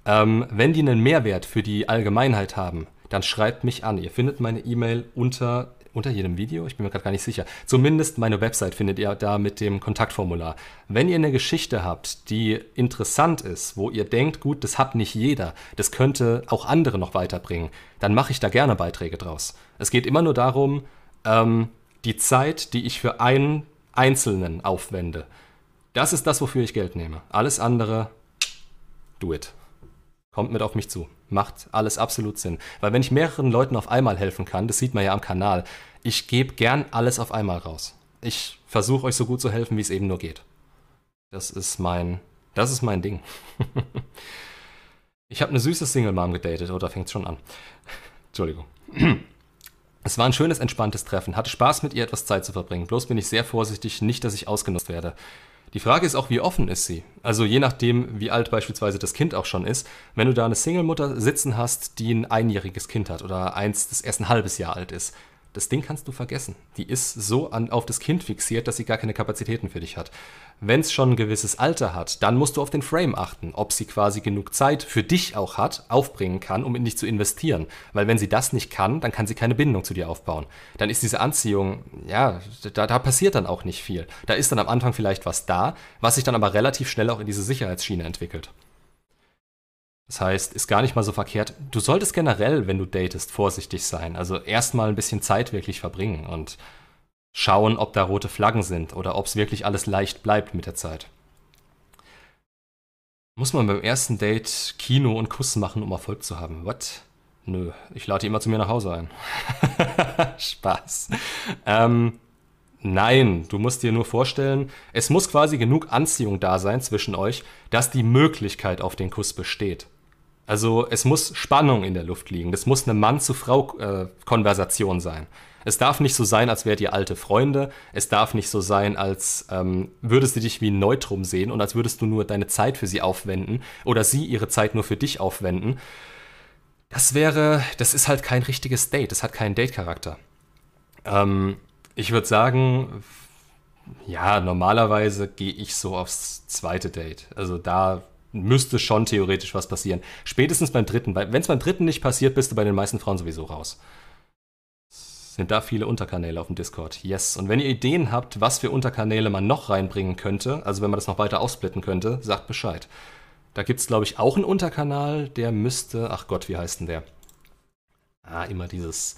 Ähm, wenn die einen Mehrwert für die Allgemeinheit haben, dann schreibt mich an. Ihr findet meine E-Mail unter, unter jedem Video, ich bin mir gerade gar nicht sicher. Zumindest meine Website findet ihr da mit dem Kontaktformular. Wenn ihr eine Geschichte habt, die interessant ist, wo ihr denkt, gut, das hat nicht jeder, das könnte auch andere noch weiterbringen, dann mache ich da gerne Beiträge draus. Es geht immer nur darum, ähm, die Zeit, die ich für einen Einzelnen aufwende, das ist das, wofür ich Geld nehme. Alles andere, do it. Kommt mit auf mich zu. Macht alles absolut Sinn. Weil wenn ich mehreren Leuten auf einmal helfen kann, das sieht man ja am Kanal, ich gebe gern alles auf einmal raus. Ich versuche euch so gut zu helfen, wie es eben nur geht. Das ist mein, das ist mein Ding. ich habe eine süße Single Mom gedatet, oder fängt schon an? Entschuldigung. Es war ein schönes, entspanntes Treffen. Hatte Spaß mit ihr etwas Zeit zu verbringen. Bloß bin ich sehr vorsichtig, nicht, dass ich ausgenutzt werde. Die Frage ist auch, wie offen ist sie? Also je nachdem, wie alt beispielsweise das Kind auch schon ist. Wenn du da eine Single-Mutter sitzen hast, die ein einjähriges Kind hat oder eins, das erst ein halbes Jahr alt ist, das Ding kannst du vergessen. Die ist so an, auf das Kind fixiert, dass sie gar keine Kapazitäten für dich hat. Wenn es schon ein gewisses Alter hat, dann musst du auf den Frame achten, ob sie quasi genug Zeit für dich auch hat, aufbringen kann, um in dich zu investieren. Weil wenn sie das nicht kann, dann kann sie keine Bindung zu dir aufbauen. Dann ist diese Anziehung, ja, da, da passiert dann auch nicht viel. Da ist dann am Anfang vielleicht was da, was sich dann aber relativ schnell auch in diese Sicherheitsschiene entwickelt. Das heißt, ist gar nicht mal so verkehrt. Du solltest generell, wenn du datest, vorsichtig sein. Also erstmal ein bisschen Zeit wirklich verbringen und schauen, ob da rote Flaggen sind oder ob es wirklich alles leicht bleibt mit der Zeit. Muss man beim ersten Date Kino und Kuss machen, um Erfolg zu haben? What? Nö, ich lade immer zu mir nach Hause ein. Spaß. Ähm, nein, du musst dir nur vorstellen, es muss quasi genug Anziehung da sein zwischen euch, dass die Möglichkeit auf den Kuss besteht. Also es muss Spannung in der Luft liegen. Das muss eine Mann-zu-Frau-Konversation äh, sein. Es darf nicht so sein, als wärt ihr alte Freunde. Es darf nicht so sein, als ähm, würdest du dich wie ein Neutrum sehen und als würdest du nur deine Zeit für sie aufwenden oder sie ihre Zeit nur für dich aufwenden. Das wäre, das ist halt kein richtiges Date. Das hat keinen Date-Charakter. Ähm, ich würde sagen, ja, normalerweise gehe ich so aufs zweite Date. Also da müsste schon theoretisch was passieren. Spätestens beim dritten. Wenn es beim dritten nicht passiert, bist du bei den meisten Frauen sowieso raus. Sind da viele Unterkanäle auf dem Discord? Yes. Und wenn ihr Ideen habt, was für Unterkanäle man noch reinbringen könnte, also wenn man das noch weiter aufsplitten könnte, sagt Bescheid. Da gibt es, glaube ich, auch einen Unterkanal, der müsste. Ach Gott, wie heißt denn der? Ah, immer dieses.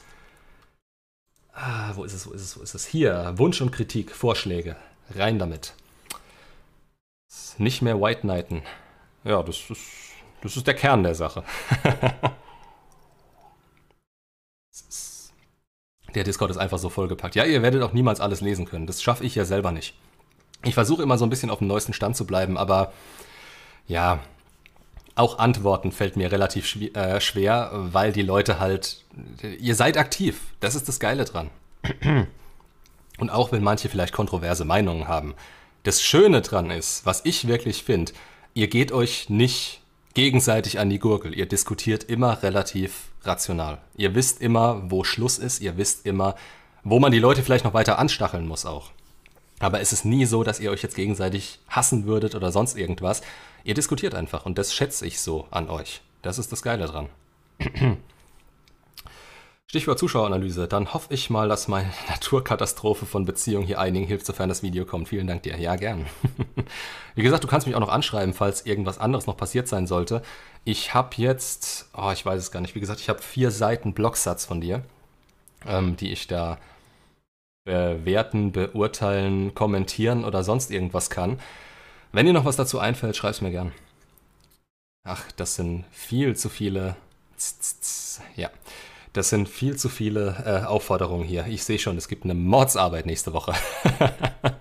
Ah, wo ist es, wo ist es, wo ist es? Hier, Wunsch und Kritik, Vorschläge. Rein damit. Nicht mehr White Knighten. Ja, das ist, das ist der Kern der Sache. der Discord ist einfach so vollgepackt. Ja, ihr werdet auch niemals alles lesen können. Das schaffe ich ja selber nicht. Ich versuche immer so ein bisschen auf dem neuesten Stand zu bleiben, aber ja, auch Antworten fällt mir relativ schw äh, schwer, weil die Leute halt, ihr seid aktiv. Das ist das Geile dran. Und auch wenn manche vielleicht kontroverse Meinungen haben. Das Schöne dran ist, was ich wirklich finde, ihr geht euch nicht gegenseitig an die Gurgel. Ihr diskutiert immer relativ rational. Ihr wisst immer, wo Schluss ist. Ihr wisst immer, wo man die Leute vielleicht noch weiter anstacheln muss auch. Aber es ist nie so, dass ihr euch jetzt gegenseitig hassen würdet oder sonst irgendwas. Ihr diskutiert einfach und das schätze ich so an euch. Das ist das Geile dran. Stichwort Zuschaueranalyse. Dann hoffe ich mal, dass meine Naturkatastrophe von Beziehung hier einigen hilft, sofern das Video kommt. Vielen Dank dir. Ja, gern. Wie gesagt, du kannst mich auch noch anschreiben, falls irgendwas anderes noch passiert sein sollte. Ich habe jetzt, oh, ich weiß es gar nicht. Wie gesagt, ich habe vier Seiten Blocksatz von dir, ähm, die ich da bewerten, beurteilen, kommentieren oder sonst irgendwas kann. Wenn dir noch was dazu einfällt, schreib es mir gern. Ach, das sind viel zu viele. Ja. Das sind viel zu viele äh, Aufforderungen hier. Ich sehe schon, es gibt eine Mordsarbeit nächste Woche.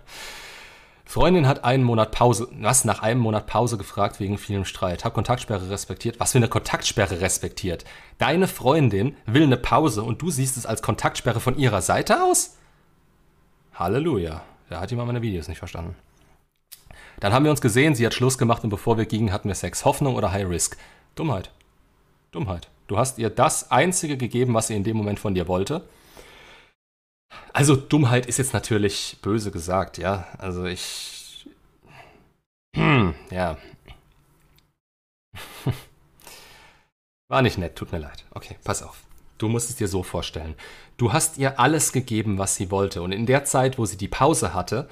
Freundin hat einen Monat Pause, was, nach einem Monat Pause gefragt wegen vielem Streit. Hab Kontaktsperre respektiert. Was für eine Kontaktsperre respektiert? Deine Freundin will eine Pause und du siehst es als Kontaktsperre von ihrer Seite aus? Halleluja. Da hat jemand meine Videos nicht verstanden. Dann haben wir uns gesehen, sie hat Schluss gemacht und bevor wir gingen, hatten wir Sex. Hoffnung oder High Risk? Dummheit. Dummheit. Du hast ihr das Einzige gegeben, was sie in dem Moment von dir wollte. Also Dummheit ist jetzt natürlich böse gesagt, ja. Also ich... Hm, ja. War nicht nett, tut mir leid. Okay, pass auf. Du musst es dir so vorstellen. Du hast ihr alles gegeben, was sie wollte. Und in der Zeit, wo sie die Pause hatte,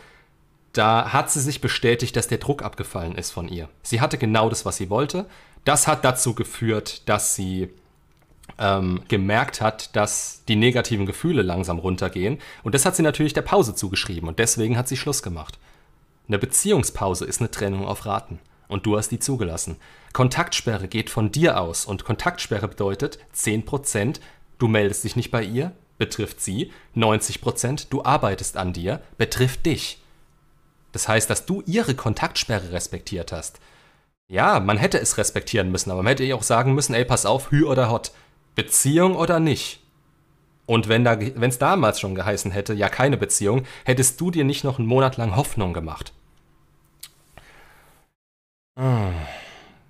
da hat sie sich bestätigt, dass der Druck abgefallen ist von ihr. Sie hatte genau das, was sie wollte. Das hat dazu geführt, dass sie ähm, gemerkt hat, dass die negativen Gefühle langsam runtergehen. Und das hat sie natürlich der Pause zugeschrieben und deswegen hat sie Schluss gemacht. Eine Beziehungspause ist eine Trennung auf Raten. Und du hast die zugelassen. Kontaktsperre geht von dir aus und Kontaktsperre bedeutet 10%, du meldest dich nicht bei ihr, betrifft sie, 90%, du arbeitest an dir, betrifft dich. Das heißt, dass du ihre Kontaktsperre respektiert hast. Ja, man hätte es respektieren müssen, aber man hätte ihr auch sagen müssen, ey, pass auf, Hü oder Hot. Beziehung oder nicht? Und wenn es damals schon geheißen hätte, ja, keine Beziehung, hättest du dir nicht noch einen Monat lang Hoffnung gemacht.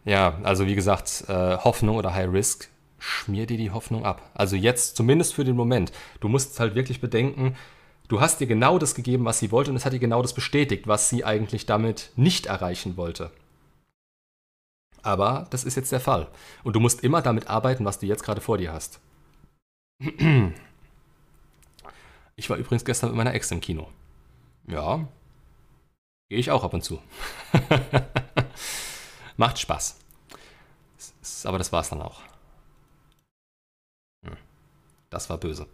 Ja, also wie gesagt, äh, Hoffnung oder High Risk, schmier dir die Hoffnung ab. Also jetzt, zumindest für den Moment. Du musst halt wirklich bedenken, du hast ihr genau das gegeben, was sie wollte, und es hat ihr genau das bestätigt, was sie eigentlich damit nicht erreichen wollte. Aber das ist jetzt der Fall. Und du musst immer damit arbeiten, was du jetzt gerade vor dir hast. Ich war übrigens gestern mit meiner Ex im Kino. Ja. Gehe ich auch ab und zu. Macht Spaß. Aber das war es dann auch. Hm. Das war böse.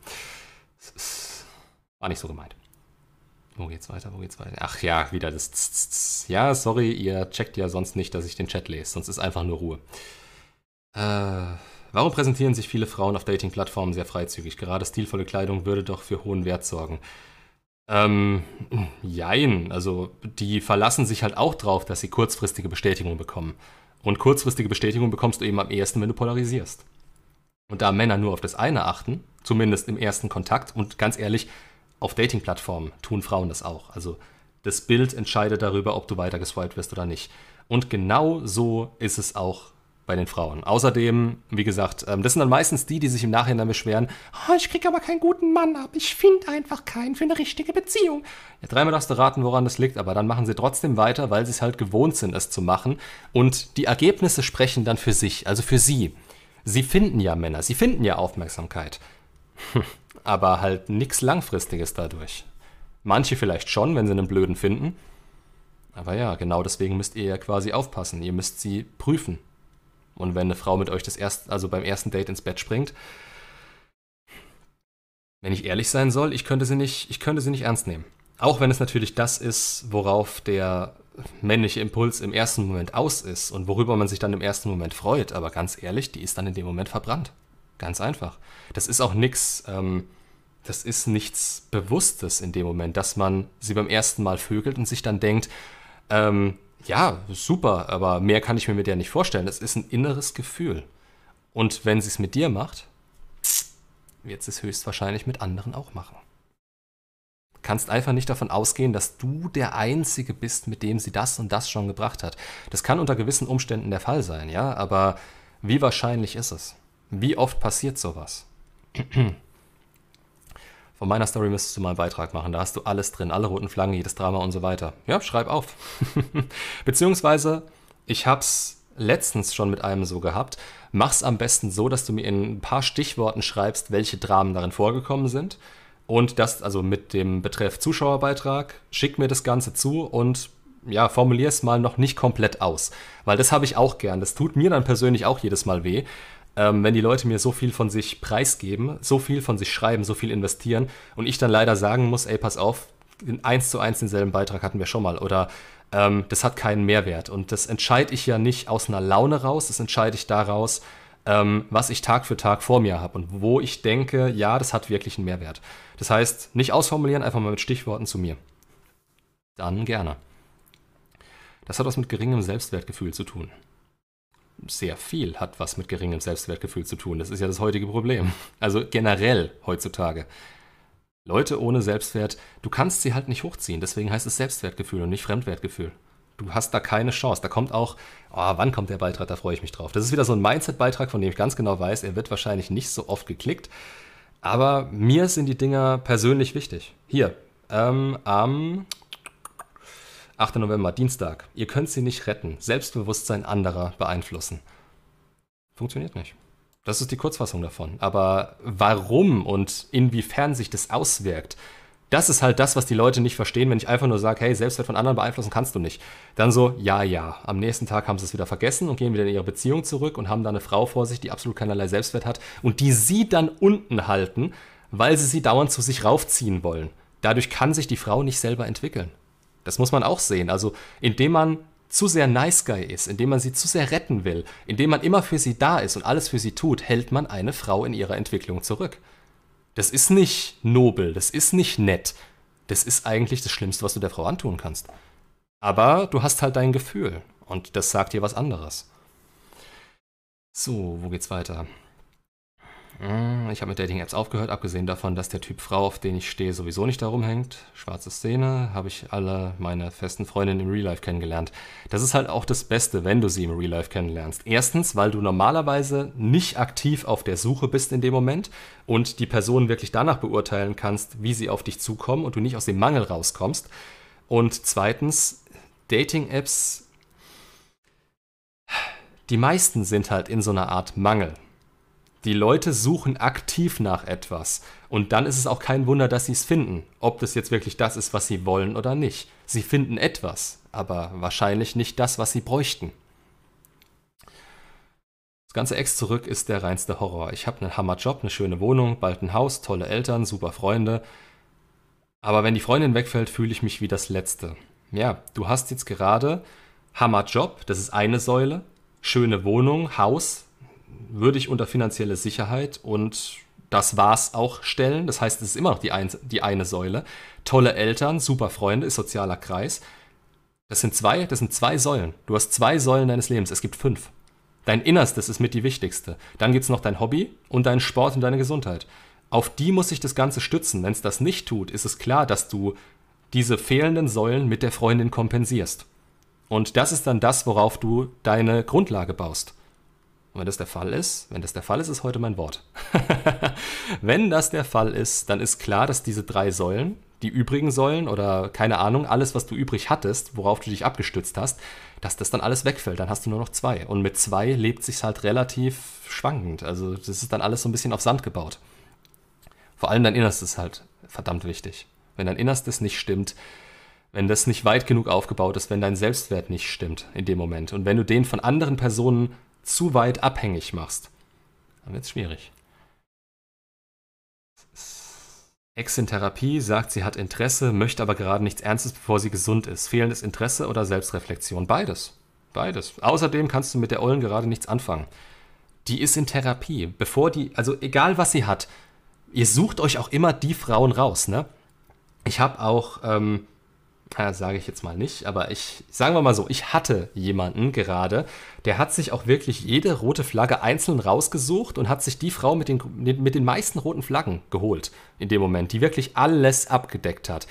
War nicht so gemeint. Wo geht's weiter? Wo geht's weiter? Ach ja, wieder das. Z -z -z. Ja, sorry, ihr checkt ja sonst nicht, dass ich den Chat lese. Sonst ist einfach nur Ruhe. Äh, Warum präsentieren sich viele Frauen auf Dating-Plattformen sehr freizügig? Gerade stilvolle Kleidung würde doch für hohen Wert sorgen. Ähm, jein. Also, die verlassen sich halt auch drauf, dass sie kurzfristige Bestätigung bekommen. Und kurzfristige Bestätigung bekommst du eben am ehesten, wenn du polarisierst. Und da Männer nur auf das eine achten, zumindest im ersten Kontakt, und ganz ehrlich, auf Dating-Plattformen tun Frauen das auch. Also, das Bild entscheidet darüber, ob du weiter geswiped wirst oder nicht. Und genau so ist es auch bei den Frauen. Außerdem, wie gesagt, ähm, das sind dann meistens die, die sich im Nachhinein beschweren, oh, ich kriege aber keinen guten Mann ab, ich finde einfach keinen für eine richtige Beziehung. Ja, dreimal darfst du raten, woran das liegt, aber dann machen sie trotzdem weiter, weil sie es halt gewohnt sind, es zu machen. Und die Ergebnisse sprechen dann für sich, also für sie. Sie finden ja Männer, sie finden ja Aufmerksamkeit. aber halt nichts Langfristiges dadurch. Manche vielleicht schon, wenn sie einen Blöden finden. Aber ja, genau deswegen müsst ihr ja quasi aufpassen. Ihr müsst sie prüfen. Und wenn eine Frau mit euch das erst, also beim ersten Date ins Bett springt, wenn ich ehrlich sein soll, ich könnte sie nicht, ich könnte sie nicht ernst nehmen. Auch wenn es natürlich das ist, worauf der männliche Impuls im ersten Moment aus ist und worüber man sich dann im ersten Moment freut. Aber ganz ehrlich, die ist dann in dem Moment verbrannt. Ganz einfach. Das ist auch nichts, ähm, das ist nichts Bewusstes in dem Moment, dass man sie beim ersten Mal vögelt und sich dann denkt, ähm, ja, super, aber mehr kann ich mir mit der nicht vorstellen. Das ist ein inneres Gefühl. Und wenn sie es mit dir macht, wird sie es höchstwahrscheinlich mit anderen auch machen. Kannst einfach nicht davon ausgehen, dass du der Einzige bist, mit dem sie das und das schon gebracht hat. Das kann unter gewissen Umständen der Fall sein, ja, aber wie wahrscheinlich ist es? Wie oft passiert sowas? Von meiner Story müsstest du mal einen Beitrag machen. Da hast du alles drin, alle roten Flaggen, jedes Drama und so weiter. Ja, schreib auf. Beziehungsweise, ich hab's letztens schon mit einem so gehabt. Mach's am besten so, dass du mir in ein paar Stichworten schreibst, welche Dramen darin vorgekommen sind. Und das, also mit dem Betreff Zuschauerbeitrag, schick mir das Ganze zu und ja, formulier es mal noch nicht komplett aus. Weil das habe ich auch gern. Das tut mir dann persönlich auch jedes Mal weh ähm, wenn die Leute mir so viel von sich preisgeben, so viel von sich schreiben, so viel investieren und ich dann leider sagen muss, ey, pass auf, eins zu eins denselben Beitrag hatten wir schon mal oder ähm, das hat keinen Mehrwert. Und das entscheide ich ja nicht aus einer Laune raus, das entscheide ich daraus, ähm, was ich Tag für Tag vor mir habe und wo ich denke, ja, das hat wirklich einen Mehrwert. Das heißt, nicht ausformulieren, einfach mal mit Stichworten zu mir. Dann gerne. Das hat was mit geringem Selbstwertgefühl zu tun sehr viel hat was mit geringem Selbstwertgefühl zu tun. Das ist ja das heutige Problem. Also generell heutzutage. Leute ohne Selbstwert, du kannst sie halt nicht hochziehen. Deswegen heißt es Selbstwertgefühl und nicht Fremdwertgefühl. Du hast da keine Chance. Da kommt auch, oh, wann kommt der Beitrag? Da freue ich mich drauf. Das ist wieder so ein Mindset-Beitrag, von dem ich ganz genau weiß, er wird wahrscheinlich nicht so oft geklickt. Aber mir sind die Dinger persönlich wichtig. Hier, ähm, am 8. November, Dienstag. Ihr könnt sie nicht retten. Selbstbewusstsein anderer beeinflussen. Funktioniert nicht. Das ist die Kurzfassung davon. Aber warum und inwiefern sich das auswirkt, das ist halt das, was die Leute nicht verstehen, wenn ich einfach nur sage, hey, Selbstwert von anderen beeinflussen kannst du nicht. Dann so, ja, ja. Am nächsten Tag haben sie es wieder vergessen und gehen wieder in ihre Beziehung zurück und haben da eine Frau vor sich, die absolut keinerlei Selbstwert hat und die sie dann unten halten, weil sie sie dauernd zu sich raufziehen wollen. Dadurch kann sich die Frau nicht selber entwickeln. Das muss man auch sehen. Also indem man zu sehr Nice Guy ist, indem man sie zu sehr retten will, indem man immer für sie da ist und alles für sie tut, hält man eine Frau in ihrer Entwicklung zurück. Das ist nicht nobel, das ist nicht nett. Das ist eigentlich das Schlimmste, was du der Frau antun kannst. Aber du hast halt dein Gefühl und das sagt dir was anderes. So, wo geht's weiter? Hm, ich habe mit Dating-Apps aufgehört, abgesehen davon, dass der Typ Frau, auf den ich stehe, sowieso nicht darum hängt. Schwarze Szene, habe ich alle meine festen Freundinnen im Real Life kennengelernt. Das ist halt auch das Beste, wenn du sie im Real Life kennenlernst. Erstens, weil du normalerweise nicht aktiv auf der Suche bist in dem Moment und die Person wirklich danach beurteilen kannst, wie sie auf dich zukommen und du nicht aus dem Mangel rauskommst. Und zweitens, Dating-Apps, die meisten sind halt in so einer Art Mangel. Die Leute suchen aktiv nach etwas. Und dann ist es auch kein Wunder, dass sie es finden. Ob das jetzt wirklich das ist, was sie wollen oder nicht. Sie finden etwas, aber wahrscheinlich nicht das, was sie bräuchten. Das ganze Ex zurück ist der reinste Horror. Ich habe einen Hammerjob, eine schöne Wohnung, bald ein Haus, tolle Eltern, super Freunde. Aber wenn die Freundin wegfällt, fühle ich mich wie das Letzte. Ja, du hast jetzt gerade Hammerjob, das ist eine Säule, schöne Wohnung, Haus, würde ich unter finanzielle Sicherheit und das war's auch stellen. Das heißt, es ist immer noch die, ein, die eine Säule. Tolle Eltern, super Freunde, ist sozialer Kreis. Das sind zwei, das sind zwei Säulen. Du hast zwei Säulen deines Lebens. Es gibt fünf. Dein Innerstes ist mit die wichtigste. Dann gibt es noch dein Hobby und deinen Sport und deine Gesundheit. Auf die muss sich das Ganze stützen. Wenn es das nicht tut, ist es klar, dass du diese fehlenden Säulen mit der Freundin kompensierst. Und das ist dann das, worauf du deine Grundlage baust. Und wenn das der Fall ist, wenn das der Fall ist, ist heute mein Wort. wenn das der Fall ist, dann ist klar, dass diese drei Säulen, die übrigen Säulen oder keine Ahnung, alles, was du übrig hattest, worauf du dich abgestützt hast, dass das dann alles wegfällt. Dann hast du nur noch zwei. Und mit zwei lebt sich halt relativ schwankend. Also das ist dann alles so ein bisschen auf Sand gebaut. Vor allem dein Innerstes ist halt verdammt wichtig. Wenn dein Innerstes nicht stimmt, wenn das nicht weit genug aufgebaut ist, wenn dein Selbstwert nicht stimmt in dem Moment und wenn du den von anderen Personen zu weit abhängig machst, dann wird es schwierig. Ex in Therapie sagt, sie hat Interesse, möchte aber gerade nichts Ernstes, bevor sie gesund ist. Fehlendes Interesse oder Selbstreflexion? Beides. Beides. Außerdem kannst du mit der Ollen gerade nichts anfangen. Die ist in Therapie. Bevor die, also egal was sie hat, ihr sucht euch auch immer die Frauen raus, ne? Ich habe auch, ähm, ja, sage ich jetzt mal nicht, aber ich, sagen wir mal so, ich hatte jemanden gerade, der hat sich auch wirklich jede rote Flagge einzeln rausgesucht und hat sich die Frau mit den, mit den meisten roten Flaggen geholt in dem Moment, die wirklich alles abgedeckt hat.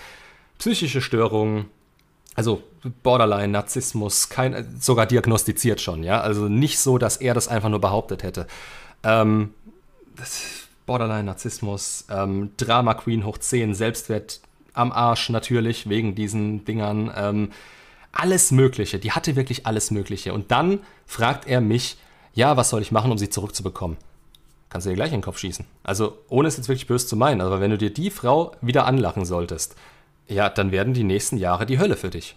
Psychische Störungen, also Borderline, Narzissmus, kein, sogar diagnostiziert schon, ja. Also nicht so, dass er das einfach nur behauptet hätte. Ähm, Borderline, Narzissmus, ähm, Drama Queen hoch 10, Selbstwert am Arsch natürlich, wegen diesen Dingern. Ähm, alles Mögliche. Die hatte wirklich alles Mögliche. Und dann fragt er mich, ja, was soll ich machen, um sie zurückzubekommen? Kannst du dir gleich in den Kopf schießen. Also, ohne es jetzt wirklich böse zu meinen, aber wenn du dir die Frau wieder anlachen solltest, ja, dann werden die nächsten Jahre die Hölle für dich.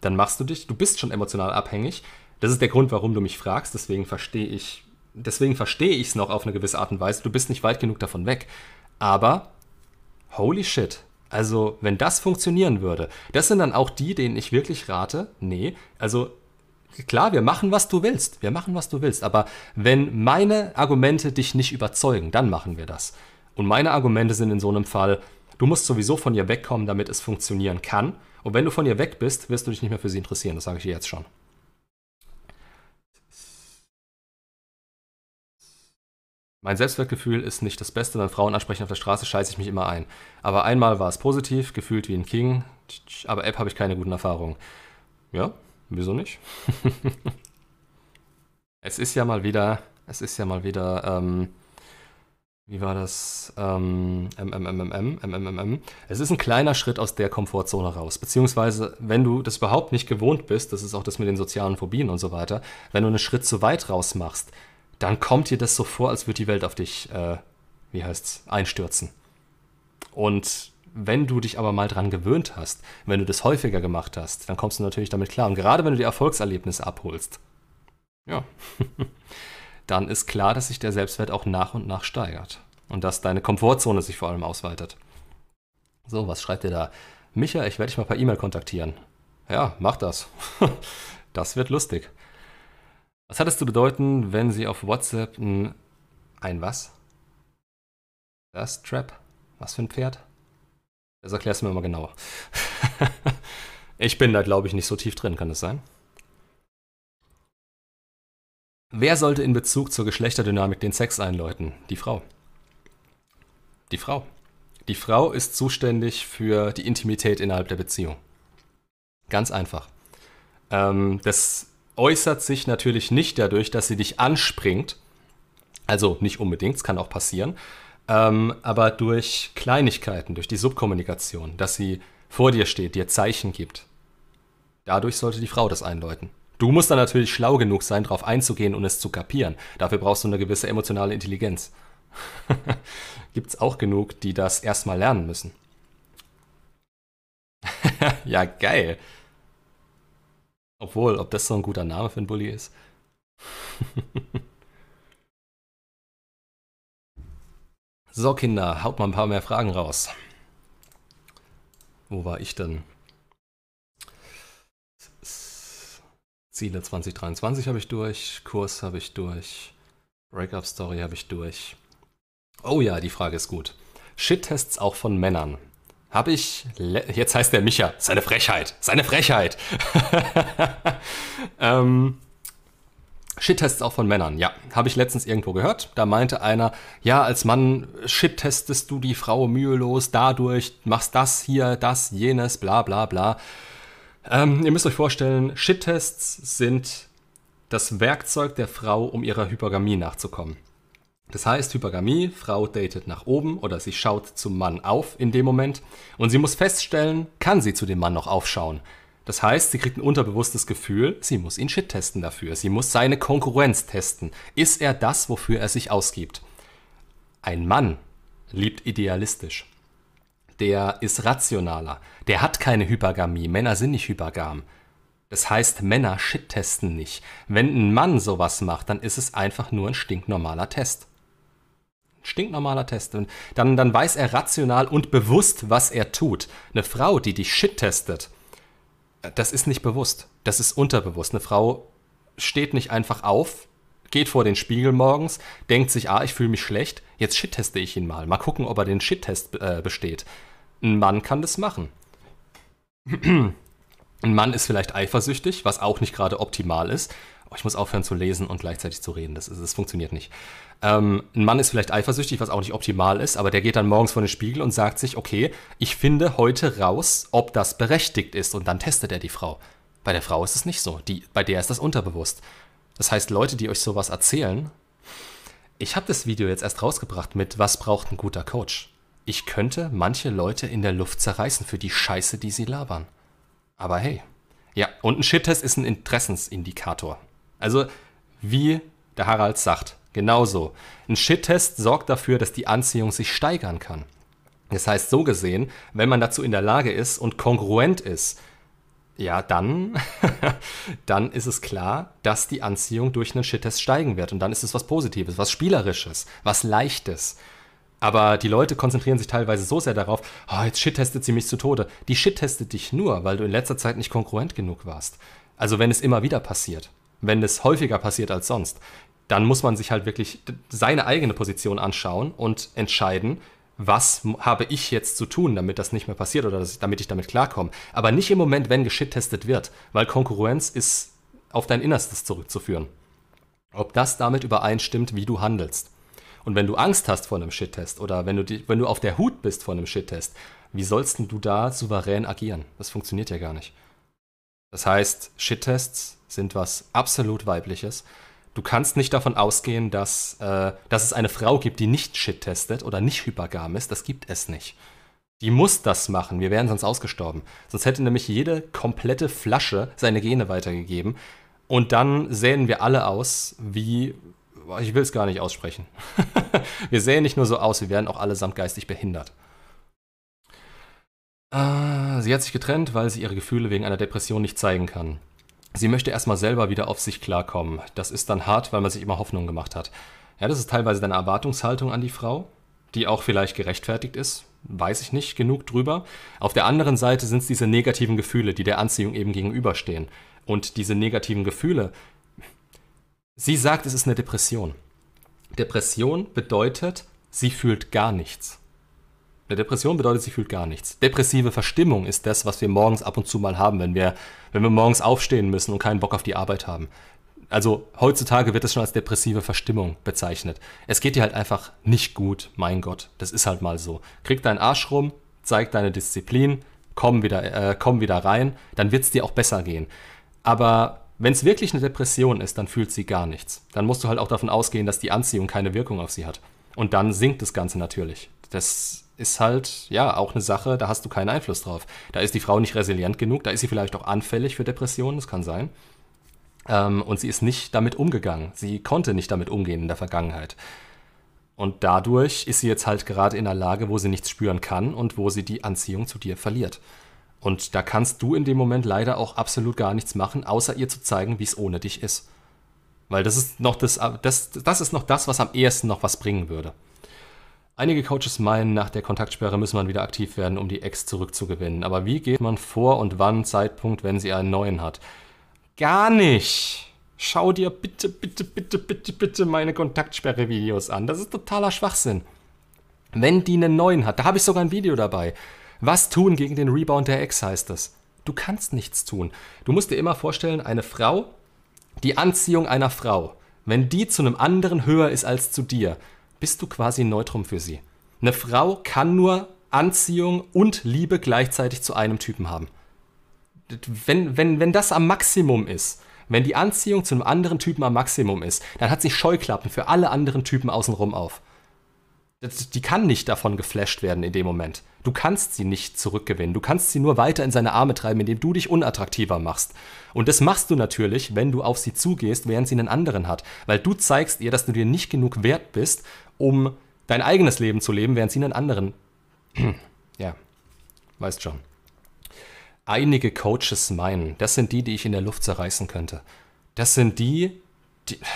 Dann machst du dich, du bist schon emotional abhängig. Das ist der Grund, warum du mich fragst. Deswegen verstehe ich, deswegen verstehe ich es noch auf eine gewisse Art und Weise. Du bist nicht weit genug davon weg. Aber, holy shit, also, wenn das funktionieren würde, das sind dann auch die, denen ich wirklich rate, nee, also klar, wir machen, was du willst, wir machen, was du willst, aber wenn meine Argumente dich nicht überzeugen, dann machen wir das. Und meine Argumente sind in so einem Fall, du musst sowieso von ihr wegkommen, damit es funktionieren kann. Und wenn du von ihr weg bist, wirst du dich nicht mehr für sie interessieren, das sage ich dir jetzt schon. Mein Selbstwertgefühl ist nicht das Beste, wenn Frauen ansprechen auf der Straße, scheiße ich mich immer ein. Aber einmal war es positiv, gefühlt wie ein King, aber App habe ich keine guten Erfahrungen. Ja, wieso nicht? es ist ja mal wieder, es ist ja mal wieder, ähm, wie war das? Ähm, MMMM, MMMM. Es ist ein kleiner Schritt aus der Komfortzone raus. Beziehungsweise, wenn du das überhaupt nicht gewohnt bist, das ist auch das mit den sozialen Phobien und so weiter, wenn du einen Schritt zu weit raus machst, dann kommt dir das so vor, als würde die Welt auf dich, äh, wie heißt's, einstürzen. Und wenn du dich aber mal dran gewöhnt hast, wenn du das häufiger gemacht hast, dann kommst du natürlich damit klar. Und gerade wenn du die Erfolgserlebnisse abholst, ja, dann ist klar, dass sich der Selbstwert auch nach und nach steigert. Und dass deine Komfortzone sich vor allem ausweitet. So, was schreibt ihr da? Micha, ich werde dich mal per E-Mail kontaktieren. Ja, mach das. das wird lustig. Was hat es zu bedeuten, wenn Sie auf WhatsApp ein, ein was? Das Trap? Was für ein Pferd? Das erklärst du mir mal genauer. ich bin da, glaube ich, nicht so tief drin, kann das sein? Wer sollte in Bezug zur Geschlechterdynamik den Sex einläuten? Die Frau. Die Frau. Die Frau ist zuständig für die Intimität innerhalb der Beziehung. Ganz einfach. Ähm, das äußert sich natürlich nicht dadurch, dass sie dich anspringt. Also nicht unbedingt, es kann auch passieren. Ähm, aber durch Kleinigkeiten, durch die Subkommunikation, dass sie vor dir steht, dir Zeichen gibt. Dadurch sollte die Frau das einläuten. Du musst dann natürlich schlau genug sein, darauf einzugehen und es zu kapieren. Dafür brauchst du eine gewisse emotionale Intelligenz. Gibt es auch genug, die das erstmal lernen müssen. ja, geil. Obwohl, ob das so ein guter Name für einen Bully ist? so, Kinder, haut mal ein paar mehr Fragen raus. Wo war ich denn? Ziele 2023 habe ich durch, Kurs habe ich durch, Breakup-Story habe ich durch. Oh ja, die Frage ist gut. Shit-Tests auch von Männern. Habe ich. Jetzt heißt der Micha. Seine Frechheit. Seine Frechheit. ähm, Shit-Tests auch von Männern, ja. Habe ich letztens irgendwo gehört. Da meinte einer, ja, als Mann shit-testest du die Frau mühelos dadurch, machst das hier, das, jenes, bla bla bla. Ähm, ihr müsst euch vorstellen, Shit-Tests sind das Werkzeug der Frau, um ihrer Hypergamie nachzukommen. Das heißt, Hypergamie, Frau datet nach oben oder sie schaut zum Mann auf in dem Moment und sie muss feststellen, kann sie zu dem Mann noch aufschauen. Das heißt, sie kriegt ein unterbewusstes Gefühl, sie muss ihn shit testen dafür. Sie muss seine Konkurrenz testen. Ist er das, wofür er sich ausgibt? Ein Mann liebt idealistisch. Der ist rationaler. Der hat keine Hypergamie. Männer sind nicht hypergam. Das heißt, Männer shit-testen nicht. Wenn ein Mann sowas macht, dann ist es einfach nur ein stinknormaler Test. Stinknormaler Test. Und dann, dann weiß er rational und bewusst, was er tut. Eine Frau, die dich shit testet, das ist nicht bewusst. Das ist unterbewusst. Eine Frau steht nicht einfach auf, geht vor den Spiegel morgens, denkt sich, ah, ich fühle mich schlecht, jetzt shit-teste ich ihn mal. Mal gucken, ob er den Shit-Test äh, besteht. Ein Mann kann das machen. Ein Mann ist vielleicht eifersüchtig, was auch nicht gerade optimal ist. Oh, ich muss aufhören zu lesen und gleichzeitig zu reden. Das, das funktioniert nicht. Ähm, ein Mann ist vielleicht eifersüchtig, was auch nicht optimal ist, aber der geht dann morgens vor den Spiegel und sagt sich, okay, ich finde heute raus, ob das berechtigt ist und dann testet er die Frau. Bei der Frau ist es nicht so. Die, bei der ist das unterbewusst. Das heißt, Leute, die euch sowas erzählen, ich habe das Video jetzt erst rausgebracht mit Was braucht ein guter Coach? Ich könnte manche Leute in der Luft zerreißen für die Scheiße, die sie labern. Aber hey. Ja, und ein Shit-Test ist ein Interessensindikator. Also, wie der Harald sagt, genauso. Ein Shit-Test sorgt dafür, dass die Anziehung sich steigern kann. Das heißt, so gesehen, wenn man dazu in der Lage ist und kongruent ist, ja, dann, dann ist es klar, dass die Anziehung durch einen Shit-Test steigen wird. Und dann ist es was Positives, was Spielerisches, was Leichtes. Aber die Leute konzentrieren sich teilweise so sehr darauf, oh, jetzt shit-testet sie mich zu Tode. Die shit-testet dich nur, weil du in letzter Zeit nicht konkurrent genug warst. Also wenn es immer wieder passiert, wenn es häufiger passiert als sonst, dann muss man sich halt wirklich seine eigene Position anschauen und entscheiden, was habe ich jetzt zu tun, damit das nicht mehr passiert oder damit ich damit klarkomme. Aber nicht im Moment, wenn geschit-testet wird, weil Konkurrenz ist auf dein Innerstes zurückzuführen. Ob das damit übereinstimmt, wie du handelst. Und wenn du Angst hast vor einem Shit-Test oder wenn du, wenn du auf der Hut bist vor einem Shit-Test, wie sollst du da souverän agieren? Das funktioniert ja gar nicht. Das heißt, Shit-Tests sind was absolut Weibliches. Du kannst nicht davon ausgehen, dass, äh, dass es eine Frau gibt, die nicht Shit testet oder nicht hypergam ist. Das gibt es nicht. Die muss das machen. Wir wären sonst ausgestorben. Sonst hätte nämlich jede komplette Flasche seine Gene weitergegeben. Und dann sähen wir alle aus wie ich will es gar nicht aussprechen. wir sehen nicht nur so aus, wir werden auch allesamt geistig behindert. Äh, sie hat sich getrennt, weil sie ihre Gefühle wegen einer Depression nicht zeigen kann. Sie möchte erstmal selber wieder auf sich klarkommen. Das ist dann hart, weil man sich immer Hoffnung gemacht hat. Ja, das ist teilweise deine Erwartungshaltung an die Frau, die auch vielleicht gerechtfertigt ist. Weiß ich nicht genug drüber. Auf der anderen Seite sind es diese negativen Gefühle, die der Anziehung eben gegenüberstehen. Und diese negativen Gefühle, Sie sagt, es ist eine Depression. Depression bedeutet, sie fühlt gar nichts. Eine Depression bedeutet, sie fühlt gar nichts. Depressive Verstimmung ist das, was wir morgens ab und zu mal haben, wenn wir, wenn wir morgens aufstehen müssen und keinen Bock auf die Arbeit haben. Also heutzutage wird es schon als depressive Verstimmung bezeichnet. Es geht dir halt einfach nicht gut, mein Gott. Das ist halt mal so. Krieg deinen Arsch rum, zeig deine Disziplin, komm wieder, äh, komm wieder rein, dann wird es dir auch besser gehen. Aber wenn es wirklich eine Depression ist, dann fühlt sie gar nichts. Dann musst du halt auch davon ausgehen, dass die Anziehung keine Wirkung auf sie hat. Und dann sinkt das Ganze natürlich. Das ist halt, ja, auch eine Sache, da hast du keinen Einfluss drauf. Da ist die Frau nicht resilient genug, da ist sie vielleicht auch anfällig für Depressionen, das kann sein. Ähm, und sie ist nicht damit umgegangen. Sie konnte nicht damit umgehen in der Vergangenheit. Und dadurch ist sie jetzt halt gerade in einer Lage, wo sie nichts spüren kann und wo sie die Anziehung zu dir verliert. Und da kannst du in dem Moment leider auch absolut gar nichts machen, außer ihr zu zeigen, wie es ohne dich ist. Weil das ist noch das, das, das ist noch das, was am ehesten noch was bringen würde. Einige Coaches meinen, nach der Kontaktsperre müsse man wieder aktiv werden, um die Ex zurückzugewinnen. Aber wie geht man vor und wann Zeitpunkt, wenn sie einen neuen hat? Gar nicht! schau dir bitte, bitte, bitte, bitte, bitte meine Kontaktsperre-Videos an. Das ist totaler Schwachsinn. Wenn die einen neuen hat, da habe ich sogar ein Video dabei. Was tun gegen den Rebound der Ex heißt das. Du kannst nichts tun. Du musst dir immer vorstellen, eine Frau, die Anziehung einer Frau, wenn die zu einem anderen höher ist als zu dir, bist du quasi ein Neutrum für sie. Eine Frau kann nur Anziehung und Liebe gleichzeitig zu einem Typen haben. Wenn, wenn, wenn das am Maximum ist, wenn die Anziehung zu einem anderen Typen am Maximum ist, dann hat sie Scheuklappen für alle anderen Typen außenrum auf. Die kann nicht davon geflasht werden in dem Moment. Du kannst sie nicht zurückgewinnen. Du kannst sie nur weiter in seine Arme treiben, indem du dich unattraktiver machst. Und das machst du natürlich, wenn du auf sie zugehst, während sie einen anderen hat. Weil du zeigst ihr, dass du dir nicht genug wert bist, um dein eigenes Leben zu leben, während sie einen anderen. ja, weißt schon. Einige Coaches meinen, das sind die, die ich in der Luft zerreißen könnte. Das sind die, die.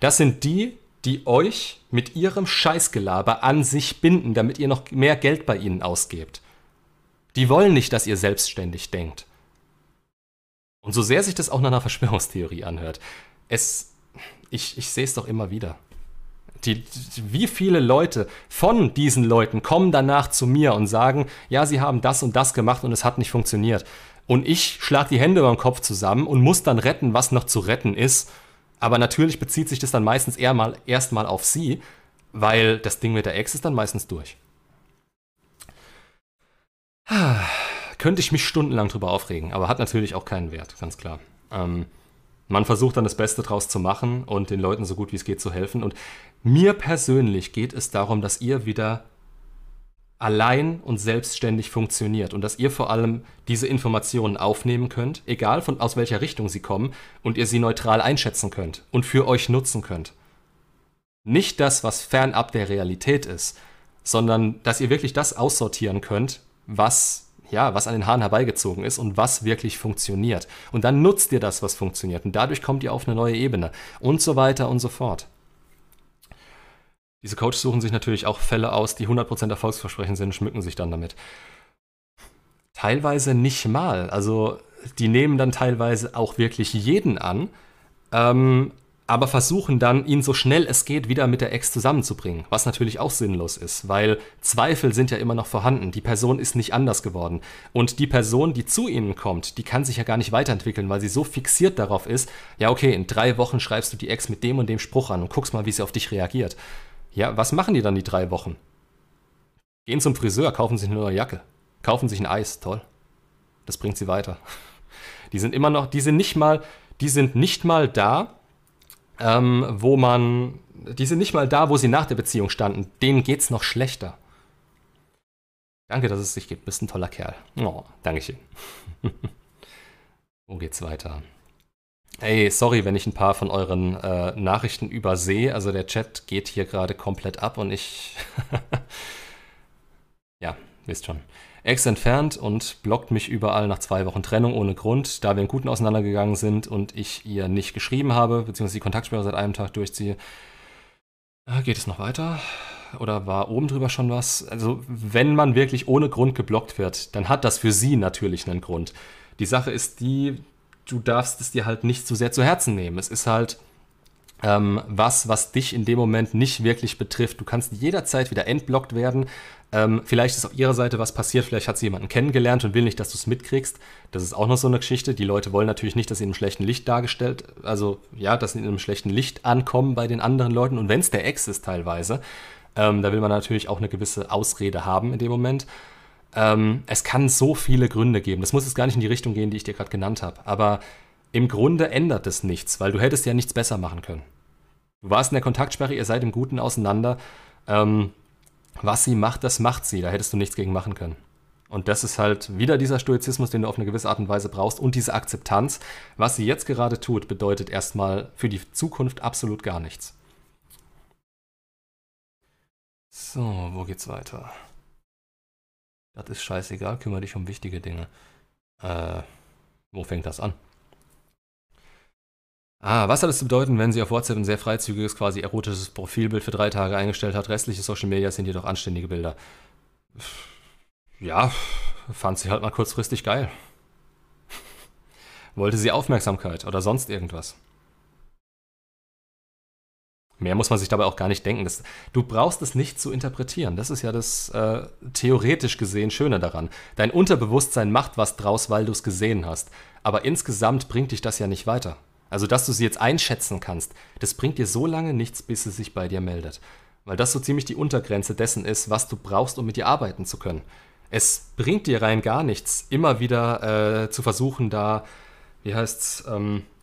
Das sind die, die euch mit ihrem Scheißgelaber an sich binden, damit ihr noch mehr Geld bei ihnen ausgebt. Die wollen nicht, dass ihr selbstständig denkt. Und so sehr sich das auch nach einer Verschwörungstheorie anhört, es, ich, ich sehe es doch immer wieder. Die, wie viele Leute von diesen Leuten kommen danach zu mir und sagen, ja, sie haben das und das gemacht und es hat nicht funktioniert. Und ich schlage die Hände über den Kopf zusammen und muss dann retten, was noch zu retten ist aber natürlich bezieht sich das dann meistens eher mal erstmal auf sie, weil das Ding mit der Ex ist dann meistens durch. Könnte ich mich stundenlang drüber aufregen, aber hat natürlich auch keinen Wert, ganz klar. Ähm, man versucht dann das Beste draus zu machen und den Leuten so gut wie es geht zu helfen. Und mir persönlich geht es darum, dass ihr wieder allein und selbstständig funktioniert und dass ihr vor allem diese Informationen aufnehmen könnt, egal von aus welcher Richtung sie kommen, und ihr sie neutral einschätzen könnt und für euch nutzen könnt. Nicht das, was fernab der Realität ist, sondern dass ihr wirklich das aussortieren könnt, was ja, was an den Haaren herbeigezogen ist und was wirklich funktioniert. Und dann nutzt ihr das, was funktioniert. Und dadurch kommt ihr auf eine neue Ebene. Und so weiter und so fort. Diese Coaches suchen sich natürlich auch Fälle aus, die 100% Erfolgsversprechen sind schmücken sich dann damit. Teilweise nicht mal. Also die nehmen dann teilweise auch wirklich jeden an, ähm, aber versuchen dann, ihn so schnell es geht wieder mit der Ex zusammenzubringen, was natürlich auch sinnlos ist, weil Zweifel sind ja immer noch vorhanden. Die Person ist nicht anders geworden. Und die Person, die zu ihnen kommt, die kann sich ja gar nicht weiterentwickeln, weil sie so fixiert darauf ist, ja okay, in drei Wochen schreibst du die Ex mit dem und dem Spruch an und guckst mal, wie sie auf dich reagiert. Ja, was machen die dann die drei Wochen? Gehen zum Friseur, kaufen sich eine neue Jacke, kaufen sich ein Eis, toll. Das bringt sie weiter. Die sind immer noch, die sind nicht mal, die sind nicht mal da, ähm, wo man, die sind nicht mal da, wo sie nach der Beziehung standen. Denen geht's noch schlechter. Danke, dass es sich gibt. Bist ein toller Kerl. Oh, Dankeschön. wo geht's weiter? Ey, sorry, wenn ich ein paar von euren äh, Nachrichten übersehe. Also der Chat geht hier gerade komplett ab und ich. ja, wisst schon. Ex entfernt und blockt mich überall nach zwei Wochen Trennung ohne Grund, da wir in Guten auseinandergegangen sind und ich ihr nicht geschrieben habe, beziehungsweise die Kontaktsperre seit einem Tag durchziehe. Äh, geht es noch weiter? Oder war oben drüber schon was? Also, wenn man wirklich ohne Grund geblockt wird, dann hat das für sie natürlich einen Grund. Die Sache ist die, du darfst es dir halt nicht zu sehr zu Herzen nehmen. Es ist halt ähm, was, was dich in dem Moment nicht wirklich betrifft. Du kannst jederzeit wieder entblockt werden. Ähm, vielleicht ist auf ihrer Seite was passiert, vielleicht hat sie jemanden kennengelernt und will nicht, dass du es mitkriegst. Das ist auch noch so eine Geschichte. Die Leute wollen natürlich nicht, dass sie in einem schlechten Licht dargestellt, also ja, dass sie in einem schlechten Licht ankommen bei den anderen Leuten. Und wenn es der Ex ist teilweise, ähm, da will man natürlich auch eine gewisse Ausrede haben in dem Moment. Ähm, es kann so viele Gründe geben. Das muss jetzt gar nicht in die Richtung gehen, die ich dir gerade genannt habe. Aber im Grunde ändert es nichts, weil du hättest ja nichts besser machen können. Du warst in der Kontaktsperre, ihr seid im Guten auseinander. Ähm, was sie macht, das macht sie. Da hättest du nichts gegen machen können. Und das ist halt wieder dieser Stoizismus, den du auf eine gewisse Art und Weise brauchst und diese Akzeptanz. Was sie jetzt gerade tut, bedeutet erstmal für die Zukunft absolut gar nichts. So, wo geht's weiter? Das ist scheißegal, kümmere dich um wichtige Dinge. Äh, wo fängt das an? Ah, was hat es zu bedeuten, wenn sie auf WhatsApp ein sehr freizügiges, quasi erotisches Profilbild für drei Tage eingestellt hat? Restliche Social Media sind jedoch anständige Bilder. Ja, fand sie halt mal kurzfristig geil. Wollte sie Aufmerksamkeit oder sonst irgendwas. Mehr muss man sich dabei auch gar nicht denken. Das, du brauchst es nicht zu interpretieren. Das ist ja das äh, theoretisch gesehen Schöne daran. Dein Unterbewusstsein macht was draus, weil du es gesehen hast. Aber insgesamt bringt dich das ja nicht weiter. Also, dass du sie jetzt einschätzen kannst, das bringt dir so lange nichts, bis sie sich bei dir meldet. Weil das so ziemlich die Untergrenze dessen ist, was du brauchst, um mit ihr arbeiten zu können. Es bringt dir rein gar nichts, immer wieder äh, zu versuchen, da, wie heißt's, ähm, äh,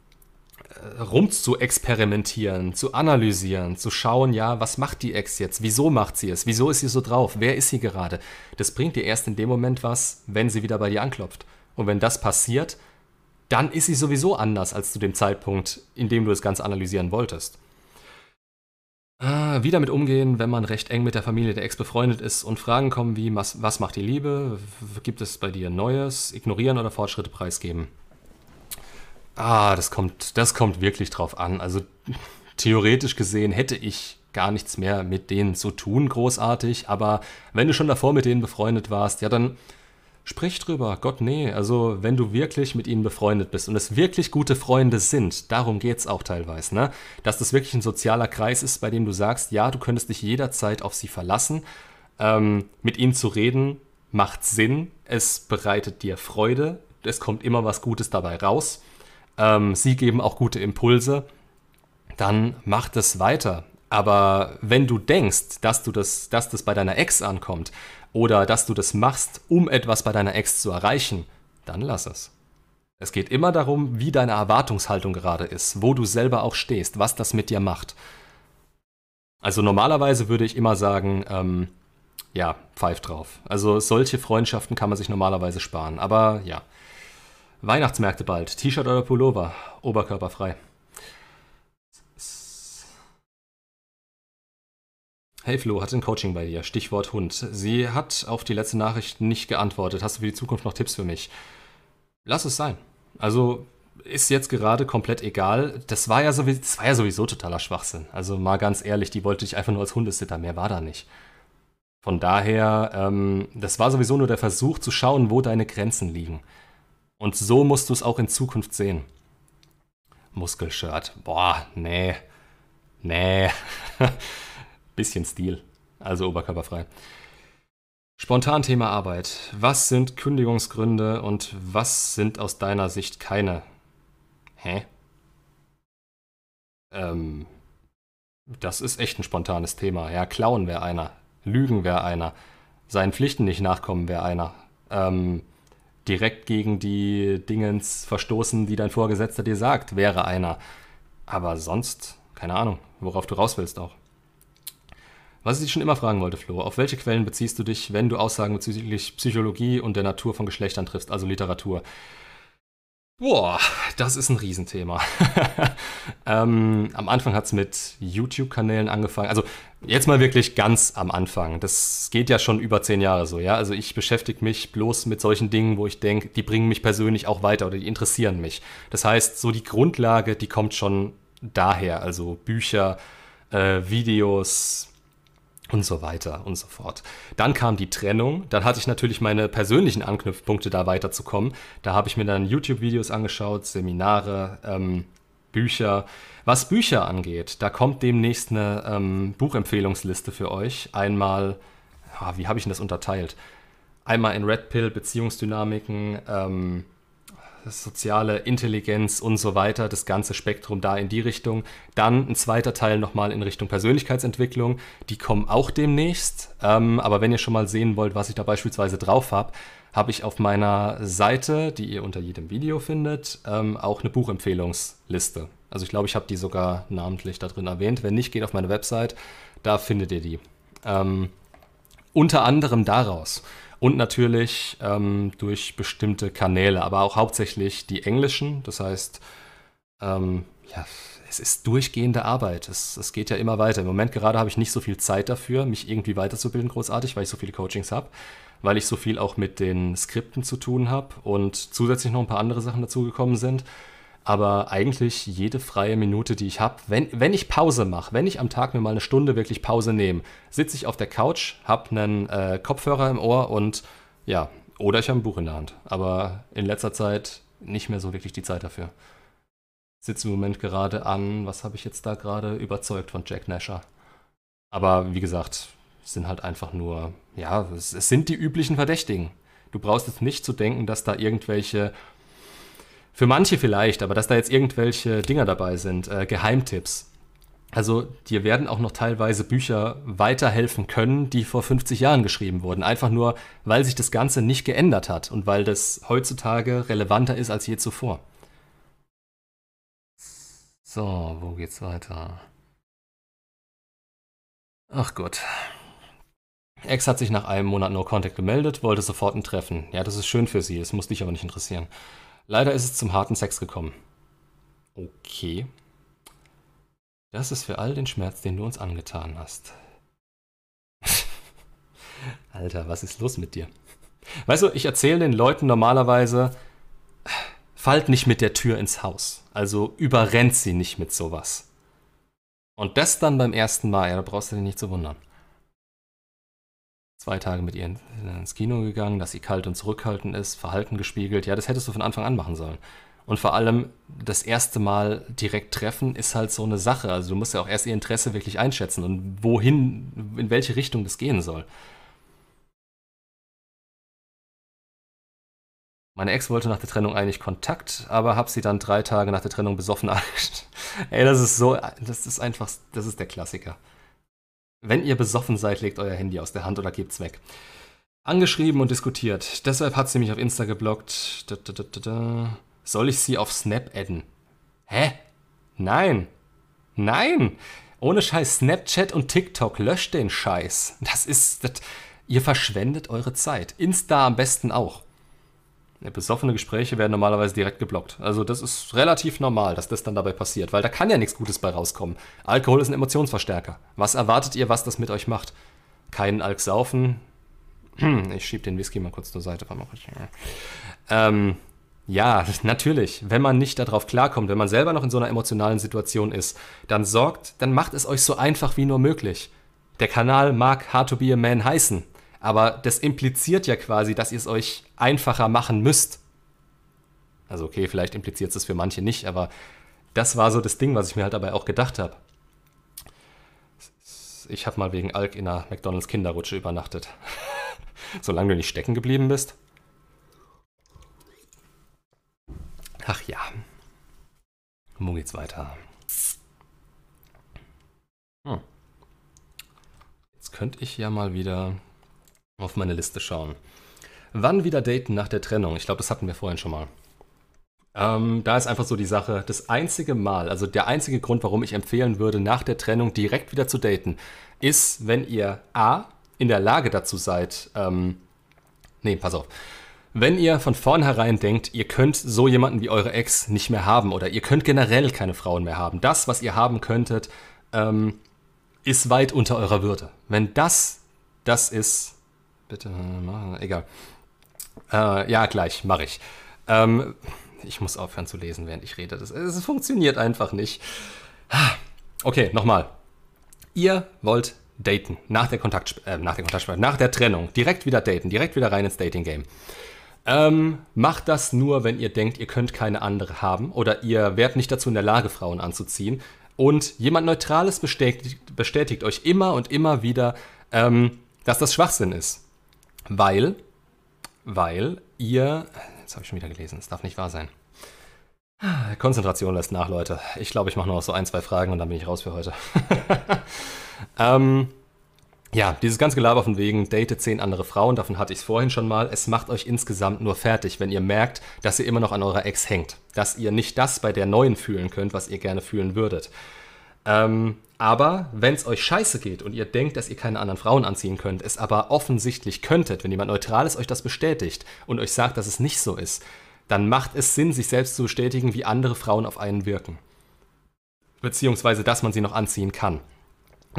rum zu experimentieren, zu analysieren, zu schauen, ja, was macht die Ex jetzt? Wieso macht sie es? Wieso ist sie so drauf? Wer ist sie gerade? Das bringt dir erst in dem Moment was, wenn sie wieder bei dir anklopft. Und wenn das passiert, dann ist sie sowieso anders als zu dem Zeitpunkt, in dem du das Ganze analysieren wolltest. Ah, wie damit umgehen, wenn man recht eng mit der Familie der Ex befreundet ist und Fragen kommen wie, was, was macht die Liebe? Gibt es bei dir Neues? Ignorieren oder Fortschritte preisgeben? Ah, das kommt, das kommt wirklich drauf an. Also theoretisch gesehen hätte ich gar nichts mehr mit denen zu tun, großartig. Aber wenn du schon davor mit denen befreundet warst, ja, dann sprich drüber. Gott, nee. Also, wenn du wirklich mit ihnen befreundet bist und es wirklich gute Freunde sind, darum geht's auch teilweise, ne? Dass das wirklich ein sozialer Kreis ist, bei dem du sagst, ja, du könntest dich jederzeit auf sie verlassen. Ähm, mit ihnen zu reden macht Sinn. Es bereitet dir Freude. Es kommt immer was Gutes dabei raus ähm, sie geben auch gute Impulse, dann mach das weiter. Aber wenn du denkst, dass du das, dass das bei deiner Ex ankommt oder dass du das machst, um etwas bei deiner Ex zu erreichen, dann lass es. Es geht immer darum, wie deine Erwartungshaltung gerade ist, wo du selber auch stehst, was das mit dir macht. Also normalerweise würde ich immer sagen, ähm, ja, pfeif drauf. Also solche Freundschaften kann man sich normalerweise sparen. Aber ja, Weihnachtsmärkte bald. T-Shirt oder Pullover. Oberkörperfrei. Hey Flo, hat ein Coaching bei dir. Stichwort Hund. Sie hat auf die letzte Nachricht nicht geantwortet. Hast du für die Zukunft noch Tipps für mich? Lass es sein. Also ist jetzt gerade komplett egal. Das war ja, sowieso, das war ja sowieso totaler Schwachsinn. Also mal ganz ehrlich, die wollte ich einfach nur als Hundesitter. Mehr war da nicht. Von daher, ähm, das war sowieso nur der Versuch zu schauen, wo deine Grenzen liegen. Und so musst du es auch in Zukunft sehen. Muskelshirt. Boah, nee. Nee. Bisschen Stil. Also oberkörperfrei. Spontan Thema Arbeit. Was sind Kündigungsgründe und was sind aus deiner Sicht keine? Hä? Ähm, das ist echt ein spontanes Thema. Ja, klauen wäre einer. Lügen wäre einer. Seinen Pflichten nicht nachkommen wäre einer. Ähm, direkt gegen die Dingens verstoßen, die dein Vorgesetzter dir sagt, wäre einer. Aber sonst, keine Ahnung, worauf du raus willst auch. Was ich dich schon immer fragen wollte, Flo, auf welche Quellen beziehst du dich, wenn du Aussagen bezüglich Psychologie und der Natur von Geschlechtern triffst, also Literatur? Boah, das ist ein Riesenthema. ähm, am Anfang hat es mit YouTube-Kanälen angefangen. Also jetzt mal wirklich ganz am Anfang. Das geht ja schon über zehn Jahre so, ja. Also ich beschäftige mich bloß mit solchen Dingen, wo ich denke, die bringen mich persönlich auch weiter oder die interessieren mich. Das heißt, so die Grundlage, die kommt schon daher. Also Bücher, äh, Videos, und so weiter und so fort. Dann kam die Trennung. Dann hatte ich natürlich meine persönlichen Anknüpfpunkte, da weiterzukommen. Da habe ich mir dann YouTube-Videos angeschaut, Seminare, ähm, Bücher. Was Bücher angeht, da kommt demnächst eine ähm, Buchempfehlungsliste für euch. Einmal, ja, wie habe ich denn das unterteilt? Einmal in Red Pill Beziehungsdynamiken, ähm, soziale Intelligenz und so weiter, das ganze Spektrum da in die Richtung. Dann ein zweiter Teil nochmal in Richtung Persönlichkeitsentwicklung. Die kommen auch demnächst. Ähm, aber wenn ihr schon mal sehen wollt, was ich da beispielsweise drauf habe, habe ich auf meiner Seite, die ihr unter jedem Video findet, ähm, auch eine Buchempfehlungsliste. Also ich glaube, ich habe die sogar namentlich da drin erwähnt. Wenn nicht, geht auf meine Website, da findet ihr die. Ähm, unter anderem daraus und natürlich ähm, durch bestimmte Kanäle, aber auch hauptsächlich die englischen. Das heißt, ähm, ja, es ist durchgehende Arbeit. Es, es geht ja immer weiter. Im Moment gerade habe ich nicht so viel Zeit dafür, mich irgendwie weiterzubilden, großartig, weil ich so viele Coachings habe, weil ich so viel auch mit den Skripten zu tun habe und zusätzlich noch ein paar andere Sachen dazugekommen sind. Aber eigentlich jede freie Minute, die ich habe, wenn, wenn ich Pause mache, wenn ich am Tag mir mal eine Stunde wirklich Pause nehme, sitze ich auf der Couch, habe einen äh, Kopfhörer im Ohr und ja, oder ich habe ein Buch in der Hand. Aber in letzter Zeit nicht mehr so wirklich die Zeit dafür. sitze im Moment gerade an, was habe ich jetzt da gerade überzeugt von Jack Nasher. Aber wie gesagt, es sind halt einfach nur, ja, es, es sind die üblichen Verdächtigen. Du brauchst jetzt nicht zu denken, dass da irgendwelche, für manche vielleicht, aber dass da jetzt irgendwelche Dinger dabei sind, äh, Geheimtipps. Also dir werden auch noch teilweise Bücher weiterhelfen können, die vor 50 Jahren geschrieben wurden. Einfach nur, weil sich das Ganze nicht geändert hat und weil das heutzutage relevanter ist als je zuvor. So, wo geht's weiter? Ach Gott. Ex hat sich nach einem Monat No Contact gemeldet, wollte sofort ein Treffen. Ja, das ist schön für sie, es muss dich aber nicht interessieren. Leider ist es zum harten Sex gekommen. Okay. Das ist für all den Schmerz, den du uns angetan hast. Alter, was ist los mit dir? Weißt du, ich erzähle den Leuten normalerweise, fallt nicht mit der Tür ins Haus. Also überrennt sie nicht mit sowas. Und das dann beim ersten Mal, ja, da brauchst du dich nicht zu wundern. Zwei Tage mit ihr ins Kino gegangen, dass sie kalt und zurückhaltend ist, Verhalten gespiegelt. Ja, das hättest du von Anfang an machen sollen. Und vor allem das erste Mal direkt treffen ist halt so eine Sache. Also du musst ja auch erst ihr Interesse wirklich einschätzen und wohin, in welche Richtung das gehen soll. Meine Ex wollte nach der Trennung eigentlich Kontakt, aber hab sie dann drei Tage nach der Trennung besoffen. Ey, das ist so, das ist einfach, das ist der Klassiker. Wenn ihr besoffen seid, legt euer Handy aus der Hand oder gebt's weg. Angeschrieben und diskutiert. Deshalb hat sie mich auf Insta geblockt. Da, da, da, soll ich sie auf Snap adden? Hä? Nein. Nein. Ohne Scheiß Snapchat und TikTok. Löscht den Scheiß. Das ist. Das, ihr verschwendet eure Zeit. Insta am besten auch. Besoffene Gespräche werden normalerweise direkt geblockt. Also das ist relativ normal, dass das dann dabei passiert, weil da kann ja nichts Gutes bei rauskommen. Alkohol ist ein Emotionsverstärker. Was erwartet ihr, was das mit euch macht? Keinen Alk saufen. Ich schieb den Whisky mal kurz zur Seite. Ähm, ja, natürlich. Wenn man nicht darauf klarkommt, wenn man selber noch in so einer emotionalen Situation ist, dann sorgt, dann macht es euch so einfach wie nur möglich. Der Kanal mag Hard to be a Man heißen, aber das impliziert ja quasi, dass ihr es euch einfacher machen müsst. Also okay, vielleicht impliziert es für manche nicht, aber das war so das Ding, was ich mir halt dabei auch gedacht habe. Ich habe mal wegen Alk in einer McDonalds Kinderrutsche übernachtet. Solange du nicht stecken geblieben bist. Ach ja. Wo geht's weiter? Hm. Jetzt könnte ich ja mal wieder auf meine Liste schauen. Wann wieder daten nach der Trennung? Ich glaube, das hatten wir vorhin schon mal. Ähm, da ist einfach so die Sache, das einzige Mal, also der einzige Grund, warum ich empfehlen würde, nach der Trennung direkt wieder zu daten, ist, wenn ihr A, in der Lage dazu seid, ähm, nee, pass auf, wenn ihr von vornherein denkt, ihr könnt so jemanden wie eure Ex nicht mehr haben oder ihr könnt generell keine Frauen mehr haben, das, was ihr haben könntet, ähm, ist weit unter eurer Würde. Wenn das das ist, bitte, egal. Äh, ja, gleich, mache ich. Ähm, ich muss aufhören zu lesen, während ich rede. Es funktioniert einfach nicht. Okay, nochmal. Ihr wollt daten nach der Kontakt, äh, nach der nach der Trennung, direkt wieder daten, direkt wieder rein ins Dating Game. Ähm, macht das nur, wenn ihr denkt, ihr könnt keine andere haben oder ihr werdet nicht dazu in der Lage, Frauen anzuziehen. Und jemand Neutrales bestätigt, bestätigt euch immer und immer wieder, ähm, dass das Schwachsinn ist. Weil, weil ihr, jetzt habe ich schon wieder gelesen, es darf nicht wahr sein. Konzentration lässt nach, Leute. Ich glaube, ich mache noch so ein, zwei Fragen und dann bin ich raus für heute. ähm, ja, dieses ganze Gelaber von wegen, date zehn andere Frauen, davon hatte ich es vorhin schon mal. Es macht euch insgesamt nur fertig, wenn ihr merkt, dass ihr immer noch an eurer Ex hängt. Dass ihr nicht das bei der neuen fühlen könnt, was ihr gerne fühlen würdet. Ähm, aber wenn es euch scheiße geht und ihr denkt, dass ihr keine anderen Frauen anziehen könnt, es aber offensichtlich könntet, wenn jemand Neutrales euch das bestätigt und euch sagt, dass es nicht so ist, dann macht es Sinn, sich selbst zu bestätigen, wie andere Frauen auf einen wirken. Beziehungsweise, dass man sie noch anziehen kann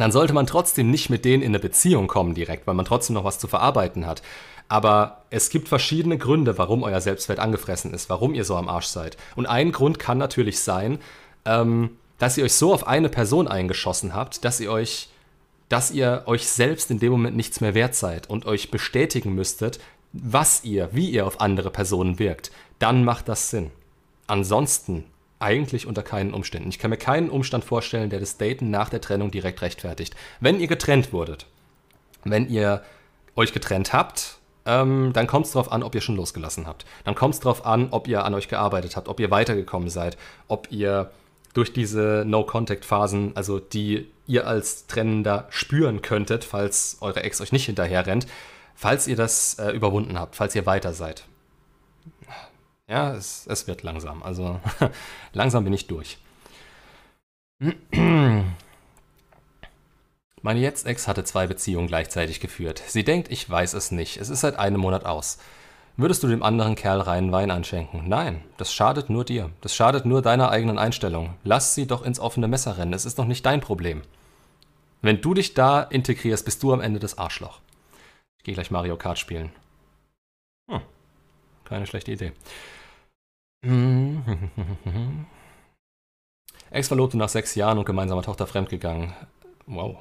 dann sollte man trotzdem nicht mit denen in eine Beziehung kommen direkt, weil man trotzdem noch was zu verarbeiten hat. Aber es gibt verschiedene Gründe, warum euer Selbstwert angefressen ist, warum ihr so am Arsch seid. Und ein Grund kann natürlich sein, ähm, dass ihr euch so auf eine Person eingeschossen habt, dass ihr euch, dass ihr euch selbst in dem Moment nichts mehr wert seid und euch bestätigen müsstet, was ihr, wie ihr auf andere Personen wirkt. Dann macht das Sinn. Ansonsten Eigentlich unter keinen Umständen. Ich kann mir keinen Umstand vorstellen, der das Daten nach der Trennung direkt rechtfertigt. Wenn ihr getrennt wurdet, wenn ihr euch getrennt habt, ähm, dann kommt es darauf an, ob ihr schon losgelassen habt. Dann kommt es darauf an, ob ihr an euch gearbeitet habt, ob ihr weitergekommen seid, ob ihr durch diese No-Contact-Phasen, also die ihr als Trennender spüren könntet, falls eure Ex euch nicht hinterher rennt, falls ihr das äh, überwunden habt, falls ihr weiter seid. Ja, es, es wird langsam. Also langsam bin ich durch. Meine Jetzt-Ex hatte zwei Beziehungen gleichzeitig geführt. Sie denkt, ich weiß es nicht. Es ist seit einem Monat aus. Würdest du dem anderen Kerl reinen Wein einschenken? Nein, das schadet nur dir. Das schadet nur deiner eigenen Einstellung. Lass sie doch ins offene Messer rennen. Es ist doch nicht dein Problem. Wenn du dich da integrierst, bist du am Ende das Arschloch. Ich gehe gleich Mario Kart spielen. Hm, keine schlechte Idee. Ex-Verlobte nach sechs Jahren und gemeinsamer Tochter fremdgegangen. Wow.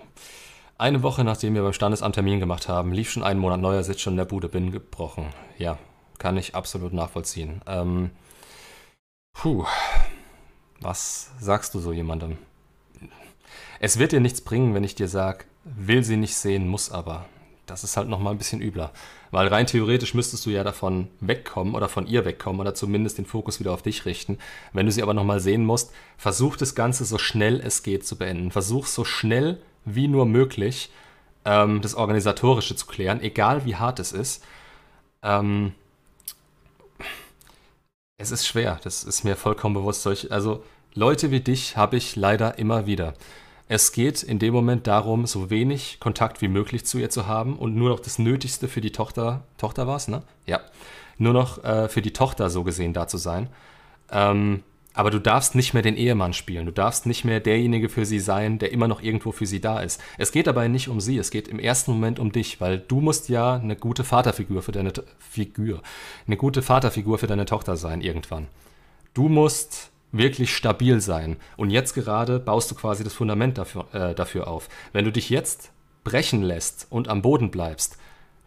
Eine Woche nachdem wir beim Standesamt Termin gemacht haben, lief schon ein Monat neuer Sitz schon in der Bude, bin gebrochen. Ja, kann ich absolut nachvollziehen. Ähm, puh, was sagst du so jemandem? Es wird dir nichts bringen, wenn ich dir sage, will sie nicht sehen, muss aber. Das ist halt nochmal ein bisschen übler. Weil rein theoretisch müsstest du ja davon wegkommen oder von ihr wegkommen oder zumindest den Fokus wieder auf dich richten. Wenn du sie aber nochmal sehen musst, versuch das Ganze so schnell es geht zu beenden. Versuch so schnell wie nur möglich ähm, das Organisatorische zu klären, egal wie hart es ist. Ähm, es ist schwer, das ist mir vollkommen bewusst. Also Leute wie dich habe ich leider immer wieder. Es geht in dem Moment darum, so wenig Kontakt wie möglich zu ihr zu haben und nur noch das Nötigste für die Tochter, Tochter war es, ne? Ja. Nur noch äh, für die Tochter so gesehen da zu sein. Ähm, aber du darfst nicht mehr den Ehemann spielen. Du darfst nicht mehr derjenige für sie sein, der immer noch irgendwo für sie da ist. Es geht dabei nicht um sie, es geht im ersten Moment um dich, weil du musst ja eine gute Vaterfigur für deine Figur, eine gute Vaterfigur für deine Tochter sein irgendwann. Du musst wirklich stabil sein. Und jetzt gerade baust du quasi das Fundament dafür, äh, dafür auf. Wenn du dich jetzt brechen lässt und am Boden bleibst,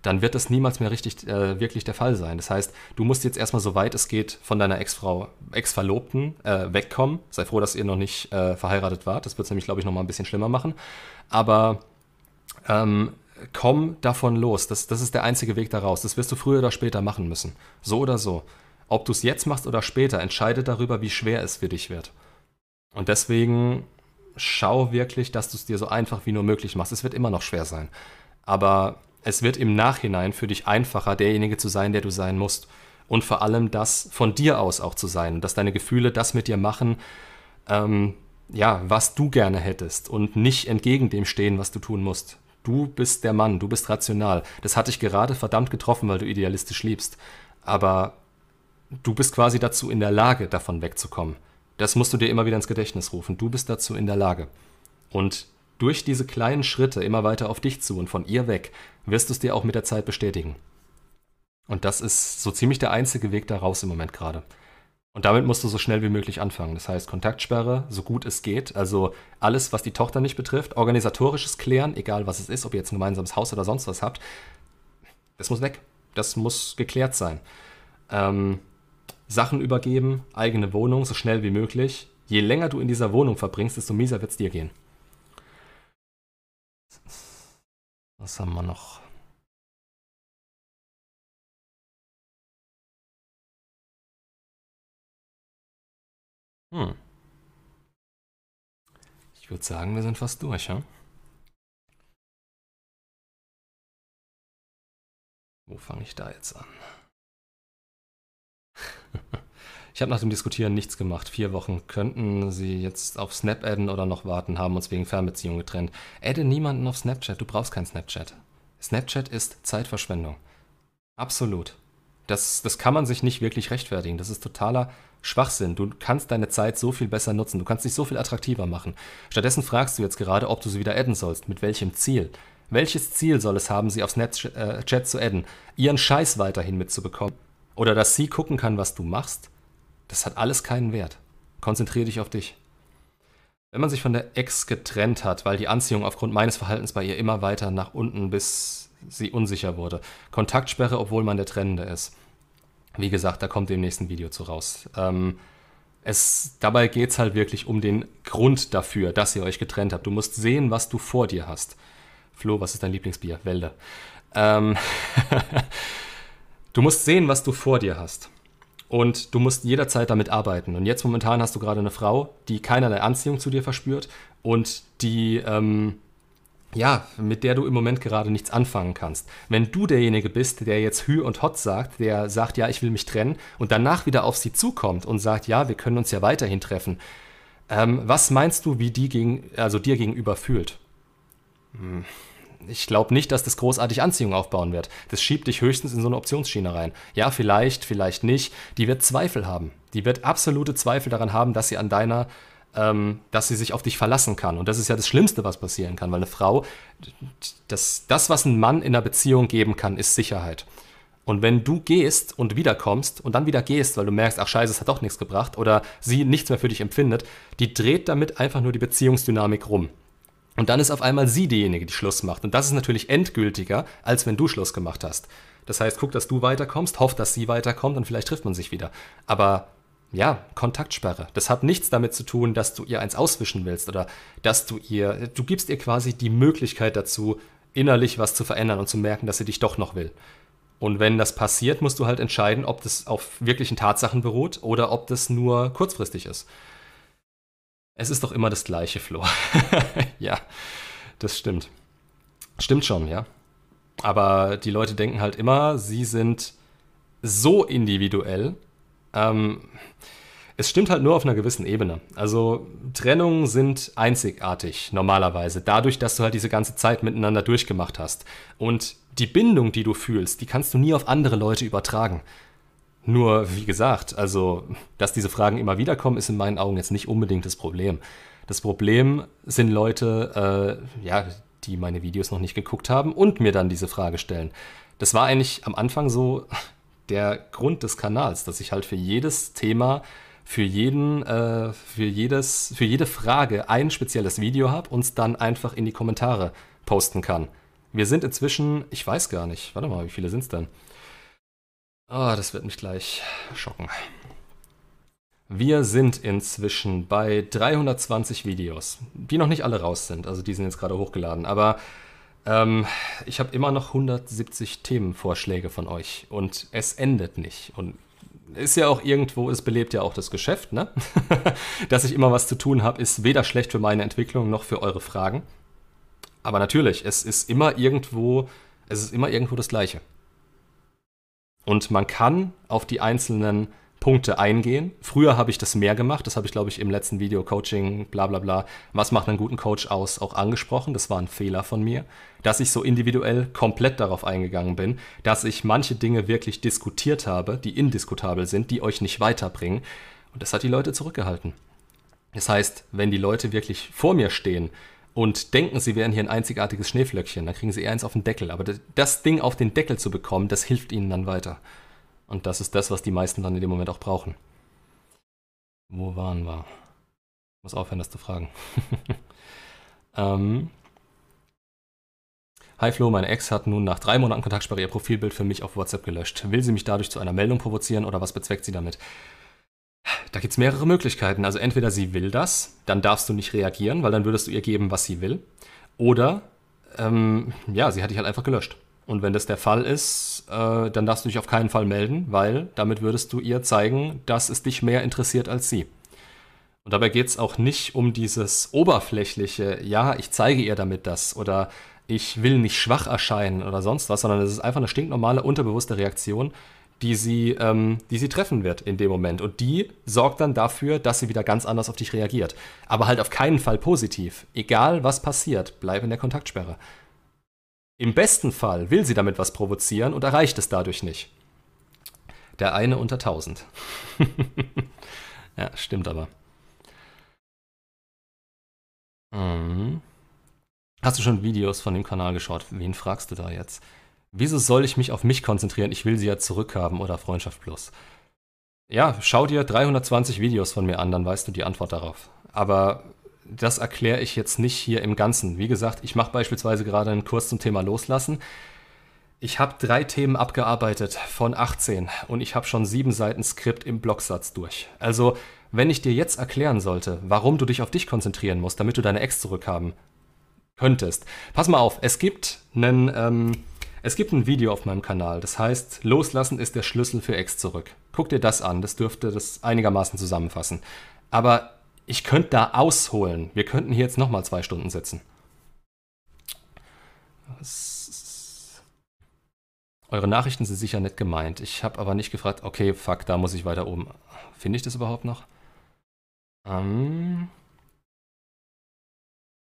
dann wird das niemals mehr richtig äh, wirklich der Fall sein. Das heißt, du musst jetzt erstmal so weit es geht von deiner Ex-Frau, Ex-Verlobten äh, wegkommen. Sei froh, dass ihr noch nicht äh, verheiratet wart. Das wird es nämlich, glaube ich, nochmal ein bisschen schlimmer machen. Aber ähm, komm davon los. Das, das ist der einzige Weg daraus. Das wirst du früher oder später machen müssen. So oder so. Ob du es jetzt machst oder später, entscheidet darüber, wie schwer es für dich wird. Und deswegen schau wirklich, dass du es dir so einfach wie nur möglich machst. Es wird immer noch schwer sein. Aber es wird im Nachhinein für dich einfacher, derjenige zu sein, der du sein musst. Und vor allem das von dir aus auch zu sein, dass deine Gefühle das mit dir machen, ähm, ja, was du gerne hättest und nicht entgegen dem stehen, was du tun musst. Du bist der Mann, du bist rational. Das hat dich gerade verdammt getroffen, weil du idealistisch liebst. Aber du bist quasi dazu in der Lage, davon wegzukommen. Das musst du dir immer wieder ins Gedächtnis rufen. Du bist dazu in der Lage. Und durch diese kleinen Schritte immer weiter auf dich zu und von ihr weg, wirst du es dir auch mit der Zeit bestätigen. Und das ist so ziemlich der einzige Weg da raus im Moment gerade. Und damit musst du so schnell wie möglich anfangen. Das heißt, Kontaktsperre, so gut es geht. Also alles, was die Tochter nicht betrifft, organisatorisches Klären, egal was es ist, ob ihr jetzt ein gemeinsames Haus oder sonst was habt, das muss weg. Das muss geklärt sein. Ähm, Sachen übergeben, eigene Wohnung, so schnell wie möglich. Je länger du in dieser Wohnung verbringst, desto mieser wird es dir gehen. Was haben wir noch? Hm. Ich würde sagen, wir sind fast durch, ja? Wo fange ich da jetzt an? Ich habe nach dem Diskutieren nichts gemacht. Vier Wochen könnten sie jetzt auf Snap adden oder noch warten, haben uns wegen Fernbeziehung getrennt. Adde niemanden auf Snapchat, du brauchst kein Snapchat. Snapchat ist Zeitverschwendung. Absolut. Das, das kann man sich nicht wirklich rechtfertigen. Das ist totaler Schwachsinn. Du kannst deine Zeit so viel besser nutzen. Du kannst dich so viel attraktiver machen. Stattdessen fragst du jetzt gerade, ob du sie wieder adden sollst. Mit welchem Ziel? Welches Ziel soll es haben, sie auf Snapchat äh, zu adden? Ihren Scheiß weiterhin mitzubekommen? Oder dass sie gucken kann, was du machst? Das hat alles keinen Wert. Konzentriere dich auf dich. Wenn man sich von der Ex getrennt hat, weil die Anziehung aufgrund meines Verhaltens bei ihr immer weiter nach unten, bis sie unsicher wurde. Kontaktsperre, obwohl man der Trennende ist. Wie gesagt, da kommt im nächsten Video zu raus. Ähm, Es, dabei geht es halt wirklich um den Grund dafür, dass ihr euch getrennt habt. Du musst sehen, was du vor dir hast. Flo, was ist dein Lieblingsbier? Wälder. Ähm du musst sehen, was du vor dir hast. Und du musst jederzeit damit arbeiten. Und jetzt momentan hast du gerade eine Frau, die keinerlei Anziehung zu dir verspürt und die, ähm, ja, mit der du im Moment gerade nichts anfangen kannst. Wenn du derjenige bist, der jetzt Hü und Hot sagt, der sagt, ja, ich will mich trennen und danach wieder auf sie zukommt und sagt, ja, wir können uns ja weiterhin treffen, ähm, was meinst du, wie die gegen, also dir gegenüber fühlt? Hm ich glaube nicht, dass das großartig Anziehung aufbauen wird. Das schiebt dich höchstens in so eine Optionsschiene rein. Ja, vielleicht, vielleicht nicht. Die wird Zweifel haben. Die wird absolute Zweifel daran haben, dass sie an deiner, ähm, dass sie sich auf dich verlassen kann. Und das ist ja das Schlimmste, was passieren kann, weil eine Frau, das, das, was ein Mann in einer Beziehung geben kann, ist Sicherheit. Und wenn du gehst und wiederkommst und dann wieder gehst, weil du merkst, ach scheiße, es hat doch nichts gebracht oder sie nichts mehr für dich empfindet, die dreht damit einfach nur die Beziehungsdynamik rum. Und dann ist auf einmal sie diejenige, die Schluss macht. Und das ist natürlich endgültiger, als wenn du Schluss gemacht hast. Das heißt, guck, dass du weiterkommst, hoff, dass sie weiterkommt und vielleicht trifft man sich wieder. Aber ja, Kontaktsperre. Das hat nichts damit zu tun, dass du ihr eins auswischen willst oder dass du ihr, du gibst ihr quasi die Möglichkeit dazu, innerlich was zu verändern und zu merken, dass sie dich doch noch will. Und wenn das passiert, musst du halt entscheiden, ob das auf wirklichen Tatsachen beruht oder ob das nur kurzfristig ist. Es ist doch immer das gleiche, Flo. ja, das stimmt. Stimmt schon, ja. Aber die Leute denken halt immer, sie sind so individuell. Ähm, es stimmt halt nur auf einer gewissen Ebene. Also Trennungen sind einzigartig normalerweise, dadurch, dass du halt diese ganze Zeit miteinander durchgemacht hast. Und die Bindung, die du fühlst, die kannst du nie auf andere Leute übertragen. Nur, wie gesagt, also, dass diese Fragen immer wieder kommen, ist in meinen Augen jetzt nicht unbedingt das Problem. Das Problem sind Leute, äh, ja, die meine Videos noch nicht geguckt haben und mir dann diese Frage stellen. Das war eigentlich am Anfang so der Grund des Kanals, dass ich halt für jedes Thema, für jeden, äh, für jedes, für jede Frage ein spezielles Video habe und es dann einfach in die Kommentare posten kann. Wir sind inzwischen, ich weiß gar nicht, warte mal, wie viele sind es denn? Ah, das wird mich gleich schocken. Wir sind inzwischen bei 320 Videos, die noch nicht alle raus sind. Also die sind jetzt gerade hochgeladen. Aber ähm, ich habe immer noch 170 Themenvorschläge von euch und es endet nicht. Und ist ja auch irgendwo, es belebt ja auch das Geschäft, ne? Dass ich immer was zu tun habe, ist weder schlecht für meine Entwicklung noch für eure Fragen. Aber natürlich, es ist immer irgendwo, es ist immer irgendwo das Gleiche. Und man kann auf die einzelnen Punkte eingehen. Früher habe ich das mehr gemacht. Das habe ich, glaube ich, im letzten Video Coaching, bla bla bla, was macht einen guten Coach aus, auch angesprochen. Das war ein Fehler von mir, dass ich so individuell komplett darauf eingegangen bin, dass ich manche Dinge wirklich diskutiert habe, die indiskutabel sind, die euch nicht weiterbringen. Und das hat die Leute zurückgehalten. Das heißt, wenn die Leute wirklich vor mir stehen und denken, sie wären hier ein einzigartiges Schneeflöckchen, dann kriegen sie eher eins auf den Deckel. Aber das Ding auf den Deckel zu bekommen, das hilft ihnen dann weiter. Und das ist das, was die meisten dann in dem Moment auch brauchen. Wo waren wir? Ich muss aufhören, das zu fragen. ähm. Hi Flo, meine Ex hat nun nach drei Monaten Kontaktsperre ihr Profilbild für mich auf WhatsApp gelöscht. Will sie mich dadurch zu einer Meldung provozieren oder was bezweckt sie damit? Da gibt es mehrere Möglichkeiten. Also entweder sie will das, dann darfst du nicht reagieren, weil dann würdest du ihr geben, was sie will. Oder ähm, ja, sie hat dich halt einfach gelöscht. Und wenn das der Fall ist, äh, dann darfst du dich auf keinen Fall melden, weil damit würdest du ihr zeigen, dass es dich mehr interessiert als sie. Und dabei geht es auch nicht um dieses oberflächliche, ja, ich zeige ihr damit das oder ich will nicht schwach erscheinen oder sonst was, sondern es ist einfach eine stinknormale, unterbewusste Reaktion, die sie, ähm, die sie treffen wird in dem Moment. Und die sorgt dann dafür, dass sie wieder ganz anders auf dich reagiert. Aber halt auf keinen Fall positiv. Egal was passiert, bleib in der Kontaktsperre. Im besten Fall will sie damit was provozieren und erreicht es dadurch nicht. Der eine unter tausend. ja, stimmt aber. Mhm. Hast du schon Videos von dem Kanal geschaut? Wen fragst du da jetzt? Wieso soll ich mich auf mich konzentrieren? Ich will sie ja zurückhaben oder Freundschaft plus. Ja, schau dir 320 Videos von mir an, dann weißt du die Antwort darauf. Aber das erkläre ich jetzt nicht hier im Ganzen. Wie gesagt, ich mache beispielsweise gerade einen Kurs zum Thema Loslassen. Ich habe drei Themen abgearbeitet von 18 und ich habe schon sieben Seiten Skript im Blocksatz durch. Also wenn ich dir jetzt erklären sollte, warum du dich auf dich konzentrieren musst, damit du deine Ex zurückhaben könntest. Pass mal auf, es gibt einen, ähm, es gibt ein Video auf meinem Kanal, das heißt, Loslassen ist der Schlüssel für Ex zurück. Guck dir das an, das dürfte das einigermaßen zusammenfassen. Aber ich könnte da ausholen. Wir könnten hier jetzt nochmal zwei Stunden sitzen. Eure Nachrichten sind sicher nicht gemeint. Ich habe aber nicht gefragt, okay, fuck, da muss ich weiter oben. Finde ich das überhaupt noch? Ähm.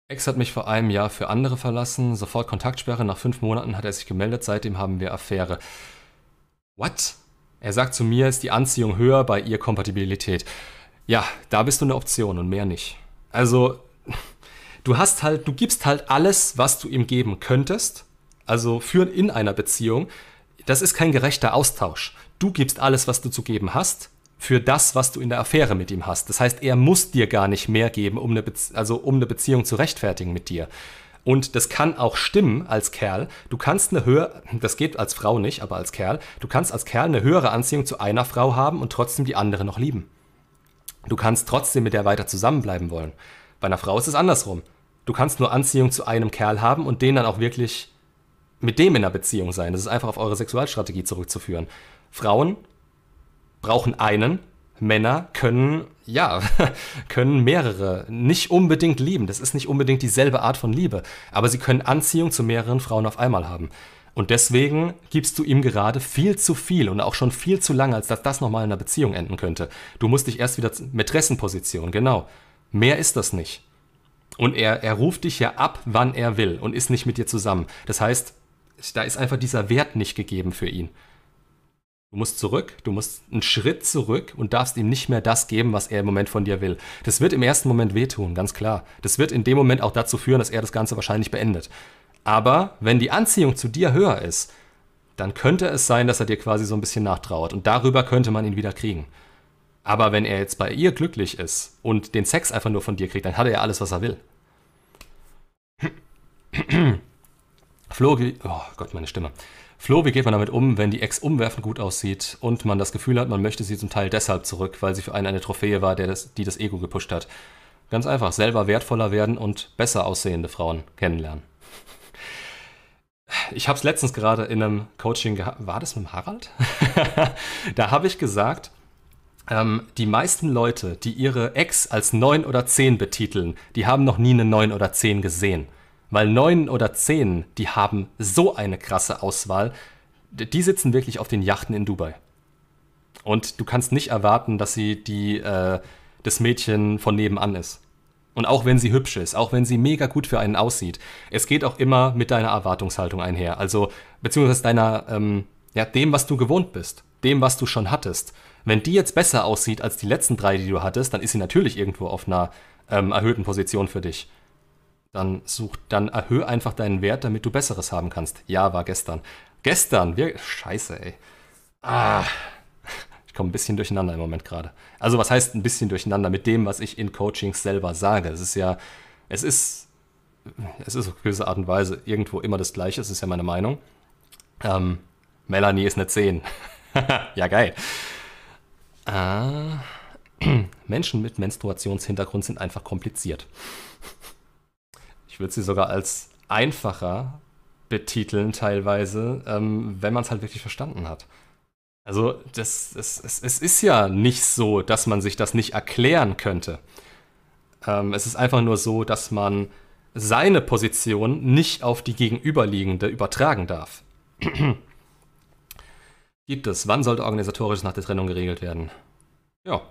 Ex hat mich vor einem Jahr für andere verlassen, sofort Kontaktsperre, nach fünf Monaten hat er sich gemeldet, seitdem haben wir Affäre. What? Er sagt zu mir, ist die Anziehung höher, bei ihr Kompatibilität. Ja, da bist du eine Option und mehr nicht. Also, du hast halt, du gibst halt alles, was du ihm geben könntest, also für in einer Beziehung. Das ist kein gerechter Austausch. Du gibst alles, was du zu geben hast, für das, was du in der Affäre mit ihm hast. Das heißt, er muss dir gar nicht mehr geben, um eine, Bezie also um eine Beziehung zu rechtfertigen mit dir. Und das kann auch stimmen als Kerl. Du kannst eine höhere, das geht als Frau nicht, aber als Kerl, du kannst als Kerl eine höhere Anziehung zu einer Frau haben und trotzdem die andere noch lieben. Du kannst trotzdem mit der weiter zusammenbleiben wollen. Bei einer Frau ist es andersrum. Du kannst nur Anziehung zu einem Kerl haben und den dann auch wirklich mit dem in einer Beziehung sein. Das ist einfach auf eure Sexualstrategie zurückzuführen. Frauen brauchen einen. Männer können, ja, können mehrere nicht unbedingt lieben. Das ist nicht unbedingt dieselbe Art von Liebe. Aber sie können Anziehung zu mehreren Frauen auf einmal haben. Und deswegen gibst du ihm gerade viel zu viel und auch schon viel zu lange, als dass das nochmal in einer Beziehung enden könnte. Du musst dich erst wieder Mätressenposition, genau. Mehr ist das nicht. Und er, er ruft dich ja ab, wann er will und ist nicht mit dir zusammen. Das heißt, da ist einfach dieser Wert nicht gegeben für ihn. Du musst zurück, du musst einen Schritt zurück und darfst ihm nicht mehr das geben, was er im Moment von dir will. Das wird im ersten Moment wehtun, ganz klar. Das wird in dem Moment auch dazu führen, dass er das Ganze wahrscheinlich beendet. Aber wenn die Anziehung zu dir höher ist, dann könnte es sein, dass er dir quasi so ein bisschen nachtrauert und darüber könnte man ihn wieder kriegen. Aber wenn er jetzt bei ihr glücklich ist und den Sex einfach nur von dir kriegt, dann hat er ja alles, was er will. Flo, oh Gott, meine Stimme. Flo, wie geht man damit um, wenn die Ex umwerfend gut aussieht und man das Gefühl hat, man möchte sie zum Teil deshalb zurück, weil sie für einen eine Trophäe war, das, die das Ego gepusht hat? Ganz einfach, selber wertvoller werden und besser aussehende Frauen kennenlernen. Ich habe es letztens gerade in einem Coaching gehabt. War das mit dem Harald? da habe ich gesagt, ähm, die meisten Leute, die ihre Ex als 9 oder 10 betiteln, die haben noch nie eine 9 oder 10 gesehen. Weil neun oder zehn, die haben so eine krasse Auswahl. Die sitzen wirklich auf den Yachten in Dubai. Und du kannst nicht erwarten, dass sie die, äh, das Mädchen von nebenan ist. Und auch wenn sie hübsch ist, auch wenn sie mega gut für einen aussieht, es geht auch immer mit deiner Erwartungshaltung einher. Also, beziehungsweise deiner, ähm, ja, dem, was du gewohnt bist, dem, was du schon hattest. Wenn die jetzt besser aussieht als die letzten drei, die du hattest, dann ist sie natürlich irgendwo auf einer ähm, erhöhten Position für dich. Dann such, dann erhöhe einfach deinen Wert, damit du Besseres haben kannst. Ja, war gestern. Gestern, wir. Scheiße, ey. Ah. Ich komme ein bisschen durcheinander im Moment gerade. Also, was heißt ein bisschen durcheinander mit dem, was ich in Coachings selber sage? Es ist ja, es ist, es ist auf gewisse Art und Weise irgendwo immer das Gleiche. Es ist ja meine Meinung. Ähm, Melanie ist eine 10. ja, geil. Äh, Menschen mit Menstruationshintergrund sind einfach kompliziert. Würde sie sogar als einfacher betiteln teilweise, ähm, wenn man es halt wirklich verstanden hat. Also das, das, es, es ist ja nicht so, dass man sich das nicht erklären könnte. Ähm, es ist einfach nur so, dass man seine Position nicht auf die gegenüberliegende übertragen darf. Gibt es. Wann sollte organisatorisch nach der Trennung geregelt werden? Ja,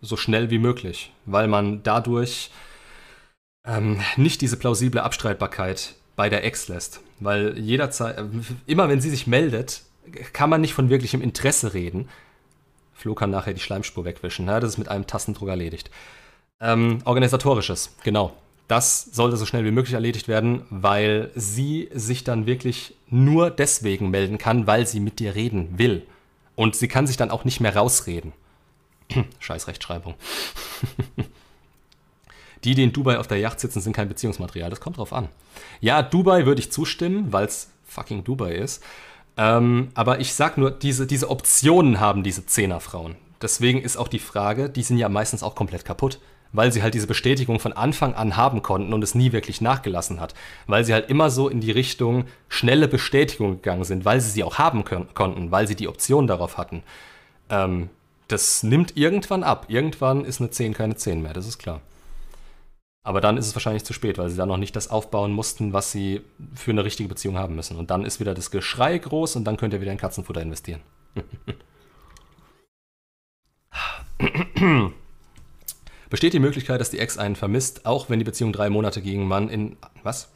so schnell wie möglich, weil man dadurch ähm, nicht diese plausible Abstreitbarkeit bei der Ex lässt. Weil jederzeit, äh, immer wenn sie sich meldet, kann man nicht von wirklichem Interesse reden. Flo kann nachher die Schleimspur wegwischen. Ja, das ist mit einem Tastendruck erledigt. Ähm, organisatorisches, genau. Das sollte so schnell wie möglich erledigt werden, weil sie sich dann wirklich nur deswegen melden kann, weil sie mit dir reden will. Und sie kann sich dann auch nicht mehr rausreden. Scheiß Rechtschreibung. Die, die in Dubai auf der Yacht sitzen, sind kein Beziehungsmaterial. Das kommt drauf an. Ja, Dubai würde ich zustimmen, weil es fucking Dubai ist. Ähm, aber ich sag nur, diese, diese Optionen haben diese Zehnerfrauen. deswegen ist auch die Frage, die sind ja meistens auch komplett kaputt weil sie halt diese Bestätigung von Anfang an haben konnten und es nie wirklich nachgelassen hat. Weil sie halt immer so in die Richtung schnelle Bestätigung gegangen sind, weil sie sie auch haben können, konnten, weil sie die Option darauf hatten. Ähm, das nimmt irgendwann ab. Irgendwann ist eine 10 keine 10 mehr, das ist klar. Aber dann ist es wahrscheinlich zu spät, weil sie dann noch nicht das aufbauen mussten, was sie für eine richtige Beziehung haben müssen. Und dann ist wieder das Geschrei groß und dann könnt ihr wieder in Katzenfutter investieren. Besteht die Möglichkeit, dass die Ex einen vermisst, auch wenn die Beziehung drei Monate gegen Mann in. Was?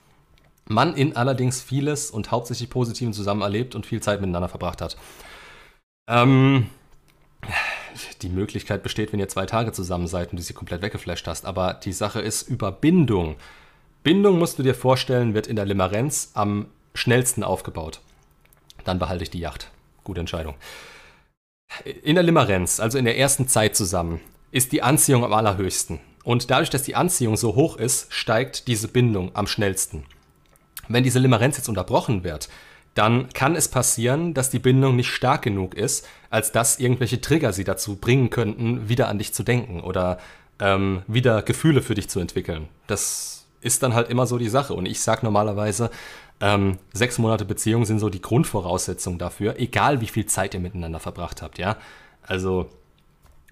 Mann in allerdings vieles und hauptsächlich Positiven zusammen erlebt und viel Zeit miteinander verbracht hat. Ähm, die Möglichkeit besteht, wenn ihr zwei Tage zusammen seid und du sie komplett weggeflasht hast. Aber die Sache ist über Bindung. Bindung musst du dir vorstellen, wird in der Limerenz am schnellsten aufgebaut. Dann behalte ich die Yacht. Gute Entscheidung. In der Limerenz, also in der ersten Zeit zusammen, ist die Anziehung am allerhöchsten. Und dadurch, dass die Anziehung so hoch ist, steigt diese Bindung am schnellsten. Wenn diese Limerenz jetzt unterbrochen wird, dann kann es passieren, dass die Bindung nicht stark genug ist, als dass irgendwelche Trigger sie dazu bringen könnten, wieder an dich zu denken oder ähm, wieder Gefühle für dich zu entwickeln. Das ist dann halt immer so die Sache. Und ich sage normalerweise, ähm, sechs Monate Beziehung sind so die Grundvoraussetzung dafür, egal wie viel Zeit ihr miteinander verbracht habt, ja. Also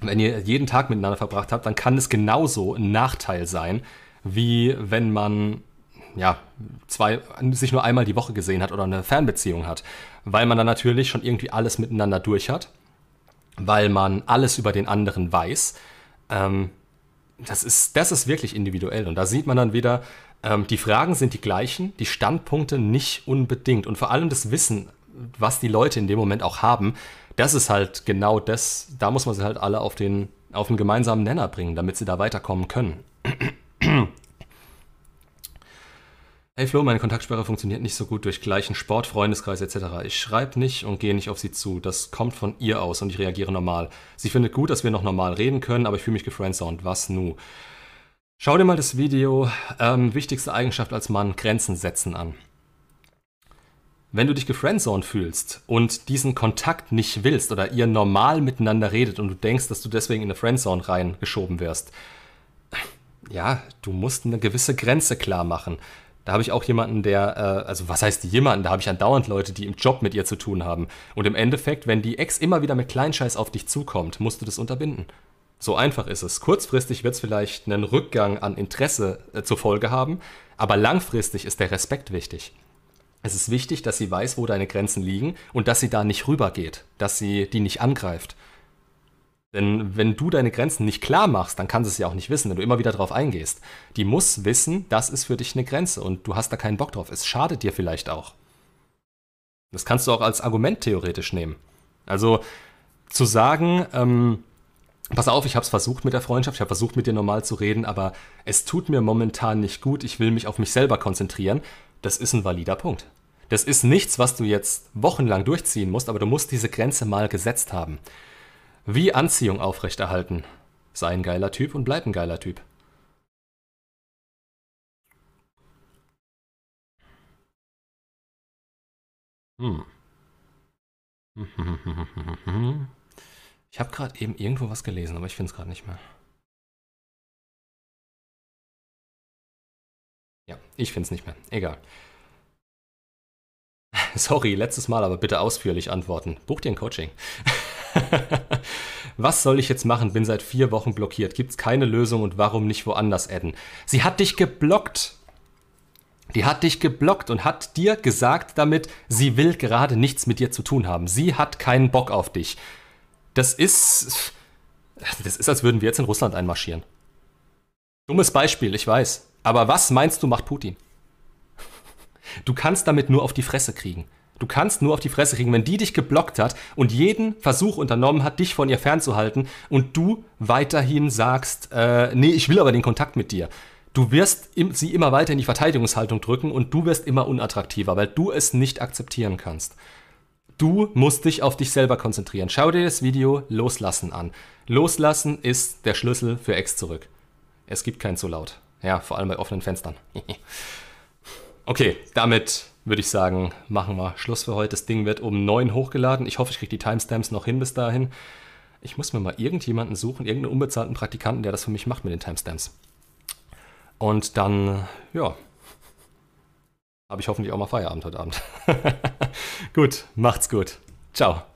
wenn ihr jeden Tag miteinander verbracht habt, dann kann es genauso ein Nachteil sein, wie wenn man ja, zwei, sich nur einmal die Woche gesehen hat oder eine Fernbeziehung hat. Weil man dann natürlich schon irgendwie alles miteinander durch hat, weil man alles über den anderen weiß. Ähm, das, ist, das ist wirklich individuell. Und da sieht man dann wieder, ähm, die Fragen sind die gleichen, die Standpunkte nicht unbedingt. Und vor allem das Wissen, was die Leute in dem Moment auch haben, das ist halt genau das, da muss man sie halt alle auf den, auf den gemeinsamen Nenner bringen, damit sie da weiterkommen können. Hey Flo, meine Kontaktsperre funktioniert nicht so gut durch gleichen Sport, Freundeskreis etc. Ich schreibe nicht und gehe nicht auf sie zu. Das kommt von ihr aus und ich reagiere normal. Sie findet gut, dass wir noch normal reden können, aber ich fühle mich gefriendzoned. Was nu? Schau dir mal das Video ähm, Wichtigste Eigenschaft als Mann, Grenzen setzen an. Wenn du dich gefriendzoned fühlst und diesen Kontakt nicht willst oder ihr normal miteinander redet und du denkst, dass du deswegen in eine Friendzone reingeschoben wirst, ja, du musst eine gewisse Grenze klar machen. Da habe ich auch jemanden, der, äh, also was heißt jemanden? Da habe ich andauernd Leute, die im Job mit ihr zu tun haben. Und im Endeffekt, wenn die Ex immer wieder mit Kleinscheiß auf dich zukommt, musst du das unterbinden. So einfach ist es. Kurzfristig wird es vielleicht einen Rückgang an Interesse äh, zur Folge haben, aber langfristig ist der Respekt wichtig. Es ist wichtig, dass sie weiß, wo deine Grenzen liegen und dass sie da nicht rübergeht, dass sie die nicht angreift. Denn wenn du deine Grenzen nicht klar machst, dann kann sie es ja auch nicht wissen, wenn du immer wieder drauf eingehst. Die muss wissen, das ist für dich eine Grenze und du hast da keinen Bock drauf. Es schadet dir vielleicht auch. Das kannst du auch als Argument theoretisch nehmen. Also zu sagen, ähm, pass auf, ich habe es versucht mit der Freundschaft, ich habe versucht mit dir normal zu reden, aber es tut mir momentan nicht gut, ich will mich auf mich selber konzentrieren, das ist ein valider Punkt. Das ist nichts, was du jetzt wochenlang durchziehen musst, aber du musst diese Grenze mal gesetzt haben. Wie Anziehung aufrechterhalten. Sei ein geiler Typ und bleib ein geiler Typ. Hm. Ich habe gerade eben irgendwo was gelesen, aber ich finde es gerade nicht mehr. Ja, ich finde es nicht mehr. Egal. Sorry, letztes Mal, aber bitte ausführlich antworten. Buch dir ein Coaching. Was soll ich jetzt machen? Bin seit vier Wochen blockiert. Gibt's keine Lösung und warum nicht woanders adden? Sie hat dich geblockt. Die hat dich geblockt und hat dir gesagt damit, sie will gerade nichts mit dir zu tun haben. Sie hat keinen Bock auf dich. Das ist. Das ist, als würden wir jetzt in Russland einmarschieren. Dummes Beispiel, ich weiß. Aber was meinst du, macht Putin? Du kannst damit nur auf die Fresse kriegen. Du kannst nur auf die Fresse kriegen, wenn die dich geblockt hat und jeden Versuch unternommen hat, dich von ihr fernzuhalten und du weiterhin sagst, äh, nee, ich will aber den Kontakt mit dir. Du wirst sie immer weiter in die Verteidigungshaltung drücken und du wirst immer unattraktiver, weil du es nicht akzeptieren kannst. Du musst dich auf dich selber konzentrieren. Schau dir das Video Loslassen an. Loslassen ist der Schlüssel für Ex zurück. Es gibt kein zu laut. Ja, vor allem bei offenen Fenstern. okay, damit würde ich sagen, machen wir Schluss für heute. Das Ding wird um 9 hochgeladen. Ich hoffe, ich kriege die Timestamps noch hin bis dahin. Ich muss mir mal irgendjemanden suchen, irgendeinen unbezahlten Praktikanten, der das für mich macht mit den Timestamps. Und dann, ja, habe ich hoffentlich auch mal Feierabend heute Abend. gut, macht's gut. Ciao.